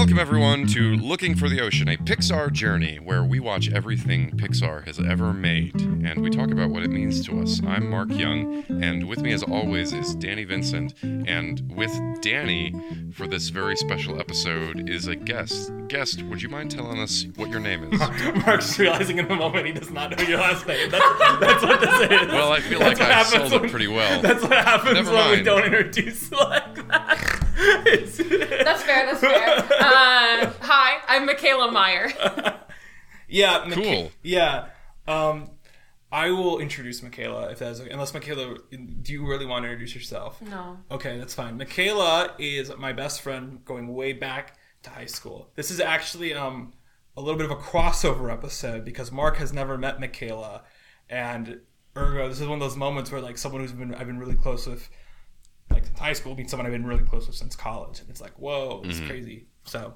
Welcome, everyone, to Looking for the Ocean, a Pixar journey where we watch everything Pixar has ever made and we talk about what it means to us. I'm Mark Young, and with me, as always, is Danny Vincent. And with Danny, for this very special episode, is a guest. Guest, would you mind telling us what your name is? Mark's realizing in the moment he does not know your last name. That's, that's what this is. Well, I feel That's like I sold it pretty well. That's what happens Never when we don't introduce like that. It's- That's fair. That's fair. Uh, hi, I'm Mikaela Meyer. yeah, Micha- Cool. Yeah, um, I will introduce Mikaela if that's okay. Unless Mikaela, do you really want to introduce yourself? No. Okay, that's fine. Mikaela is my best friend going way back to high school. This is actually um, a little bit of a crossover episode because Mark has never met Mikaela, and ergo, this is one of those moments where like someone who's been I've been really close with, like since high school, meets someone I've been really close with since college, and it's like whoa, it's mm-hmm. crazy. So.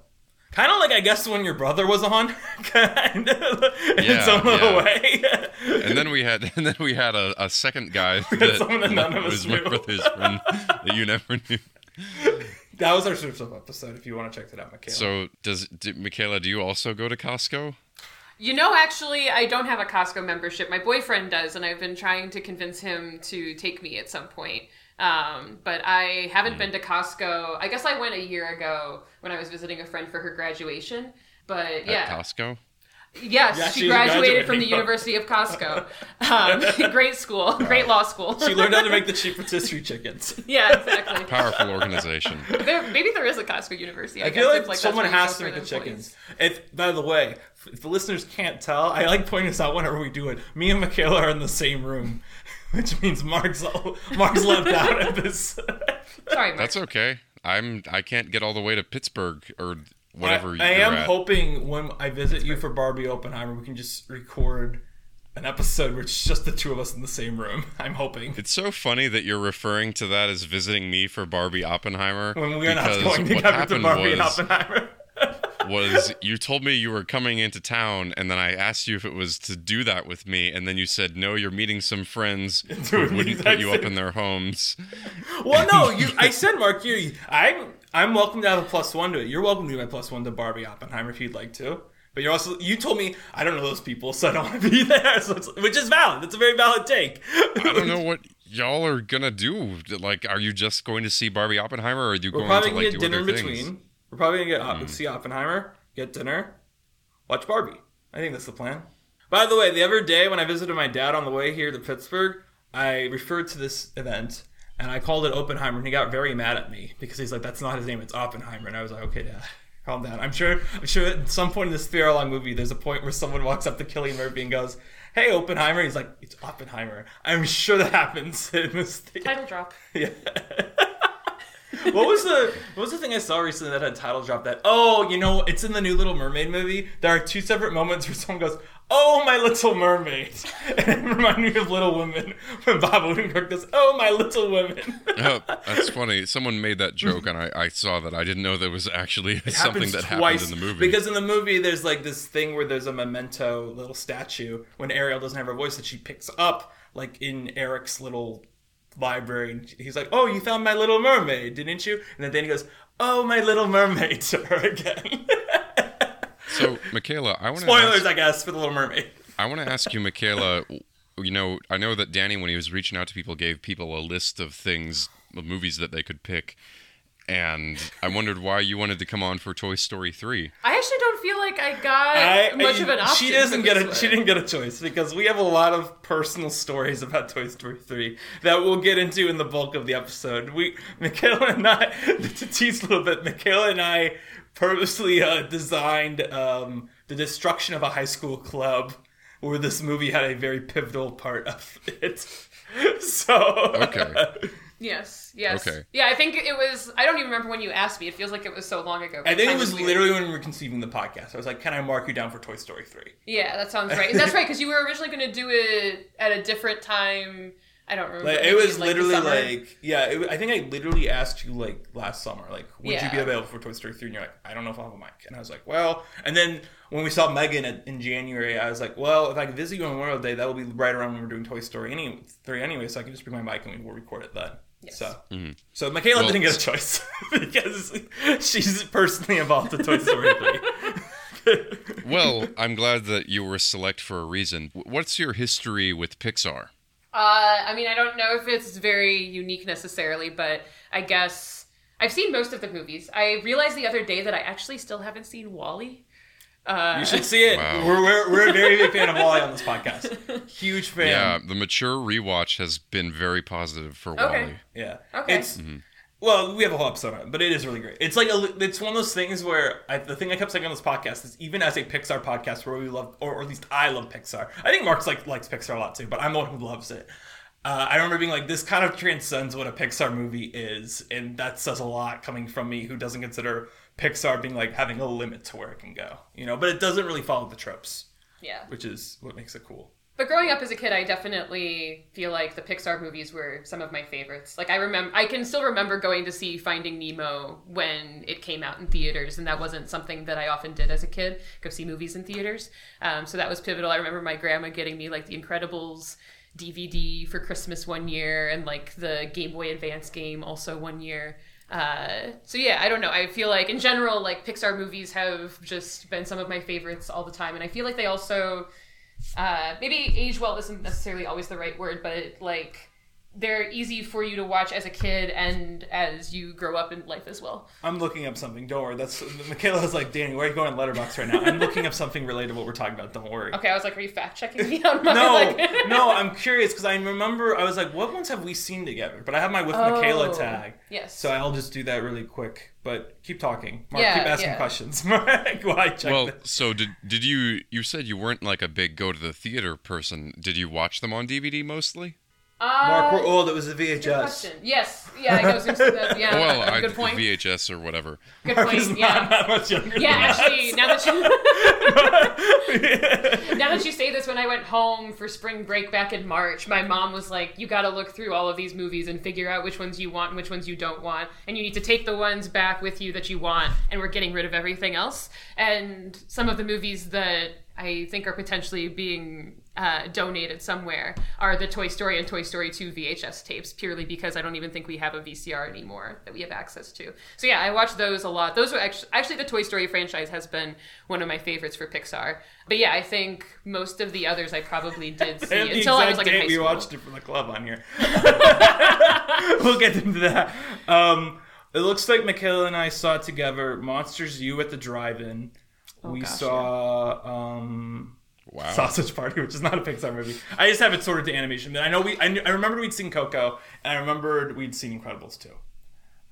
Kind of like I guess when your brother was on, kind of in Yeah, some little yeah. way. And then we had, and then we had a, a second guy that someone that none of us was my knew. brother's friend that you never knew. that was our surf Stuff episode. If you want to check that out, Mikaela. So, does do, Mikaela? Do you also go to Costco? You know, actually, I don't have a Costco membership. My boyfriend does, and I've been trying to convince him to take me at some point. Um, but I haven't been to Costco. I guess I went a year ago when I was visiting a friend for her graduation. But At yeah, Costco? yes, Yeah, she graduated from the University of Costco. Um, great school, great law school. she learned how to make the cheap rotisserie chickens. yeah, exactly. Powerful organization. There, maybe there is a Costco University. I, I guess feel it's like, someone that's where you has to make the chickens. If, by the way, if the listeners can't tell, I like pointing this out whenever we do it. Me and Mikaela are in the same room, which means Mark's Mark's left out of this. Sorry, Mark. That's okay. I'm. I can't get all the way to Pittsburgh or whatever. I, I you're am at. hoping when I visit you for Barbie Oppenheimer, we can just record an episode where it's just the two of us in the same room. I'm hoping. It's so funny that you're referring to that as visiting me for Barbie Oppenheimer. When we are not because going what together to happened Barbie and was, Oppenheimer. Was you told me you were coming into town, and then I asked you if it was to do that with me, and then you said no, you're meeting some friends who wouldn't put you up in their homes. Well, no, you. I said, Mark, you. I'm. I'm welcome to have a plus one to it. You're welcome to be my plus one to Barbie Oppenheimer if you'd like to. But you're also. You told me I don't know those people, so I don't want to be there. So it's, which is valid. That's a very valid take. I don't know what y'all are gonna do. Like, are you just going to see Barbie Oppenheimer, or are you We're going to like do dinner other in things? Between. We're probably gonna get uh, see Oppenheimer, get dinner, watch Barbie. I think that's the plan. By the way, the other day when I visited my dad on the way here to Pittsburgh, I referred to this event and I called it Oppenheimer, and he got very mad at me because he's like, "That's not his name. It's Oppenheimer." And I was like, "Okay, Dad." Calm down. I'm sure. I'm sure at some point in this three-hour-long movie, there's a point where someone walks up to Cillian Murphy and goes, "Hey, Oppenheimer." He's like, "It's Oppenheimer." I'm sure that happens in this. Title drop. Yeah. What was the what was the thing I saw recently that had title drop that? Oh, you know, it's in the new Little Mermaid movie. There are two separate moments where someone goes, "Oh, my little mermaid," and it reminded me of Little Women when Bob Odenkirk goes, "Oh, my little women." Oh, that's funny. Someone made that joke, and I, I saw that. I didn't know there was actually something that happened in the movie. because in the movie there's like this thing where there's a memento little statue when Ariel doesn't have her voice that she picks up like in Eric's little library and he's like oh you found my little mermaid didn't you? And then Danny goes oh my little mermaid to her again. So, Mikaela, I want to spoilers I guess for the little mermaid. I want to ask you, Mikaela. You know, I know that Danny, when he was reaching out to people, gave people a list of things, of movies that they could pick, and I wondered why you wanted to come on for Toy Story three. I actually don't feel like I got I, much of an option. she doesn't get a one. she didn't get a choice because we have a lot of personal stories about Toy Story 3 that we'll get into in the bulk of the episode. We Mikaela and I to tease a little bit, Mikaela and I purposely uh, designed um, the destruction of a high school club where this movie had a very pivotal part of it. So Okay. Yes, yes. Okay. Yeah, I think it was. I don't even remember when you asked me. It feels like it was so long ago. I think it was weird. literally when we were conceiving the podcast. I was like, "Can I mark you down for Toy Story 3? Yeah, that sounds right. That's right because you were originally going to do it at a different time. I don't remember. Like, it was in, like, literally like, yeah, it, I think I literally asked you like last summer, like, would you be available for Toy Story 3? And you're like, I don't know if I'll have a mic. And I was like, well, and then when we saw Megan at, in January, I was like, well, if I could visit you on Memorial Day, that will be right around when we're doing Toy Story any, 3 anyway, so I can just bring my mic and we'll record it then. So, so Mikaela Well, didn't get a choice because she's personally involved in Toy Story 3. Well, I'm glad that you were select for a reason. What's your history with Pixar? Uh, I mean, I don't know if it's very unique necessarily, but I guess I've seen most of the movies. I realized the other day that I actually still haven't seen WALL-E. Uh, You should see it. Wow. We're, we're, we're a very big fan of WALL-E on this podcast. Huge fan. Yeah, the mature rewatch has been very positive for Okay. WALL-E. Yeah. Okay. It's well, we have a whole episode on it, but it is really great. It's like a, it's one of those things where I, the thing I kept saying on this podcast is even as a Pixar podcast where we love, or, or at least I love Pixar. I think Mark's like likes Pixar a lot too, but I'm the one who loves it. Uh, I remember being like, this kind of transcends what a Pixar movie is, and that says a lot coming from me who doesn't consider Pixar being like having a limit to where it can go, you know. But it doesn't really follow the tropes, yeah. which is what makes it cool. But growing up as a kid, I definitely feel like the Pixar movies were some of my favorites. Like I remember, I can still remember going to see Finding Nemo when it came out in theaters, and that wasn't something that I often did as a kid. Go see movies in theaters, um, so that was pivotal. I remember my grandma getting me like The Incredibles DVD for Christmas one year, and like the Game Boy Advance game also one year. Uh, so yeah, I don't know. I feel like in general, like Pixar movies have just been some of my favorites all the time, and I feel like they also uh, maybe age well isn't necessarily always the right word, but like they're easy for you to watch as a kid and as you grow up in life as well. I'm looking up something. Don't worry. That's Mikaela's like, Danny, where are you going Letterboxd right now? I'm looking up something related to what we're talking about. Don't worry. Okay, I was like, are you fact checking me on my No, like? no, I'm curious because I remember I was like, what ones have we seen together? But I have my with Oh, Mikaela tag, Yes. so I'll just do that really quick. But keep talking, Mark. Yeah, keep asking yeah. questions. Mark, While I check Well, this. so did did you you said you weren't like a big go to the theater person. Did you watch them on DVD mostly? Uh, Mark, we're old. It was a good VHS. question. Yes. Yeah, I was gonna say that. Yeah. Well, I, good point. VHS or whatever. Good Mark is point. not Yeah. that much younger. Yeah, than us. actually, now that you now that you say this, when I went home for spring break back in March, my mom was like, "You got to look through all of these movies and figure out which ones you want and which ones you don't want, and you need to take the ones back with you that you want, and we're getting rid of everything else." And some of the movies that I think are potentially being uh, donated somewhere are the Toy Story and Toy Story 2 VHS tapes, purely because I don't even think we have a VCR anymore that we have access to. So yeah, I watch those a lot. Those are actually actually the Toy Story franchise has been one of my favorites for Pixar. But yeah, I think most of the others I probably did see the until I was exact like in high date we school. watched it for the club on here. we'll get into that. Um, it looks like Mikaela and I saw together Monsters U at the drive-in. we Oh, gosh, saw um, Wow. Sausage Party, which is not a Pixar movie. I just have it sorted to animation. But I know we. I, knew, I remembered we'd seen Coco, and I remembered we'd seen Incredibles too.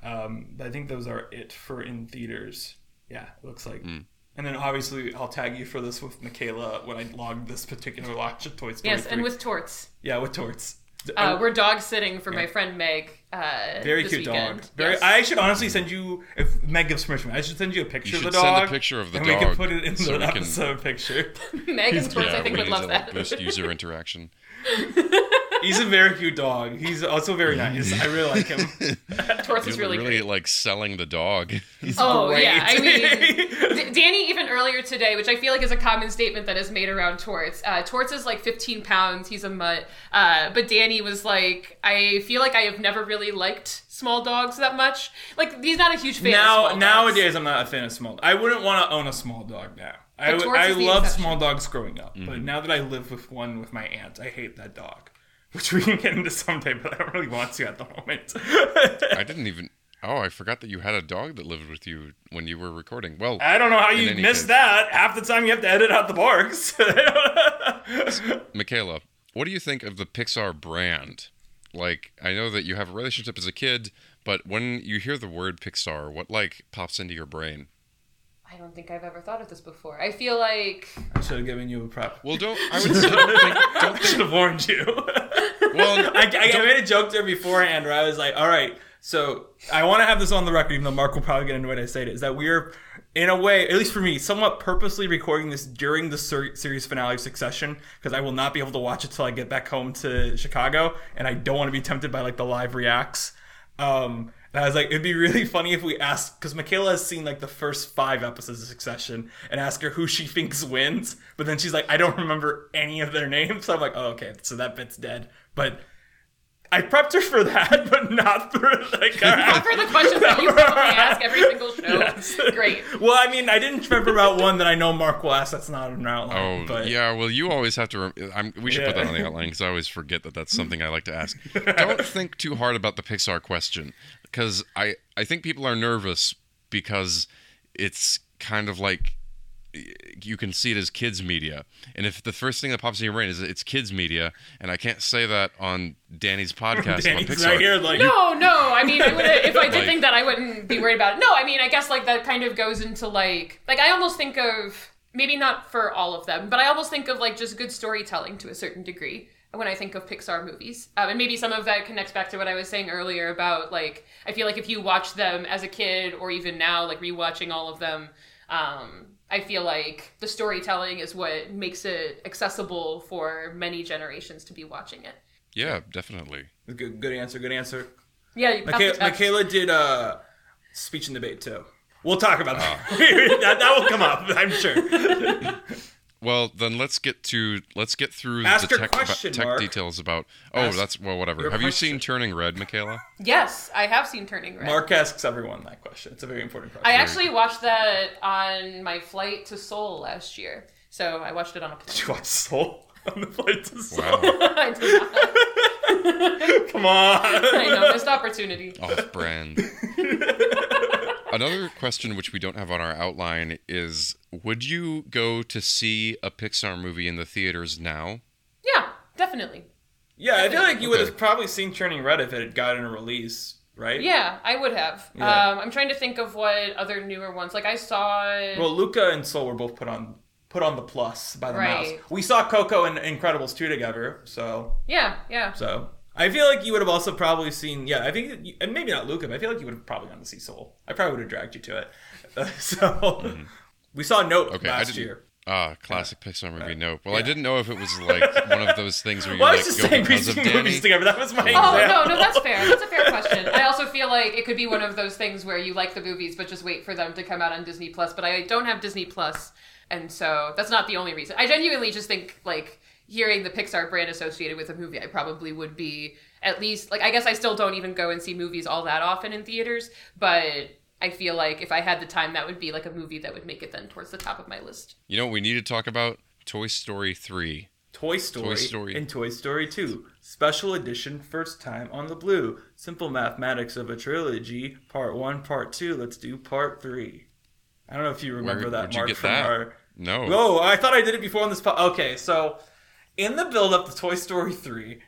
Um, but I think those are it for in theaters. Yeah, it looks like. Hmm. And then obviously I'll tag you for this with Mikaela when I log this particular watch of Toy Story. Yes, 3. and with torts. yeah, with torts. Uh, we're dog sitting for my friend Meg. Uh, Very this cute weekend. dog. Very. Yes. I should honestly send you if Meg gives permission. I should send you a picture You of the should send a picture of the and we can put it in so the we can- episode picture. Meg and torts, yeah, I think, we would need love to, that. like, boost user interaction. He's a very cute dog. He's also very nice. I really like him. torts is You're really, really great. like selling the dog. He's Oh great. yeah, I mean, D- Danny even earlier today, which I feel like is a common statement that is made around Torts. Uh, Torts is like 15 pounds. He's a mutt. Uh, but Danny was like, I feel like I have never really liked small dogs that much. Like he's not a huge fan. now of small nowadays I'm not a fan of small. I wouldn't want to own a small dog now. I, But w- I is loved exception. small dogs growing up, but Mm-hmm. now that I live with one with my aunt, I hate that dog. Which we can get into someday, but I don't really want to at the moment. I didn't even. Oh, I forgot that you had a dog that lived with you when you were recording. Well, I don't know how you missed case. that. Half the time you have to edit out the barks. Mikaela, what do you think of the Pixar brand? Like, I know that you have a relationship as a kid, but when you hear the word Pixar, what like pops into your brain? I don't think I've ever thought of this before. I feel like I should have given you a prep. Well, don't I would say don't think, don't I should have warned you. Well I, I, I made a joke there beforehand where I was like, all right, so I want to have this on the record, even though Mark will probably get annoyed I say it, is that we're, in a way, at least for me, somewhat purposely recording this during the ser- series finale of Succession, because I will not be able to watch it till I get back home to Chicago, and I don't want to be tempted by like the live reacts. Um, and I was like, it'd be really funny if we asked, because Mikaela has seen like the first five episodes of Succession, and ask her who she thinks wins. But then she's like, I don't remember any of their names. So I'm like, oh, okay, so that bit's dead. But I prepped her for that, but not for like. Not for the questions that you probably ask every single show. Yes. Great. Well, I mean, I didn't prep about one that I know Mark will ask. That's not an outline. Oh but yeah, well you always have to. Rem- I'm, we should put that on the outline because I always forget that that's something I like to ask. Don't think too hard about the Pixar question because I I think people are nervous because it's kind of like you can see it as kids media, and if the first thing that pops in your brain is it's kids media, and I can't say that on Danny's podcast Danny's about Pixar. right here, like No, no. I mean, I would if I did Like- think that, I wouldn't be worried about it. No, I mean, I guess like that kind of goes into like like I almost think of maybe not for all of them, but I almost think of like just good storytelling to a certain degree when I think of Pixar movies. Um, and maybe some of that connects back to what I was saying earlier about like I feel like if you watch them as a kid or even now, like rewatching all of them. Um, I feel like the storytelling is what makes it accessible for many generations to be watching it. Yeah, definitely. good, good answer. Good answer. Yeah, you Mikaela, test. Mikaela did uh, speech and debate too. We'll talk about that. Ah. that. That will come up, I'm sure. Well, then let's get to let's get through Ask the tech, question, tech details about. Oh, Ask that's well, whatever. your Have you seen Turning Red, Mikaela? Yes, I have seen Turning Red. Mark asks everyone that question. It's a very important question. I actually watched that on my flight to Seoul last year. So I watched it on a Did plane. you watch Soul on the flight to Seoul? Wow, I did not. Come on. I know, missed opportunity. off-brand. Another question which we don't have on our outline is: Would you go to see a Pixar movie in the theaters now? Yeah, definitely. Yeah, I feel like you would Okay. have probably seen Turning Red if it had gotten a release, right? Yeah, I would have. Yeah. Um, I'm trying to think of what other newer ones. Like I saw. Well, Luca and Soul were both put on put on the plus by the Right. mouse. We saw Coco and Incredibles 2 together, so yeah, yeah. so I feel like you would have also probably seen yeah, I think you, and maybe not Luca, but I feel like you would have probably gone to see Soul. I probably would have dragged you to it. so we saw Note Mm-hmm. Okay, I last didn't- year. Ah, classic Pixar movie. No. Well, I didn't know if it was like one of those things where you Well, I like was just go saying because of see Danny. movies together. That was my Oh example. no, no, that's fair. That's a fair question. I also feel like it could be one of those things where you like the movies, but just wait for them to come out on Disney Plus. But I don't have Disney Plus, and so that's not the only reason. I genuinely just think like hearing the Pixar brand associated with a movie, I probably would be at least like I guess I still don't even go and see movies all that often in theaters, but I feel like if I had the time, that would be like a movie that would make it then towards the top of my list. You know what we need to talk about? Toy Story 3. Toy Story, Toy Story. and Toy Story 2. Special edition, first time on the blue. Simple mathematics of a trilogy. Part 1, Part 2. Let's do Part 3. I don't know if you remember Where- that, where'd you Mark, get from that? our... No. Oh, I thought I did it before on this po- Okay, so in the build-up to Toy Story 3,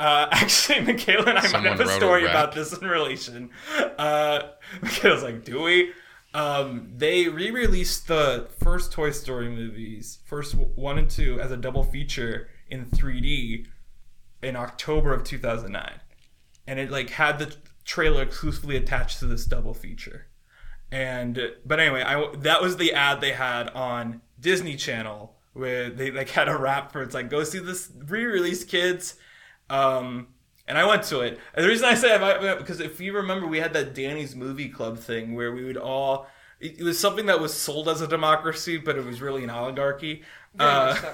uh, actually, Mikaela and I Someone might have a wrote a story about this in relation. Uh, Mikaela's like, do we? Um, they re-released the first Toy Story movies, first one and two, as a double feature in 3D in October of 2009, and it like had the trailer exclusively attached to this double feature. And but anyway, I that was the ad they had on Disney Channel where they like had a rap for it's like go see this re-release kids. Um, and I went to it. And the reason I say I because if you remember, we had that Danny's Movie Club thing where we would all. It it was something that was sold as a democracy, but it was really an oligarchy. Uh, so.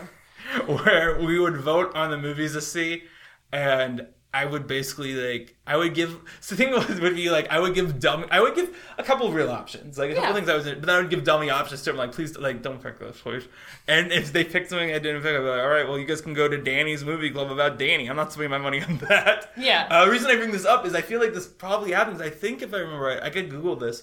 where we would vote on the movies to see, and I would basically like I would give. So the thing was would be like I would give dummy. I would give a couple of real options, like a couple things I was in, but then I would give dummy options to them, like please like don't pick those please. And if they picked something I didn't pick, I'd be like, all right, well you guys can go to Danny's movie club about Danny. I'm not spending my money on that. Yeah. Uh, the reason I bring this up is I feel like this probably happens. I think if I remember right, I could Google this.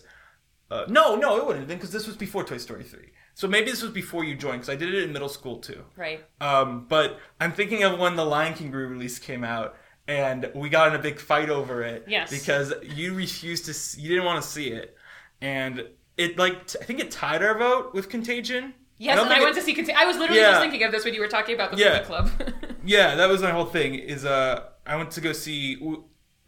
Uh, no, no, it wouldn't have been because this was before Toy Story 3. So maybe this was before you joined because I did it in middle school too. Right. Um, but I'm thinking of when the Lion King re-release came out, and we got in a big fight over it. Yes. Because you refused to, see, you didn't want to see it, and it like t- I think it tied our vote with Contagion. Yes, don't and I went it- to see. Contagion. I was literally Yeah. just thinking of this when you were talking about the Yeah. movie club. Yeah, that was my whole thing. Is uh, I went to go see.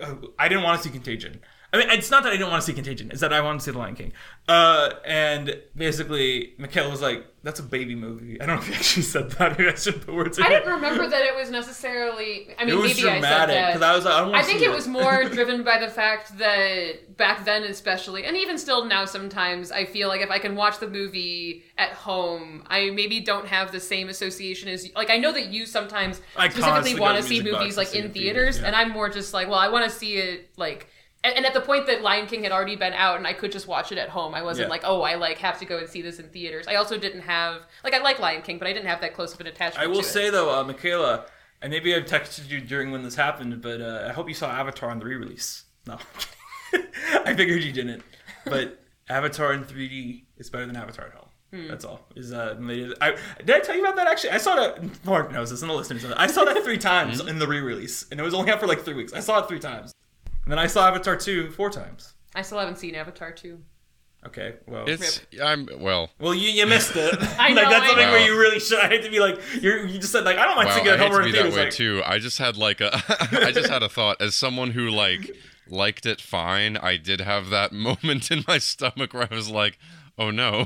Uh, I didn't want to see Contagion. I mean, it's not that I didn't want to see Contagion; it's that I wanted to see The Lion King. Uh, and basically, Mikaela was like, "That's a baby movie." I don't know if you actually said that. Maybe I should put words. in I it. didn't remember that it was necessarily. I mean, It was maybe I said dramatic that. because I was like, I don't want I think see it was more driven by the fact that back then, especially, and even still now, sometimes I feel like if I can watch the movie at home, I maybe don't have the same association as like I know that you sometimes I specifically want to see movies like in in theaters, theaters, yeah. and I'm more just like, well, I want to see it like. And and at the point that Lion King had already been out, and I could just watch it at home, I wasn't Yeah. like, oh, I like have to go and see this in theaters. I also didn't have like I like Lion King, but I didn't have that close of an attachment. I will to it. say though, uh, Mikaela, and maybe I've texted you during when this happened, but uh, I hope you saw Avatar on the re-release. No, I figured you didn't. But Avatar in 3D is better than Avatar at home. Hmm. That's all. Is uh, made I, did I tell you about that? Actually, I saw that. Mark knows this, and the listeners know. I saw that three times Hmm. in the re-release, and it was only out for like three weeks. I saw it three times, and then I saw Avatar 2 four times. I still haven't seen Avatar 2. Okay, well, It's I'm well. well, you, you missed it. I know, like that's I something know. where you really should. I hate to be like you're. You just said like I don't mind Wow, seeing it I at hate home or to be that way like, too. I just had like a, I just had a thought. As someone who like liked it fine, I did have that moment in my stomach where I was like, "Oh no,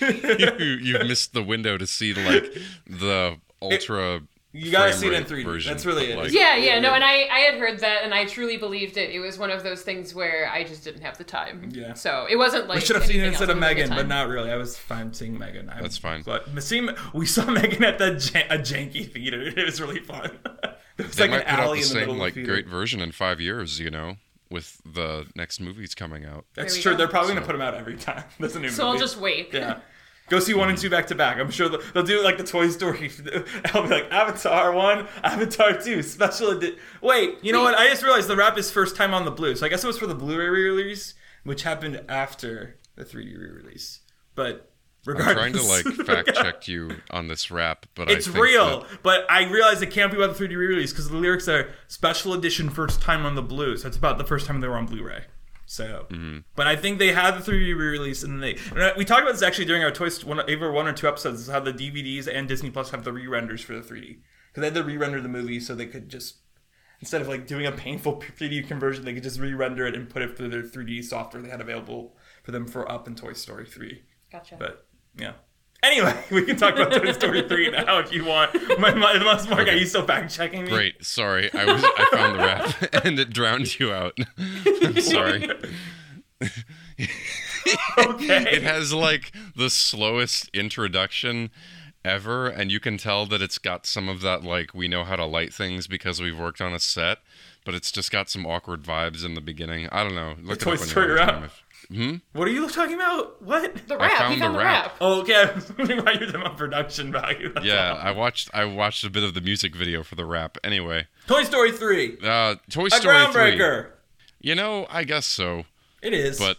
you you've missed the window to see like the ultra." You gotta see it in 3D. version, That's really but, it. like- Yeah, yeah, no, and I, I had heard that, and I truly believed it. It was one of those things where I just didn't have the time. Yeah. So it wasn't like We should have seen it instead of Megan, but not really. I was fine seeing Megan. I'm That's fine. But seeing, we saw Megan at the jan- a janky theater. It was really fun. there was They like might an put out alley the in the same of like the great version in five years. You know, with the next movies coming out. That's true. go. They're probably gonna put them out every time. That's a new So I'll just wait. yeah. Go see one and two back to back. I'm sure they'll, they'll do like the Toy Story. I'll be like Avatar one, Avatar two, special edition. Wait, you know what? I just realized the rap is first time on the blue. So I guess it was for the Blu-ray re-release, which happened after the 3D re-release. But regardless, I'm trying to like fact check you on this rap, but It's I think real, that- but I realized it can't be about the 3D re-release because the lyrics are special edition first time on the blue. So it's about the first time they were on Blu-ray. So, Mm-hmm. but I think they had the 3D re-release, and they and we talked about this actually during our Toy St- one, either one or two episodes. Is how the DVDs and Disney Plus have the re-renders for the 3D because they had to re-render the movie so they could just instead of like doing a painful 3D conversion, they could just re-render it and put it through their 3D software they had available for them for Up and Toy Story 3. Gotcha. But yeah. Anyway, we can talk about Toy Story 3 now if you want. My, my, unless Mark, are you still fact checking me? Great. Sorry, I was I found the rap and it drowned you out. I'm sorry. Okay. It has like the slowest introduction ever, and you can tell that it's got some of that like we know how to light things because we've worked on a set, but it's just got some awkward vibes in the beginning. I don't know. Look Toy it up Story rap. if- Hmm? What are you talking about? What? the I rap. found we found the the rap. rap. Oh, okay. I was wondering why you're talking about production value. That's Yeah, all. I watched I watched a bit of the music video for the rap. Anyway, Toy Story 3. uh, Toy A Story groundbreaker. 3. You know, I guess so, It is. but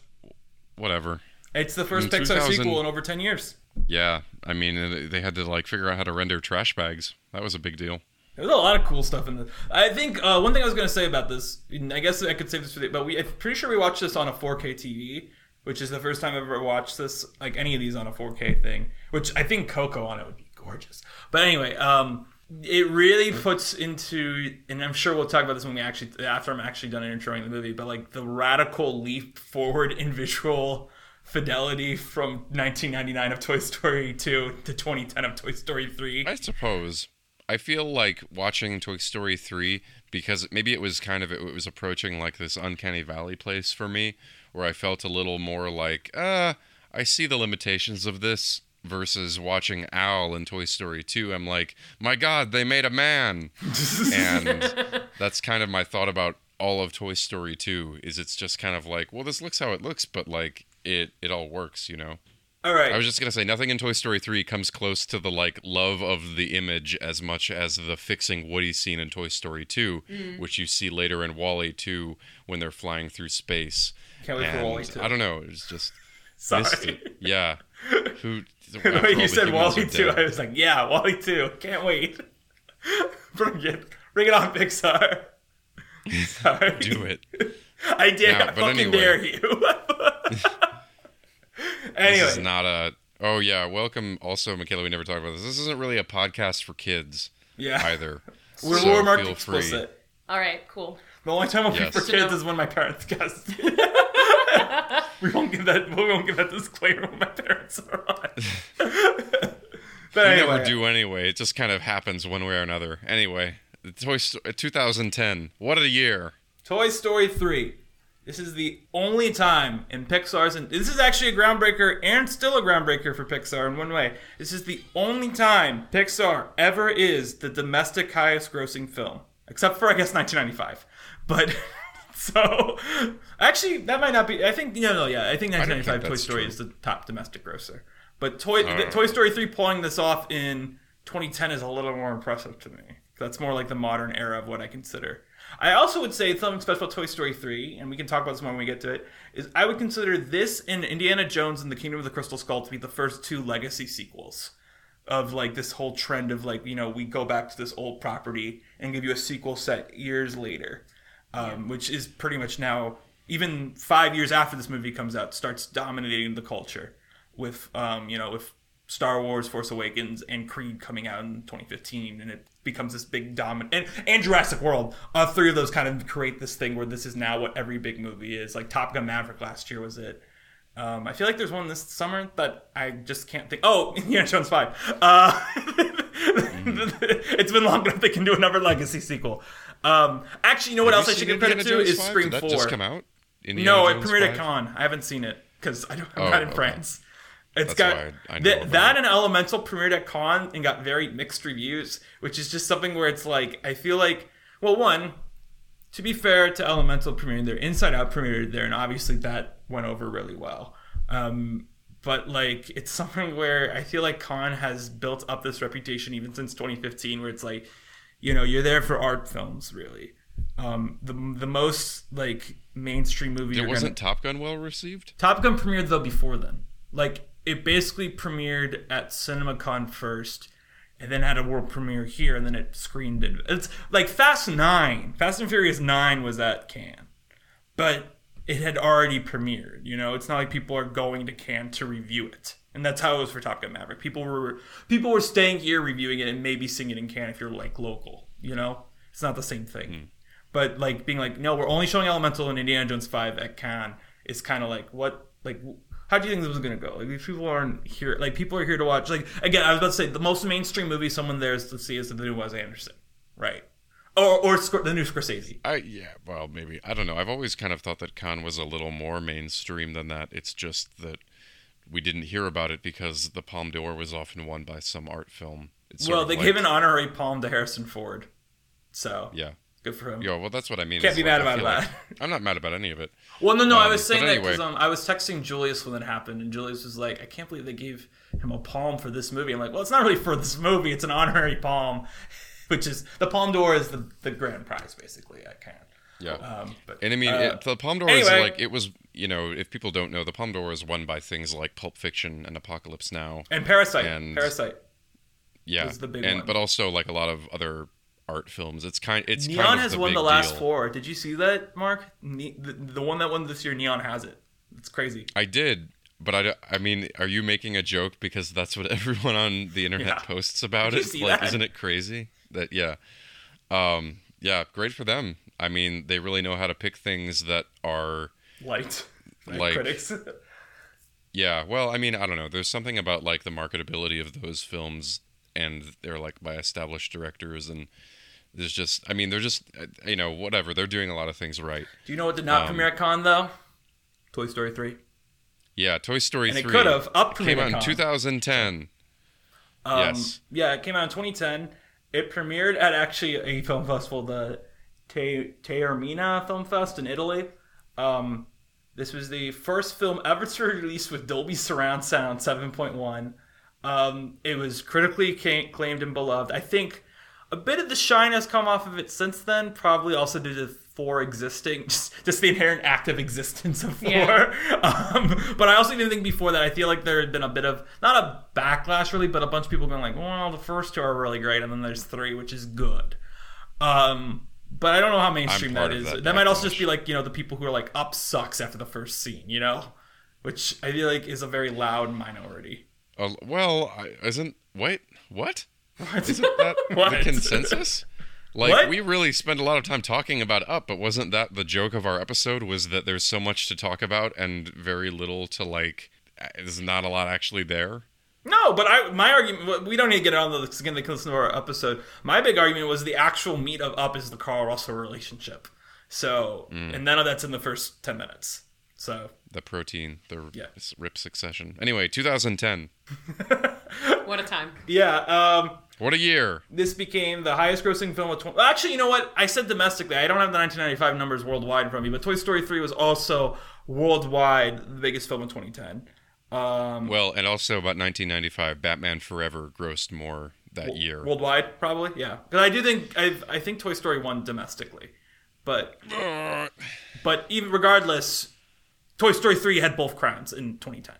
whatever. it's the first in Pixar 2000 sequel in over 10 years. Yeah, I mean, they had to like figure out how to render trash bags. That was a big deal. There's a lot of cool stuff in this. I think uh, one thing I was going to say about this, I guess I could save this for the, but we, I'm pretty sure we watched this on a 4K TV, which is the first time I've ever watched this, like any of these on a 4K thing, which I think Coco on it would be gorgeous. But anyway, um, it really puts into, and I'm sure we'll talk about this when we actually, after I'm actually done introing the movie, but like the radical leap forward in visual fidelity from 1999 of Toy Story 2 to 2010 of Toy Story 3. I suppose. I feel like watching Toy Story 3 because maybe it was kind of it was approaching like this uncanny valley place for me where I felt a little more like, uh, I see the limitations of this versus watching Al in Toy Story 2. I'm like, my god, they made a man. and that's kind of my thought about all of Toy Story 2 is it's just kind of like, well, this looks how it looks, but like it it all works, you know. All right. I was just gonna say nothing in Toy Story 3 comes close to the like love of the image as much as the fixing Woody scene in Toy Story 2, mm. which you see later in WALL-E 2 when they're flying through space. Can't wait for WALL-E 2. I don't know. It was just Sorry. Yeah. Who? the way you said WALL-E 2. I was like, yeah, WALL-E 2. Can't wait. Bring it. Bring it on, Pixar. Sorry. Do it. I did. Now, I but fucking anyway. dare you. Anyway. This is not a. Oh yeah. Welcome. Also, Michaela, we never talked about this. This isn't really a podcast for kids yeah. either. We're, so we're marked feel free. All right, cool. The only time I'll Yes. be for kids is when my parents guest. we won't give that. We won't give that disclaimer when my parents are on. but You anyway, never do anyway. It just kind of happens one way or another. Anyway, Toy Story 2010. What a year! Toy Story 3. This is the only time in Pixar's, and this is actually a groundbreaker and still a groundbreaker for Pixar in one way. This is the only time Pixar ever is the domestic highest grossing film, except for, I guess, 1995. But. So, actually, that might not be. I think no, no, yeah. I think don't 1995 think Toy Story true. is the top domestic grosser. But Toy Uh. Toy Story 3 pulling this off in 2010 is a little more impressive to me. That's more like the modern era of what I consider. I also would say something special about Toy Story 3, and we can talk about this more when we get to it, is I would consider this and Indiana Jones and the Kingdom of the Crystal Skull to be the first two legacy sequels of like this whole trend of like, you know, we go back to this old property and give you a sequel set years later. Um, which is pretty much now even five years after this movie comes out starts dominating the culture with um, you know with Star Wars Force Awakens and Creed coming out in 2015 and it becomes this big dominant and, and Jurassic World uh, three of those kind of create this thing where this is now what every big movie is like Top Gun Maverick last year was it um, I feel like there's one this summer that I just can't think. Oh, Indiana Jones Five. Uh, it's been long enough they can do another legacy sequel. Um, actually, you know what Have else I should give credit to is 5? Scream Did that Four. just come out? Indiana No, it Jones premiered at Cannes. I haven't seen it because I'm Oh, not in okay. France. It's That's got I- I know that, about that it. and Elemental premiered at Cannes and got very mixed reviews, which is just something where it's like I feel like well, one, to be fair to Elemental premiering there, Inside Out premiered there, and obviously that went over really well. Um, but like it's something where I feel like Cannes has built up this reputation even since 2015, where it's like, you know, you're there for art films, really. Um, the the most like mainstream movie. It wasn't gonna, Top Gun well received? Top Gun premiered though before then. Like it basically premiered at CinemaCon first, and then had a world premiere here, and then it screened it. It's like Fast Nine, Fast and Furious Nine was at Cannes, but it had already premiered. You know, it's not like people are going to Cannes to review it, and that's how it was for Top Gun Maverick. People were people were staying here reviewing it and maybe seeing it in Cannes if you're like local. You know, it's not the same thing. Mm-hmm. But like being like, no, we're only showing Elemental and Indiana Jones Five at Cannes is kind of like what like. How do you think this was gonna go? Like, these people aren't here. Like, people are here to watch. Like, again, I was about to say the most mainstream movie someone there is to see is the new Wes Anderson, right? Or or the new Scorsese. I yeah, well maybe I don't know. I've always kind of thought that Cannes was a little more mainstream than that. It's just that we didn't hear about it because the Palme d'Or was often won by some art film. It's Well, they like- gave an honorary palm to Harrison Ford, so yeah. Good for him. Yeah, well, that's what I mean. Can't be mad I about that. like- I'm not mad about any of it. Well, no, no, I Um, was saying that anyway. because um, I was texting Julius when it happened, and Julius was like, "I can't believe they gave him a palm for this movie." I'm like, "Well, it's not really for this movie; it's an honorary palm, which is the Palme d'Or is the the grand prize, basically. I can." Yeah. Um, but And I mean, uh, it, the Palme d'Or is like it was. You know, if people don't know, the Palme d'Or is won by things like Pulp Fiction and Apocalypse Now. and Parasite, and- Parasite. Yeah, was the big and one. but also like a lot of other art films. It's kind. It's Neon kind of has won the last deal. four. Did you see that, Mark? Ne- the, the one that won this year, Neon has it. It's crazy. I did, but I, I mean, are you making a joke because that's what everyone on the internet Yeah. posts about it? Like, isn't it crazy? That yeah, um, yeah, great for them. I mean, they really know how to pick things that are Light, Like- critics. Yeah, well, I mean, I don't know. There's something about like the marketability of those films, and they're like by established directors, and there's just, I mean, they're just, uh, you know, whatever. They're doing a lot of things right. Do you know what did not Um, premiere at Cannes though? Toy Story three. Yeah, Toy Story And it could have up came out in Cannes. 2010. Um, Yes. Yeah, it came out in 2010. It premiered at actually a film festival, the Te- Taormina Film Fest in Italy. Um, this was the first film ever to release with Dolby Surround Sound 7.1. Um, it was critically acclaimed and beloved. I think a bit of the shine has come off of it since then, probably also due to four existing, just, just the inherent active existence of four. Yeah. Um, but I also even think before that, I feel like there had been a bit of, not a backlash really, but a bunch of people going like, well, the first two are really great, and then there's three, which is good. Um, but I don't know how mainstream that is. that. That, that might also just be like, you know, the people who are like, up sucks after the first scene, you know? Which I feel like is a very loud minority. Uh, well, I, isn't wait what? What? Isn't that What? the consensus? Like What? we really spend a lot of time talking about Up, but wasn't that the joke of our episode? Was that there's so much to talk about and very little to like? There's not a lot actually there. No, but I my argument we don't need to get it on the skin that listen to our episode. My big argument was the actual meat of Up is the Carl Russell relationship. So, Mm. and none of that's in the first ten minutes. So, The protein, the Yeah. rip succession. Anyway, 2010. What a time. yeah, um, What a year! this became the highest grossing film of 20 actually you know what? I said domestically i don't have the 1995 numbers worldwide in front of me but toy story 3 was also worldwide the biggest film in 2010 um, Well, and also about 1995, Batman Forever grossed more that year. worldwide probably? Yeah. Because i do think i i think toy story won domestically but but even regardless toy story 3 had both crowns in 2010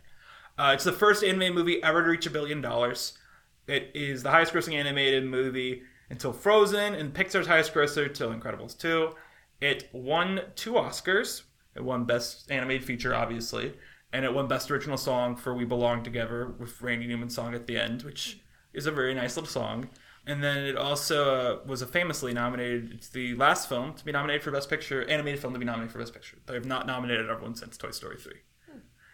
uh, it's the first animated movie ever to reach a billion dollars it is the highest grossing animated movie until frozen and pixar's highest grosser till incredibles 2 it won two oscars it won best animated feature obviously and it won best original song for we belong together with randy newman's song at the end which is a very nice little song and then it also uh, was a famously nominated. It's the last film to be nominated for Best Picture, animated film to be nominated for Best Picture. They have not nominated everyone since Toy Story 3.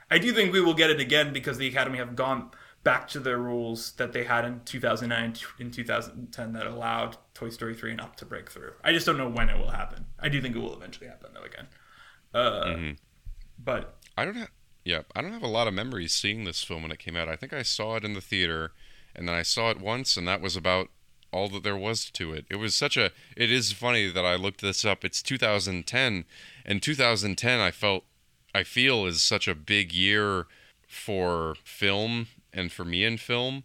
I do think we will get it again because the Academy have gone back to the rules that they had in 2009 in 2010 that allowed Toy Story 3 and up to break through. I just don't know when it will happen. I do think it will eventually happen though again. Uh, But I don't have. Yeah, I don't have a lot of memories seeing this film when it came out. I think I saw it in the theater, and then I saw it once, and that was about all that there was to it. It was such a. It is funny that I looked this up. It's 2010, and 2010 I felt, I feel is such a big year for film and for me in film.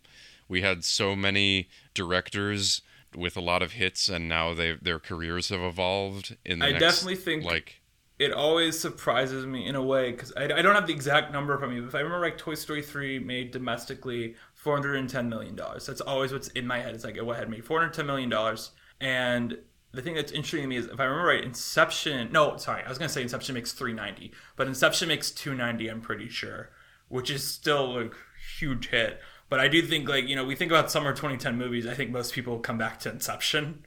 We had so many directors with a lot of hits, and now they their careers have evolved. In the I next, definitely think like it always surprises me in a way because I, I don't have the exact number from you. But if I remember, like Toy Story three made domestically four hundred and ten million dollars. That's always what's in my head. It's like it what had made four hundred ten million dollars. And the thing that's interesting to me is if I remember right, Inception. No, sorry, I was gonna say Inception makes three ninety, but Inception makes two ninety. I'm pretty sure, which is still a huge hit. But I do think like you know we think about summer 2010 movies. I think most people come back to Inception.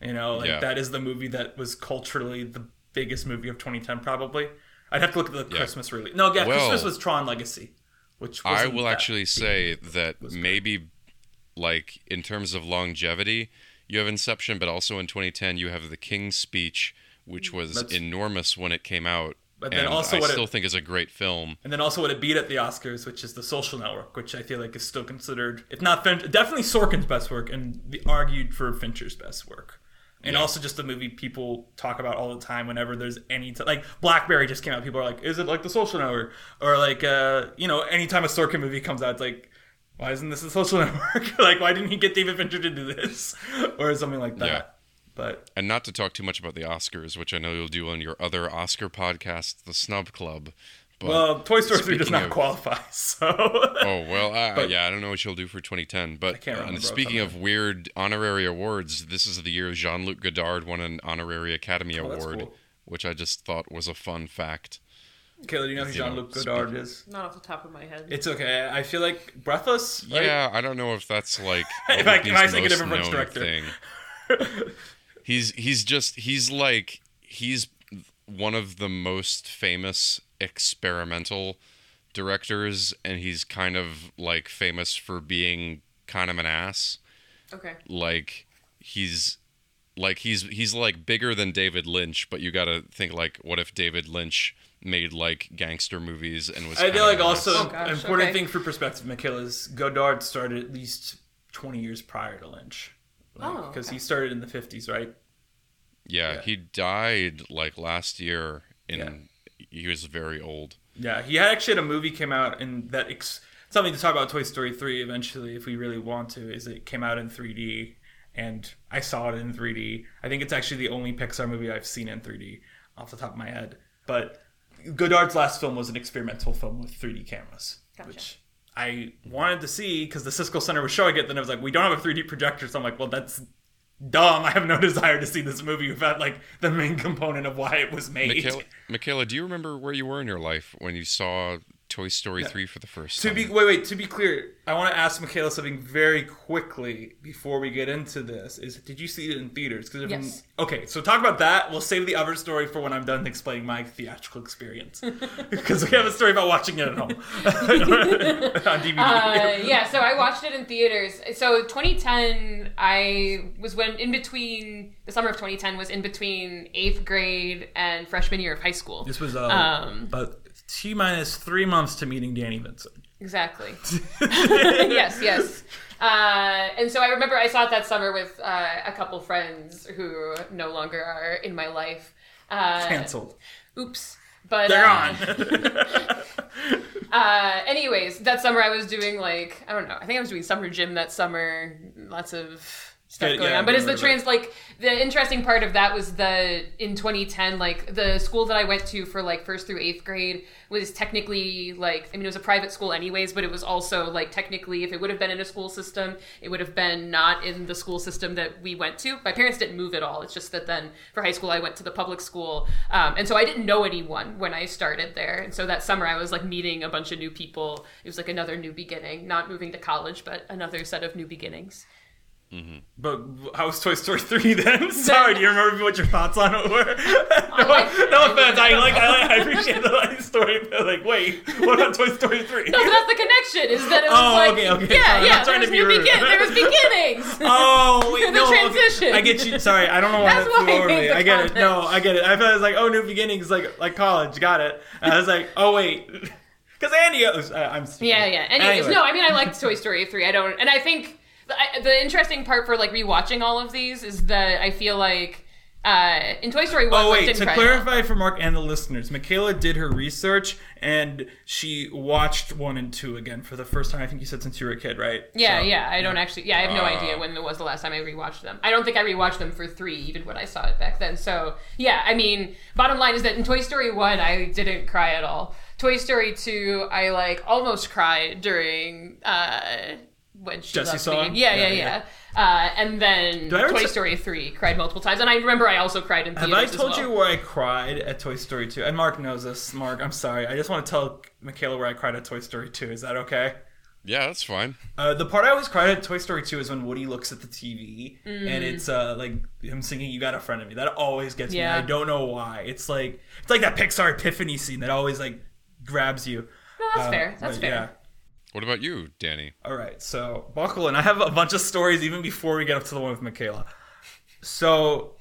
You know, like Yeah. that is the movie that was culturally the biggest movie of 2010, probably. I'd have to look at the Yeah. Christmas release. No, yeah, Well- Christmas was Tron Legacy, which I will actually say that maybe, like in terms of longevity, you have Inception, but also in 2010 you have The King's Speech, which mm, was That's- enormous when it came out. But then and also I what it- still think is a great film. And then also what it beat at the Oscars, which is The Social Network, which I feel like is still considered, if not Finch, definitely Sorkin's best work, and the, argued for Fincher's best work. And Yeah. also just a movie people talk about all the time whenever there's any t- like Blackberry just came out. People are like, "Is it like The Social Network?" Or like, uh, you know, anytime a Sorkin movie comes out, it's like, "Why isn't this The Social Network? like, why didn't he get David Fincher to do this?" or something like that. Yeah. But And not to talk too much about the Oscars, which I know you'll do on your other Oscar podcast, The Snub Club. But, well, Toy Story three does not of- qualify. So Oh well, I, But- yeah, I don't know what you'll do for 2010. But can't uh, speaking of weird honorary awards, this is the year Jean-Luc Godard won an honorary Academy Oh, Award, cool. which I just thought was a fun fact. Kayla, do you know who Jean Luc Godard is? Not off the top of my head. It's okay. I feel like Breathless. right? Yeah, I don't know if that's like If I- if I think a most different known director. thing. he's he's just he's like he's one of the most famous experimental directors, and he's kind of like famous for being kind of an ass. okay. Like he's like he's he's like bigger than David Lynch, but you got to think like what if David Lynch made like gangster movies and was I feel like also? Oh, gosh, important okay. thing for perspective, Mikaela, is Godard started at least 20 years prior to Lynch. Oh, Because okay. he started in the 50s, right? Yeah, Yeah. he died like last year in Yeah. he was very old. Yeah, he had actually had a movie came out and that ex- something to talk about Toy Story 3 eventually if we really want to is it came out in 3D and I saw it in 3D. I think it's actually the only Pixar movie I've seen in 3D off the top of my head. But Godard's last film was an experimental film with 3D cameras, Gotcha. which I wanted to see because the Siskel Center was showing it. Then I was like, we don't have a 3D projector, so I'm like, well, that's dumb. I have no desire to see this movie without like the main component of why it was made. Mikaela, Mikaela, do you remember where you were in your life when you saw Toy Story 3 for the first To time. be wait, wait. To be clear, I want to ask Mikaela something very quickly before we get into this. Is did you see it in theaters? Because Yes. Okay, so talk about that. We'll save the other story for when I'm done explaining my theatrical experience. Because we have a story about watching it at home on DVD. Uh, yeah, so I watched it in theaters. So 2010, I was when in between the summer of 2010 was in between eighth grade and freshman year of high school. this was uh, Um, about t minus three months to meeting Danny Vincent. Exactly. yes, yes. Uh, and so I remember I saw it that summer with uh, a couple friends who no longer are in my life. Uh, Cancelled. Oops. But They're uh, gone. Uh, anyways, that summer I was doing like I don't know. I think I was doing summer gym that summer. Lots of stuff going yeah, on. But it's the trans like the interesting part of that was the in 2010 like the school that I went to for like first through eighth grade was technically like I mean it was a private school anyways, but it was also like technically if it would have been in a school system, it would have been not in the school system that we went to. My parents didn't move at all. It's just that then for high school I went to the public school, um, and so I didn't know anyone when I started there. And so that summer I was like meeting a bunch of new people. It was like another new beginning, not moving to college, but another set of new beginnings. Mm-hmm. But how was Toy Story three then? Sorry, do you remember what your thoughts on it were? no, liked it. no offense, I like I, like, I appreciate the like, story, but like, wait, what about Toy Story three? No, but that's the connection. Is that it was Oh, like okay, okay, yeah, sorry, yeah. There was be new begin. There was beginnings. Oh wait, The no, okay. I get you. Sorry, I don't know why That's that flew why I over me. I get it. No, I get it. I thought it was like, oh, new beginnings, like like college. Got it. And I was like, oh wait, because Andy, goes, I, I'm stupid. Yeah, yeah. Anyways, Anyway. no, I mean I liked Toy Story three. I don't, and I think the, I, the interesting part for like rewatching all of these is that I feel like uh, in Toy Story one, Oh what wait, to clarify for Mark and the listeners, Mikaela did her research and she watched one and two again for the first time. I think you said since you were a kid, right? Yeah, So- yeah. I don't actually. Yeah, I have no Ah. idea when it was the last time I rewatched them. I don't think I rewatched them for three, even when I saw it back then. So yeah, I mean, bottom line is that in Toy Story one, I didn't cry at all. Toy Story two, I like almost cried during uh when she Jessie loved saw me. Yeah, Yeah, yeah, yeah. yeah. Uh, and then I Toy t- Story three, cried multiple times, and I remember I also cried in Have theaters I told as well. you where I cried at Toy Story 2? And Mark knows this. Mark, I'm sorry. I just want to tell Mikaela where I cried at Toy Story 2. Is that okay? yeah, that's fine. Uh, the part I always cried at Toy Story 2 is when Woody looks at the TV Mm. and it's uh, like him singing "You Got a Friend of Me." That always gets Yeah. me. I don't know why. It's like it's like that Pixar Epiphany scene that always like grabs you. No, that's Uh, fair. That's but fair. Yeah. What about you, Danny? All right, so buckle in. I have a bunch of stories even before we get up to the one with Mikaela. So,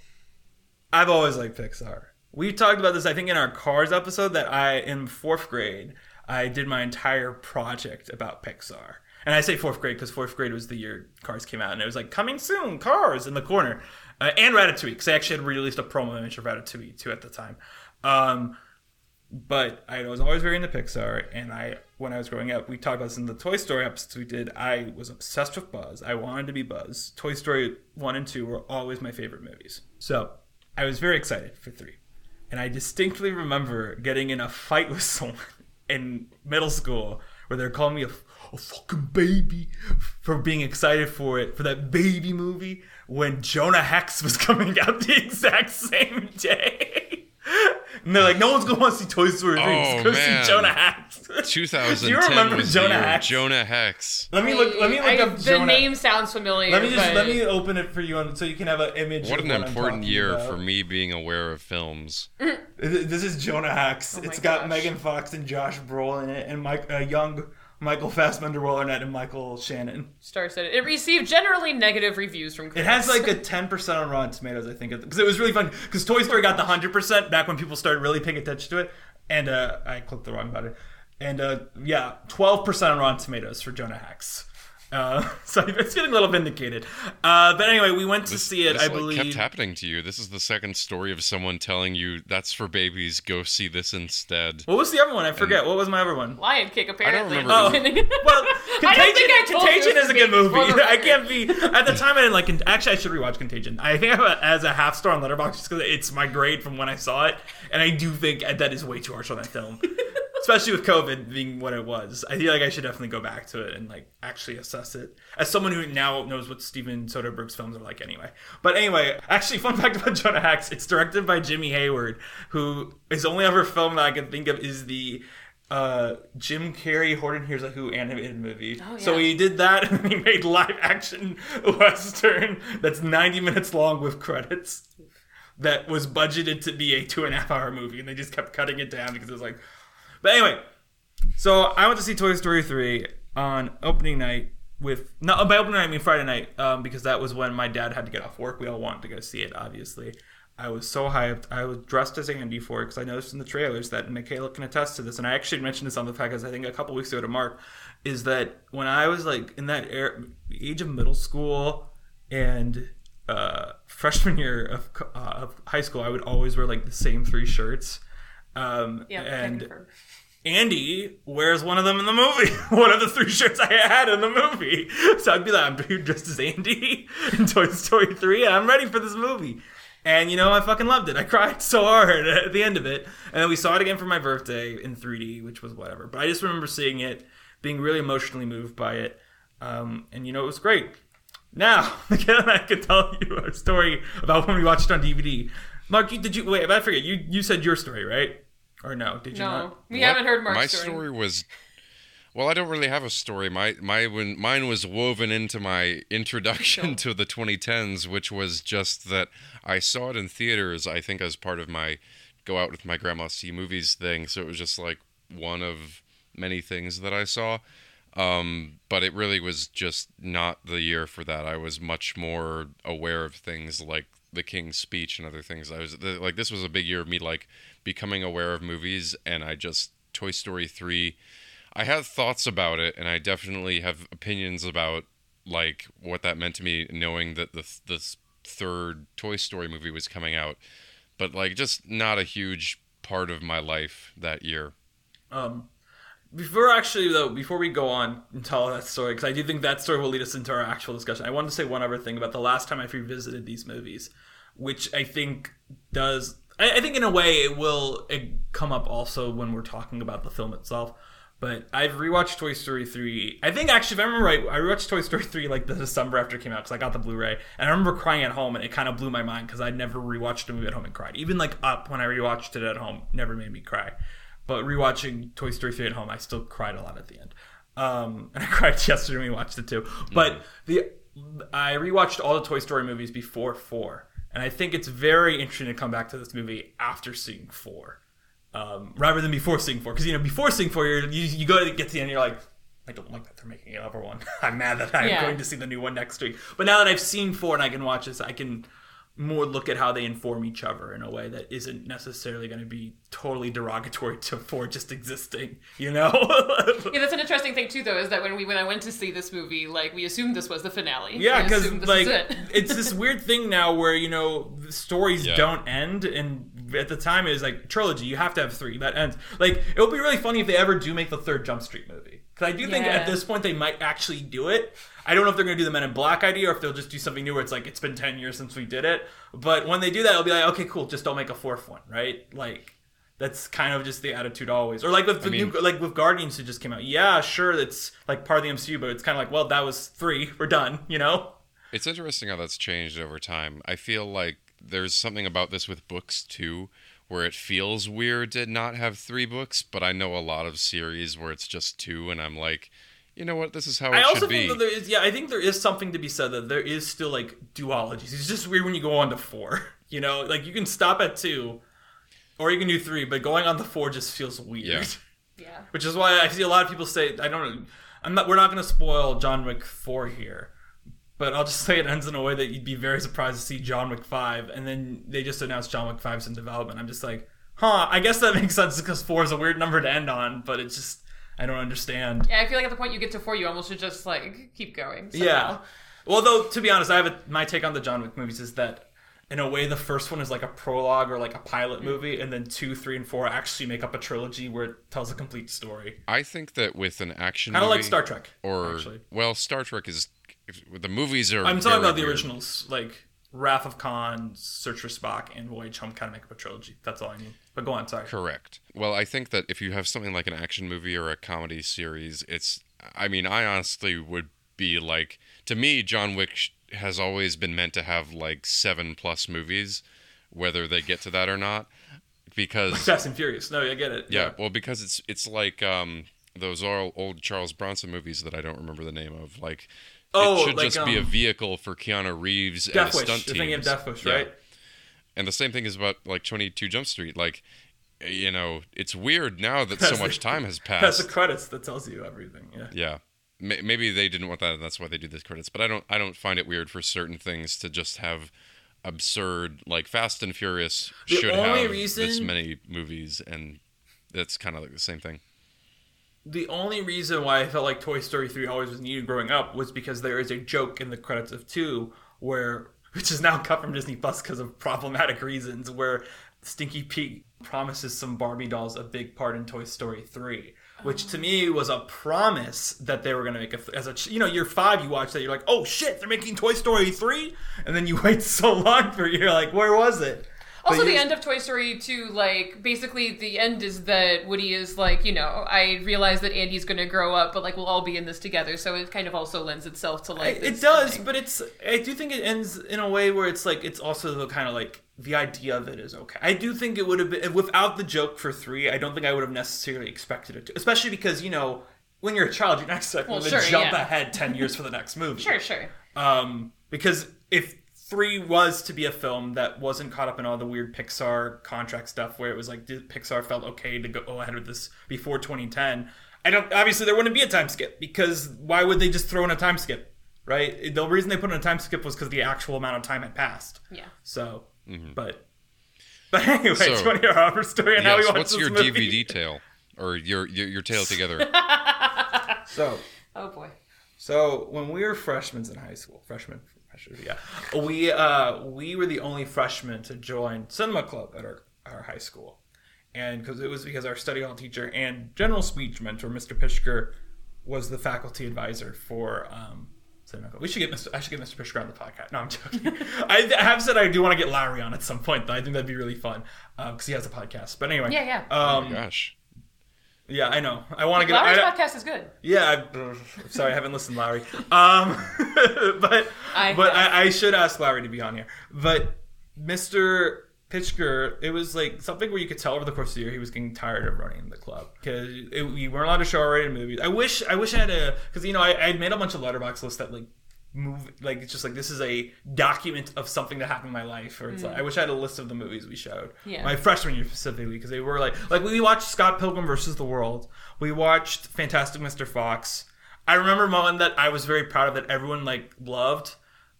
I've always liked Pixar. We talked about this, I think, in our Cars episode. That I, in fourth grade, I did my entire project about Pixar. And I say fourth grade because fourth grade was the year Cars came out, and it was like coming soon, Cars in the corner, uh, and Ratatouille because they actually had released a promo image of Ratatouille too at the time. Um, but I was always very into Pixar, and I when I was growing up, we talked about this in the Toy Story episodes we did. I was obsessed with Buzz. I wanted to be Buzz. Toy Story one and two were always my favorite movies. So I was very excited for three, and I distinctly remember getting in a fight with someone in middle school where they're calling me a, a fucking baby for being excited for it for that baby movie when Jonah Hex was coming out the exact same day. And they're like, no one's gonna want to see Toy Story 3. Oh, Just go man. see Jonah Hex. 2010 Do you remember was Jonah the year of Hex? Jonah Hex. Let me look. Let me look I- up the Jonah. name sounds familiar. let me just but- let me open it for you, on, so you can have an image. What of an what I'm important year about. for me being aware of films. This is Jonah Hex. Oh it's got gosh. Megan Fox and Josh Brolin in it, and Mike, uh, young Michael Fassbender, Will Arnett, and Michael Shannon. Star said it. It received generally negative reviews from critics. It has like a ten percent on Rotten Tomatoes, I think, because it was really fun. Because Toy Story got the hundred percent back when people started really paying attention to it, and uh, I clicked the wrong button. And uh, yeah, twelve percent on Rotten Tomatoes for Jonah Hex. Uh, so it's feeling a little vindicated. Uh, but anyway, we went to see it. This, I like, believe. kept happening to you. This is the second story of someone telling you that's for babies. Go see this instead. what was the other one? I forget. what was my other one? Lion King apparently. remember Oh, the- well, I don't Contagion, think I told Contagion this is a good movie. I can't be. At the time, I didn't like. Actually, I should rewatch Contagion. I think I have it as a half star on Letterboxd just because it's my grade from when I saw it, and I do think that is way too harsh on that film, especially with COVID being what it was. I feel like I should definitely go back to it and like actually assess it as someone who now knows what Steven Soderbergh's films are like anyway. But anyway, actually, fun fact about Jonah Hex: it's directed by Jimmy Hayward, who his only other film that I can think of is the uh, Jim Carrey Horton Hears a Who animated movie. Oh, yeah. So he did that, and he made live action western that's ninety minutes long with credits. That was budgeted to be a two and a half hour movie, and they just kept cutting it down because it was like. But anyway, so I went to see Toy Story three on opening night with no by opening night I mean Friday night um, because that was when my dad had to get off work. We all wanted to go see it, obviously. I was so hyped. I was dressed as Andy for it because I noticed in the trailers that Mikaela can attest to this, and I actually mentioned this on the podcast. I think a couple weeks ago to Mark, is that when I was like in that air, age of middle school and uh, freshman year of, uh, of high school, I would always wear like the same three shirts. Um, Yeah, and. Andy wears one of them in the movie. one of the three shirts I had in the movie. So I'd be like, I'm dressed as Andy in Toy Story 3, and I'm ready for this movie. And you know, I fucking loved it. I cried so hard at the end of it. And then we saw it again for my birthday in 3D, which was whatever. But I just remember seeing it, being really emotionally moved by it. Um, and you know, it was great. Now, again, I could tell you a story about when we watched it on DVD. Mark, did you wait? I forget. You you said your story, right? Or no? Did you No, not? we What? haven't heard Mark's My story. story was. Well, I don't really have a story. My my when mine was woven into my introduction to the 2010s, which was just that I saw it in theaters. I think as part of my go out with my grandma see movies thing. So it was just like one of many things that I saw. Um, but it really was just not the year for that. I was much more aware of things like the King's Speech and other things. I was the, like, this was a big year of me like becoming aware of movies, and I just Toy Story three. I have thoughts about it, and I definitely have opinions about like what that meant to me, knowing that the the third Toy Story movie was coming out, but like just not a huge part of my life that year. Um, before actually though, before we go on and tell that story, because I do think that story will lead us into our actual discussion. I wanted to say one other thing about the last time I revisited these movies, which I think does. I, I think in a way it will it come up also when we're talking about the film itself. But I've rewatched Toy Story 3. I think actually, if I remember right, I rewatched Toy Story 3 like the December after it came out because I got the Blu-ray, and I remember crying at home, and it kind of blew my mind because I'd never rewatched a movie at home and cried. Even like Up, when I rewatched it at home, never made me cry. But rewatching Toy Story 3 at home, I still cried a lot at the end. Um, and I cried yesterday when we watched it too. But the I rewatched all the Toy Story movies before four, and I think it's very interesting to come back to this movie after seeing four, um, rather than before seeing four. Because you know, before seeing four, you're, you you go to get to the end, you're like, I don't like that they're making another one. I'm mad that I'm Yeah. going to see the new one next week. But now that I've seen four and I can watch this, I can more look at how they inform each other in a way that isn't necessarily going to be totally derogatory to for just existing. You know? Yeah, that's an interesting thing too, though, is that when we when I went to see this movie, like we assumed this was the finale. Yeah, because like it. it's this weird thing now where you know the stories Yeah. don't end, and at the time it was like trilogy. You have to have three that ends. Like it would be really funny if they ever do make the third Jump Street movie, because I do think Yeah. at this point they might actually do it. I don't know if they're gonna do the Men in Black idea or if they'll just do something new where it's like it's been ten years since we did it. But when they do that, it'll be like okay, cool, just don't make a fourth one, right? Like. That's kind of just the attitude always, or like with the mean- new, like with Guardians who just came out. Yeah, sure, it's like part of the MCU, but it's kind of like, well, that was three, we're done, you know? It's interesting how that's changed over time. I feel like there's something about this with books too, where it feels weird to not have three books, but I know a lot of series where it's just two, and I'm like, you know what, this is how it I also should think be. that there is, yeah, I think there is something to be said that there is still like duologies. It's just weird when you go on to four. You know, like you can stop at two, or you can do three, but going on to four just feels weird. Yeah. yeah. Which is why I see a lot of people say, I don't, I'm not, we're not going to spoil John Wick four here, but I'll just say it ends in a way that you'd be very surprised to see John Wick five, and then they just announced John Wick five's in development. I'm just like, huh, I guess that makes sense because four is a weird number to end on, but it's just I don't understand. Yeah, I feel like at the point you get to four, you almost should just like keep going. somehow. Yeah. Well, though, to be honest, I have a, my take on the John Wick movies is that, in a way, the first one is like a prologue or like a pilot mm. movie, and then two, three, and four actually make up a trilogy where it tells a complete story. I think that with an action Kind of movie, like Star Trek. or actually. well, Star Trek is the movies are. I'm talking about the weird. originals, like Wrath of Khan, Search for Spock, and Voyage Home, kind of make up a trilogy. That's all I mean. But go on, sorry. Correct. Well, I think that if you have something like an action movie or a comedy series, it's. I mean, I honestly would be like, to me, John Wick has always been meant to have like seven plus movies, whether they get to that or not. because Fast and Furious. No, I get it. yeah, well, because it's it's like um, those old, old Charles Bronson movies that I don't remember the name of. Like, Oh, it should like, just be a um, vehicle for Keanu Reeves and Death the Wish. stunt You're thinking of teams. Death Wish, Yeah. And the same thing is about like 22 Jump Street. Like, you know, it's weird now that so much time has passed. That's the credits that tells you everything. Yeah. Yeah. Maybe they didn't want that, and that's why they do this credits. But I don't. I don't find it weird for certain things to just have absurd, like Fast and Furious The should only have this reason- many movies, and that's kind of like the same thing. The only reason why I felt like Toy Story 3 always was needed growing up was because there is a joke in the credits of 2 where, which is now cut from Disney Plus because of problematic reasons, where Stinky Pete promises some Barbie dolls a big part in Toy Story 3. Which to me was a promise that they were going to make a. As a you know, year five, you watch that, you're like, oh shit, they're making Toy Story 3? And then you wait so long for it, you're like, where was it? Also, the end of Toy Story 2, like, basically the end is that Woody is like, you know, I realize that Andy's going to grow up, but, like, we'll all be in this together. So it kind of also lends itself to, like, it does, ending. but it's. I do think it ends in a way where it's like it's also the kind of like the idea of it is okay. I do think it would have been without the joke for three. I don't think I would have necessarily expected it to, especially because you know when you're a child, you're not expecting Well, them sure, to jump yeah. ahead ten years for the next movie. Sure, sure. Um, because if three was to be a film that wasn't caught up in all the weird Pixar contract stuff, where it was like did Pixar felt okay to go ahead with this before 2010, I don't. Obviously, there wouldn't be a time skip because why would they just throw in a time skip, right? The reason they put in a time skip was because the actual amount of time had passed. Yeah. So, mm-hmm. but. But anyway, So- it's funny our Harper story and how we yes. watched What's this your movie. DVD tale or your your, your tale together? So, Oh, boy. So when we were freshmen in high school, freshmen, freshmen, yeah, we uh, we were the only freshmen to join cinema club at our, our high school, and because it was because our study hall teacher and general speech mentor, Mr. Pishker, was the faculty advisor for um, cinema club. We should get Mr. I should get Mr. Pishker on the podcast. No, I'm joking. I, I have said I do want to get Lowry on at some point, though. I think that'd be really fun because he has a podcast. But anyway, Yeah, yeah. oh Um, my gosh. Yeah, I know. I want to get. Lowry's I, podcast is good. yeah, I, sorry, I haven't listened, Lowry. Um, but I but. I, I should ask Lowry to be on here. But Mr. Pishker, it was like something where you could tell over the course of the year he was getting tired of running the club because we weren't allowed to show R-rated movies. I wish I wish I had a because you know I I made a bunch of Letterboxd lists that like move like it's just like this is a document of something that happened in my life or it's like I wish I had a list of the movies we showed. Yeah. my freshman year specifically because they were like like we watched Scott Pilgrim versus the World. We watched Fantastic Mr. Fox. I remember one that I was very proud of that everyone like loved.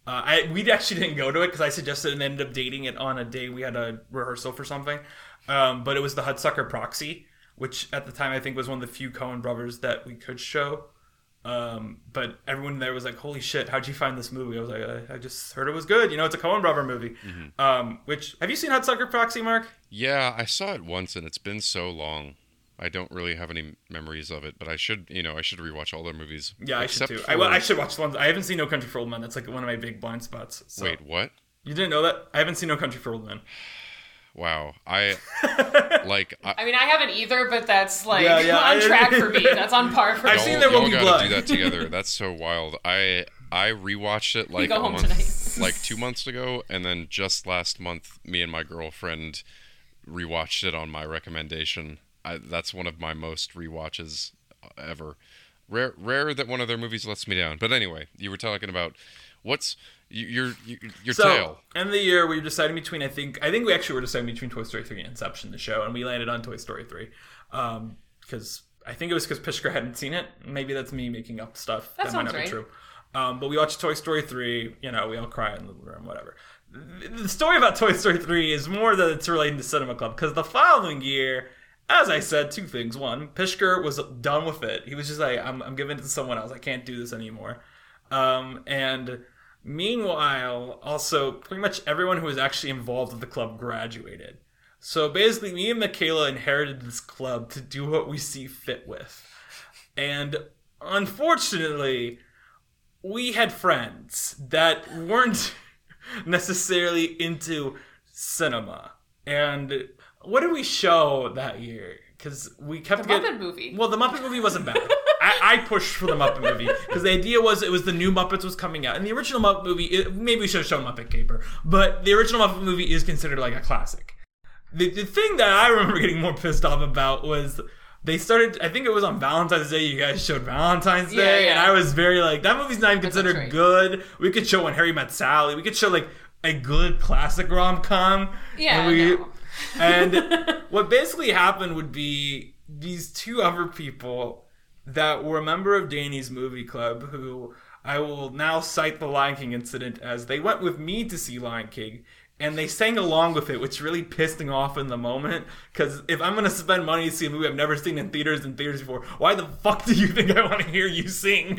Uh, I we actually didn't go to it because I suggested and ended up dating it on a day we had a rehearsal for something. Um, but it was the Hudsucker Proxy which at the time I think was one of the few Coen brothers that we could show um, but everyone there was like, "Holy shit! How'd you find this movie?" I was like, "I, I just heard it was good. You know, it's a Coen Brother movie." Um, which have you seen Hot Hudsucker Proxy, Mark? Yeah, I saw it once, and it's been so long. I don't really have any memories of it, but I should, you know, I should rewatch all their movies. Yeah, I should too. I, well, I should watch the ones. I haven't seen No Country for Old Men. That's like one of my big blind spots. So. Wait, what? you didn't know that? I haven't seen No Country for Old Men. Wow, I like. I, I mean, I haven't either, but that's like Yeah, yeah, on I- track for me. That's on par for I've me. seen y'all- There Will y'all Be gotta Blood. do that together. That's so wild. I I rewatched it like a month, like two months ago, and then just last month, me and my girlfriend rewatched it on my recommendation. I, that's one of my most rewatches ever. Rare, rare that one of their movies lets me down. But anyway, you were talking about what's y- your your, your So, tale. end of the year, we were deciding between. I think. I think we actually were deciding between Toy Story three and Inception, the show, and we landed on Toy Story three, um, because I think it was because Pishker hadn't seen it. Maybe that's me making up stuff That that, might not right. be true. Um, but we watched Toy Story three. You know, we all cry in the room, whatever. The story about Toy Story three is more that it's relating to Cinema Club because the following year. As I said, two things. One, Pishker was done with it. He was just like, I'm, I'm giving it to someone else. I can't do this anymore. Um, and meanwhile, also, pretty much everyone who was actually involved with the club graduated. So basically, me and Mikaela inherited this club to do what we see fit with. And unfortunately, we had friends that weren't necessarily into cinema. And what did we show that year? Because we kept The getting Muppet movie. Well, the Muppet movie wasn't bad. I, I pushed for the Muppet movie because the idea was it was the new Muppets was coming out, and the original Muppet movie. It, maybe we should have shown Muppet Caper, but the original Muppet movie is considered like a classic. the, the thing that I remember getting more pissed off about was they started. I think it was on Valentine's Day. You guys showed Valentine's Day, yeah. and I was very like, that movie's not even considered good. We could show When Harry Met Sally. We could show like a good classic rom com. Yeah, we, no. And what basically happened would be these two other people that were a member of Danny's movie club who I will now cite the Lion King incident as they went with me to see Lion King and they sang along with it, which really pissed me off in the moment. Because if I'm gonna spend money to see a movie I've never seen in theaters and theaters before, why the fuck do you think I want to hear you sing?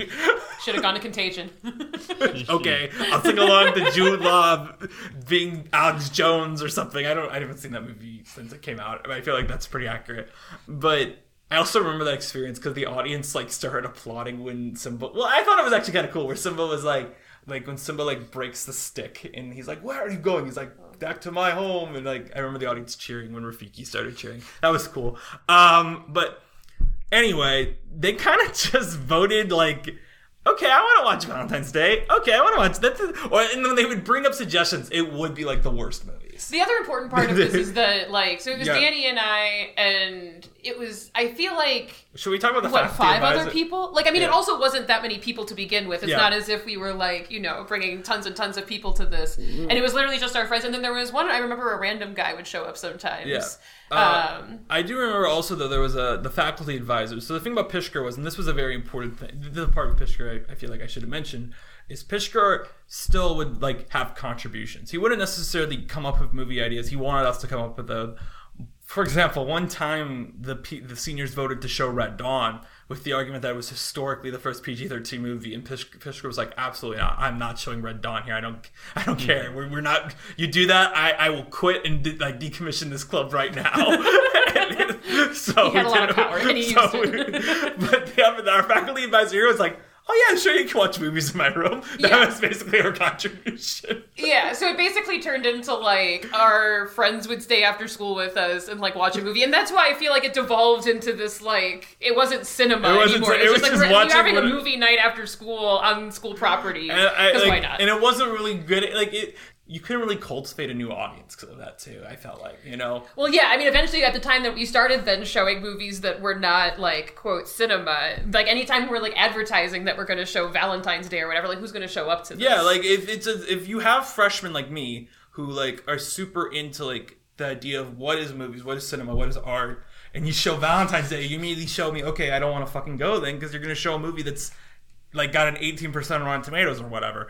Should have gone to Contagion. okay, I'll sing along to Jude Law being Alex Jones or something. I don't. I haven't seen that movie since it came out. but I feel like that's pretty accurate. But I also remember that experience because the audience like started applauding when Simba. Well, I thought it was actually kind of cool where Simba was like, like when Simba like breaks the stick and he's like, "Where are you going?" He's like, "Back to my home." And like I remember the audience cheering when Rafiki started cheering. That was cool. Um, but anyway, they kind of just voted like, okay, I want to watch Valentine's Day. Okay, I want to watch that. Or and then they would bring up suggestions. It would be like the worst movies. The other important part of this is that, like, so it was Yeah. Danny and I, and it was, I feel like, Should we talk about the what, five other people? Like, I mean, it also wasn't that many people to begin with. It's Yeah. not as if we were, like, you know, bringing tons and tons of people to this. Mm-hmm. And it was literally just our friends. And then there was one, I remember a random guy would show up sometimes. Yeah. Uh, um, I do remember also though there was a the faculty advisor. So the thing about Pishker was, and this was a very important thing. The part of Pishker I, I feel like I should have mentioned is Pishker still would like have contributions. He wouldn't necessarily come up with movie ideas. He wanted us to come up with a. For example, one time the P, the seniors voted to show Red Dawn with the argument that it was historically the first PG thirteen movie, and Pish, Pishker was like, "Absolutely not! I'm not showing Red Dawn here. I don't, I don't hmm. care. We're, we're not. You do that, I, I will quit and de- like decommission this club right now." so He had a lot of power, and he so used we- but the, our faculty advisor here was like, "Oh yeah, sure, you can watch movies in my room." That Yeah. was basically her contribution. Yeah, so it basically turned into like our friends would stay after school with us and like watch a movie, and that's why I feel like it devolved into this like it wasn't cinema It wasn't anymore. It it was was just just like we're, you're having a movie night after school on school property. Because why not? and it wasn't really good. Like it, you couldn't really cultivate a new audience because of that too. I felt like you know. well, yeah, I mean, eventually at the time that we started then showing movies that were not like quote cinema, like anytime we're like advertising that we're going to show Valentine's Day or whatever, like who's going to show up to this? Yeah, like if it's a, if you have freshmen like me who like are super into like the idea of what is movies, what is cinema, what is art, and you show Valentine's Day, you immediately show me, okay, I don't want to fucking go then because you're gonna show a movie that's like got an 18% on Rotten Tomatoes or whatever.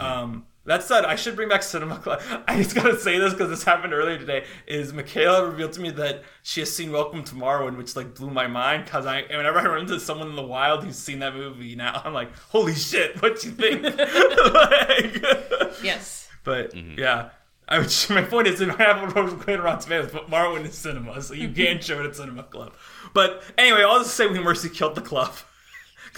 Um, that said, I should bring back Cinema Club. I just gotta say this because this happened earlier today. Is Mikaela revealed to me that she has seen Welcome to Marwen, which like blew my mind because I whenever I run into someone in the wild who's seen that movie now, I'm like, holy shit, what you think? like, yes. but mm-hmm. yeah. I would, my point is, it might have a rose queen around tomatoes, but Marwen is cinema, so you can't show it at Cinema Club. But anyway, I'll just say we mercy killed the club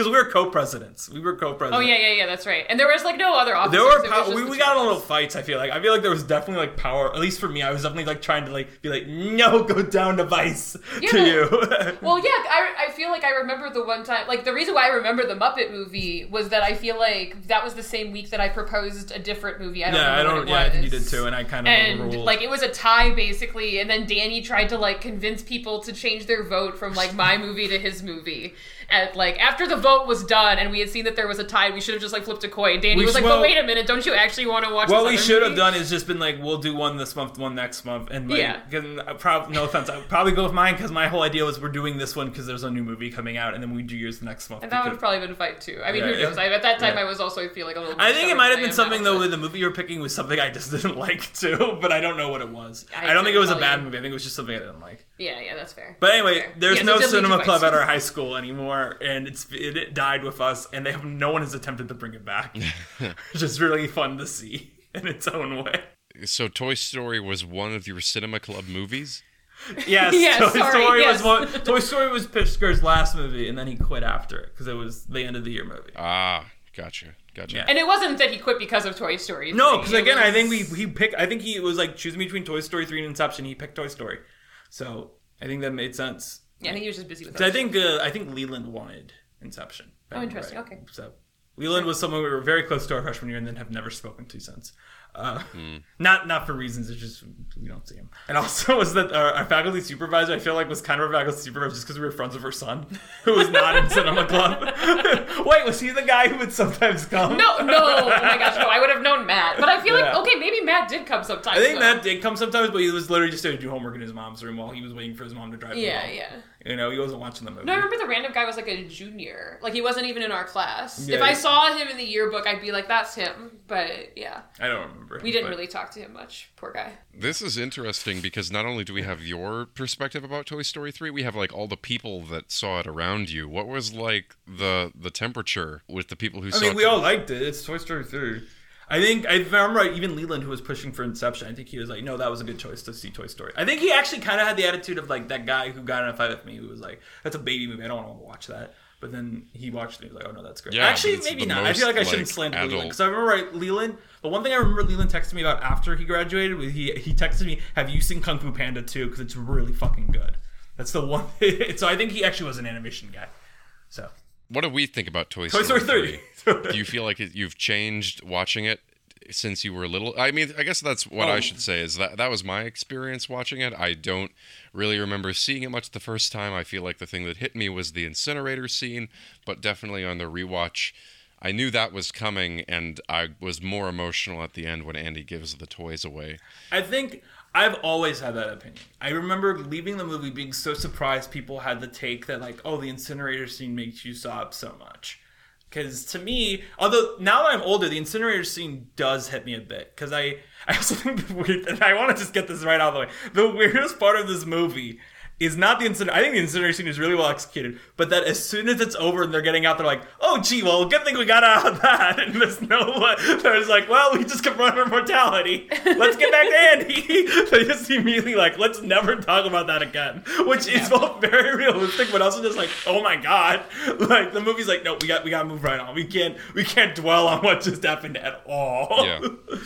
because we were co-presidents. We were co-presidents. Oh yeah, yeah, yeah. That's right. And there was like no other officers. There were pow- we, we got in little fights. I feel like I feel like there was definitely like power. At least for me, I was definitely like trying to like be like, no, go down to Vice Yeah, to well- you. Well, yeah, I, I feel like I remember the one time, like the reason why I remember the Muppet movie was that I feel like that was the same week that I proposed a different movie. I don't yeah, I don't. Yeah, I think you did too, and I kind of And overruled. like it was a tie basically, and then Danny tried to like convince people to change their vote from like my movie to his movie. And like after the vote was done, and we had seen that there was a tie, we should have just like flipped a coin. Danny We was like, well- "But wait a minute, don't you actually want to watch?" what we should have done is just been like, we'll do one this month, one next month, and like, Yeah. I uh, prob- no offense, I would probably go with mine because my whole idea was we're doing this one because there's a new movie coming out, and then we do yours the next month. And that would have probably been a fight too. I mean, Yeah, who knows? it- I, at that time, yeah. I was also feeling a little. Bit. I think it might have been something though with the movie you were picking was something I just didn't like too, but I don't know what it was. I I, don't think it was a bad movie. I think it was just something I didn't like. Yeah, yeah, that's fair. But anyway, Fair. there's Yeah, no so it did lead cinema club fights. at our high school anymore, and it's it, it died with us, and they have no one has attempted to bring it back. It's just really fun to see in its own way. So Toy Story was one of your cinema club movies? Yes, Yeah, Toy sorry, Story yes. was one, Toy Story was Pishker's last movie, and then he quit after it because it was the end of the year movie. Ah, gotcha, gotcha. Yeah. And it wasn't that he quit because of Toy Story. No, because It again, I think we he picked. I think he was like choosing between Toy Story three and Inception. He picked Toy Story, so I think that made sense. Yeah, I think he was just busy with. 'Cause I think uh, I think Leland wanted Inception. Oh, interesting. Okay. So Leland was someone we were very close to our freshman year and then have never spoken to since. Uh, Not not for reasons. It's just we don't see him. And also was that our, our faculty supervisor. I feel like was kind of our faculty supervisor just because we were friends with her son, who was not in cinema club. Wait, was he the guy who would sometimes come? No, no, oh my gosh, no! I would have known Matt, but I feel Yeah. like okay, maybe Matt did come sometimes. I think though. Matt did come sometimes, but he was literally just there to do homework in his mom's room while he was waiting for his mom to drive. him Yeah, home. yeah. You know, he wasn't watching the movie. No, I remember the random guy was like a junior. Like he wasn't even in our class. Yeah, if I yeah. saw him in the yearbook, I'd be like, "That's him." But yeah, I don't remember. we didn't but- really talk to him much. Poor guy. This is interesting because not only do we have your perspective about Toy Story 3, we have like all the people that saw it around you. What was like the the temperature with the people who I saw mean, it? we all liked it. It's Toy Story 3. I think I remember even Leland, who was pushing for Inception. I think he was like, "No, that was a good choice to see Toy Story." I think he actually kind of had the attitude of like that guy who got in a fight with me, who was like, "That's a baby movie. I don't want to watch that." But then he watched it. and He was like, "Oh no, that's great." Yeah, actually, maybe not. I feel like I shouldn't like, slander Leland because I remember right, Leland. The one thing I remember Leland texted me about after he graduated was he he texted me, "Have you seen Kung Fu Panda 2? Because it's really fucking good." That's the one. so I think he actually was an animation guy. So What do we think about Toy, Toy Story Story 3? 3. do you feel like you've changed watching it since you were little? I mean, I guess that's what Oh. I should say is that that was my experience watching it. I don't really remember seeing it much the first time. I feel like the thing that hit me was the incinerator scene, but definitely on the rewatch I knew that was coming and I was more emotional at the end when Andy gives the toys away. I think I've always had that opinion. I remember leaving the movie being so surprised people had the take that like, oh, the incinerator scene makes you sob so much. Because to me, although now that I'm older, the incinerator scene does hit me a bit. Because I, I also think the weird, and I want to just get this right out of the way. The weirdest part of this movie is not the incinerator. I think the incinerator scene is really well executed, but that as soon as it's over and they're getting out, they're like, "Oh, gee, well, good thing we got out of that." And there's no, there's like, "Well, we just confronted our mortality. Let's get back to Andy." they just immediately like, "Let's never talk about that again," which is both very realistic, but also just like, "Oh my god!" Like the movie's like, "No, we got we got to move right on. We can't we can't dwell on what just happened at all." Yeah.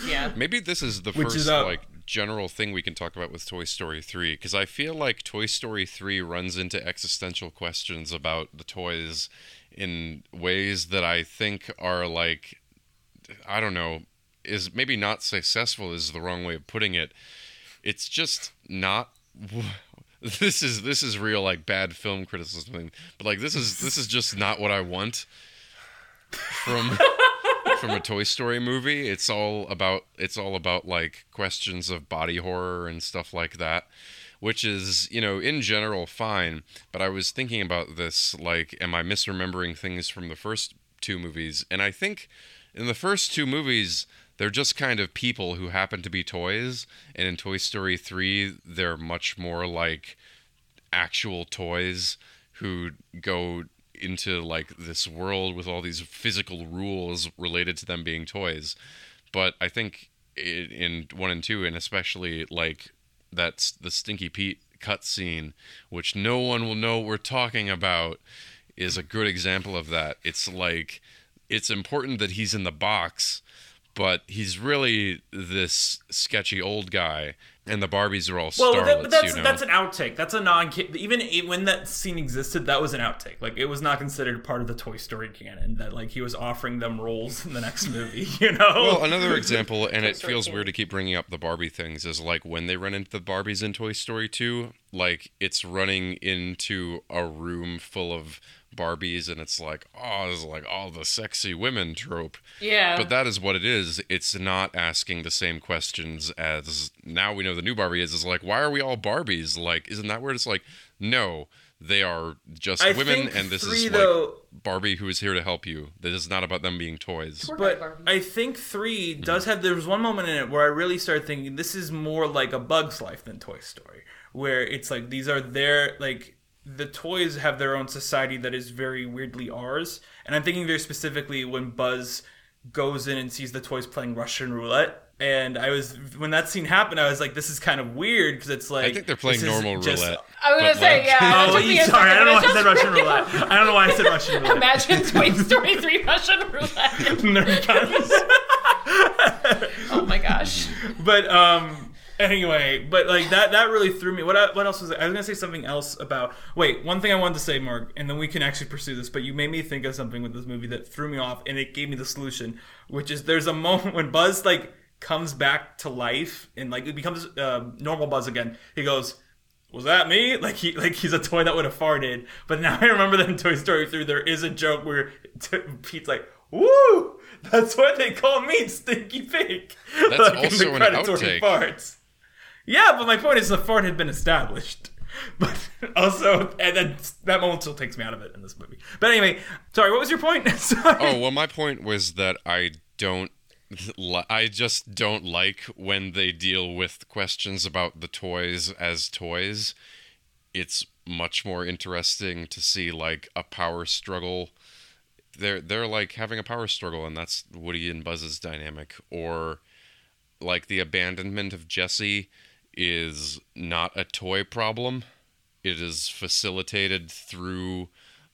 Yeah. Maybe this is the Which first is, uh, like general thing we can talk about with Toy Story 3 because I feel like Toy Story 3 runs into existential questions about the toys in ways that I think are like I don't know is maybe not successful is the wrong way of putting it. It's just not this is this is real like bad film criticism but like this is this is just not what I want from from a Toy Story movie. It's all about it's all about like questions of body horror and stuff like that, which is, you know, in general fine, but I was thinking about this like am I misremembering things from the first two movies? And I think in the first two movies they're just kind of people who happen to be toys, and in Toy Story 3 they're much more like actual toys who go into like this world with all these physical rules related to them being toys. But I think i in one and two, and especially like that's the Stinky Pete cutscene, which no one will know what we're talking about, is a good example of that. It's like it's important that he's in the box, but he's really this sketchy old guy, and the Barbies are all Well, starlets. that, but that's you know? that's an outtake. That's a non. Even it, when that scene existed, that was an outtake. Like it was not considered part of the Toy Story canon. That like he was offering them roles in the next movie. You know. Well, another example, and it feels weird to keep bringing up the Barbie things, is like when they run into the Barbies in Toy Story 2, like it's running into a room full of Barbies, and it's like, oh, it's like all the sexy women trope. Yeah. But that is what it is. It's not asking the same questions as now we know the new Barbie is. Is like, why are we all Barbies? Like, isn't that where it's like, no, they are just I women, and this three, is though- like Barbie who is here to help you. This is not about them being toys. But I think three does have. There was one moment in it where I really started thinking this is more like a Bug's Life than Toy Story, where it's like these are their like the toys have their own society that is very weirdly ours, and I'm thinking very specifically when Buzz goes in and sees the toys playing Russian roulette. And I was when that scene happened, I was like, "This is kind of weird because it's like I think they're playing normal just- roulette. I was gonna say, like- yeah. that Oh, took me you- sorry, I don't know but why I said Russian roulette. I don't know why I said Russian roulette. Imagine Toy Story 3 Russian roulette. Nerf guns. Oh my gosh. But um anyway, but like that that really threw me. What I, what else was it? I was gonna say something else about. Wait, one thing I wanted to say, Mark, and then we can actually pursue this. But you made me think of something with this movie that threw me off, and it gave me the solution, which is there's a moment when Buzz like comes back to life and like it becomes uh, normal Buzz again. He goes. Was that me? Like he like he's a toy that would have farted. But now I remember that in Toy Story 3 there is a joke where t- Pete's like, "Woo! That's why they call me Stinky Pete." That's Like, in also the an outtake. farts. Yeah, but my point is the fart had been established. But also, and then that moment still takes me out of it in this movie. But anyway, sorry, what was your point? Oh well, my point was that I don't. I just don't like when they deal with questions about the toys as toys. It's much more interesting to see like a power struggle. They're they're like having a power struggle, and that's Woody and Buzz's dynamic. Or like the abandonment of Jessie is not a toy problem. It is facilitated through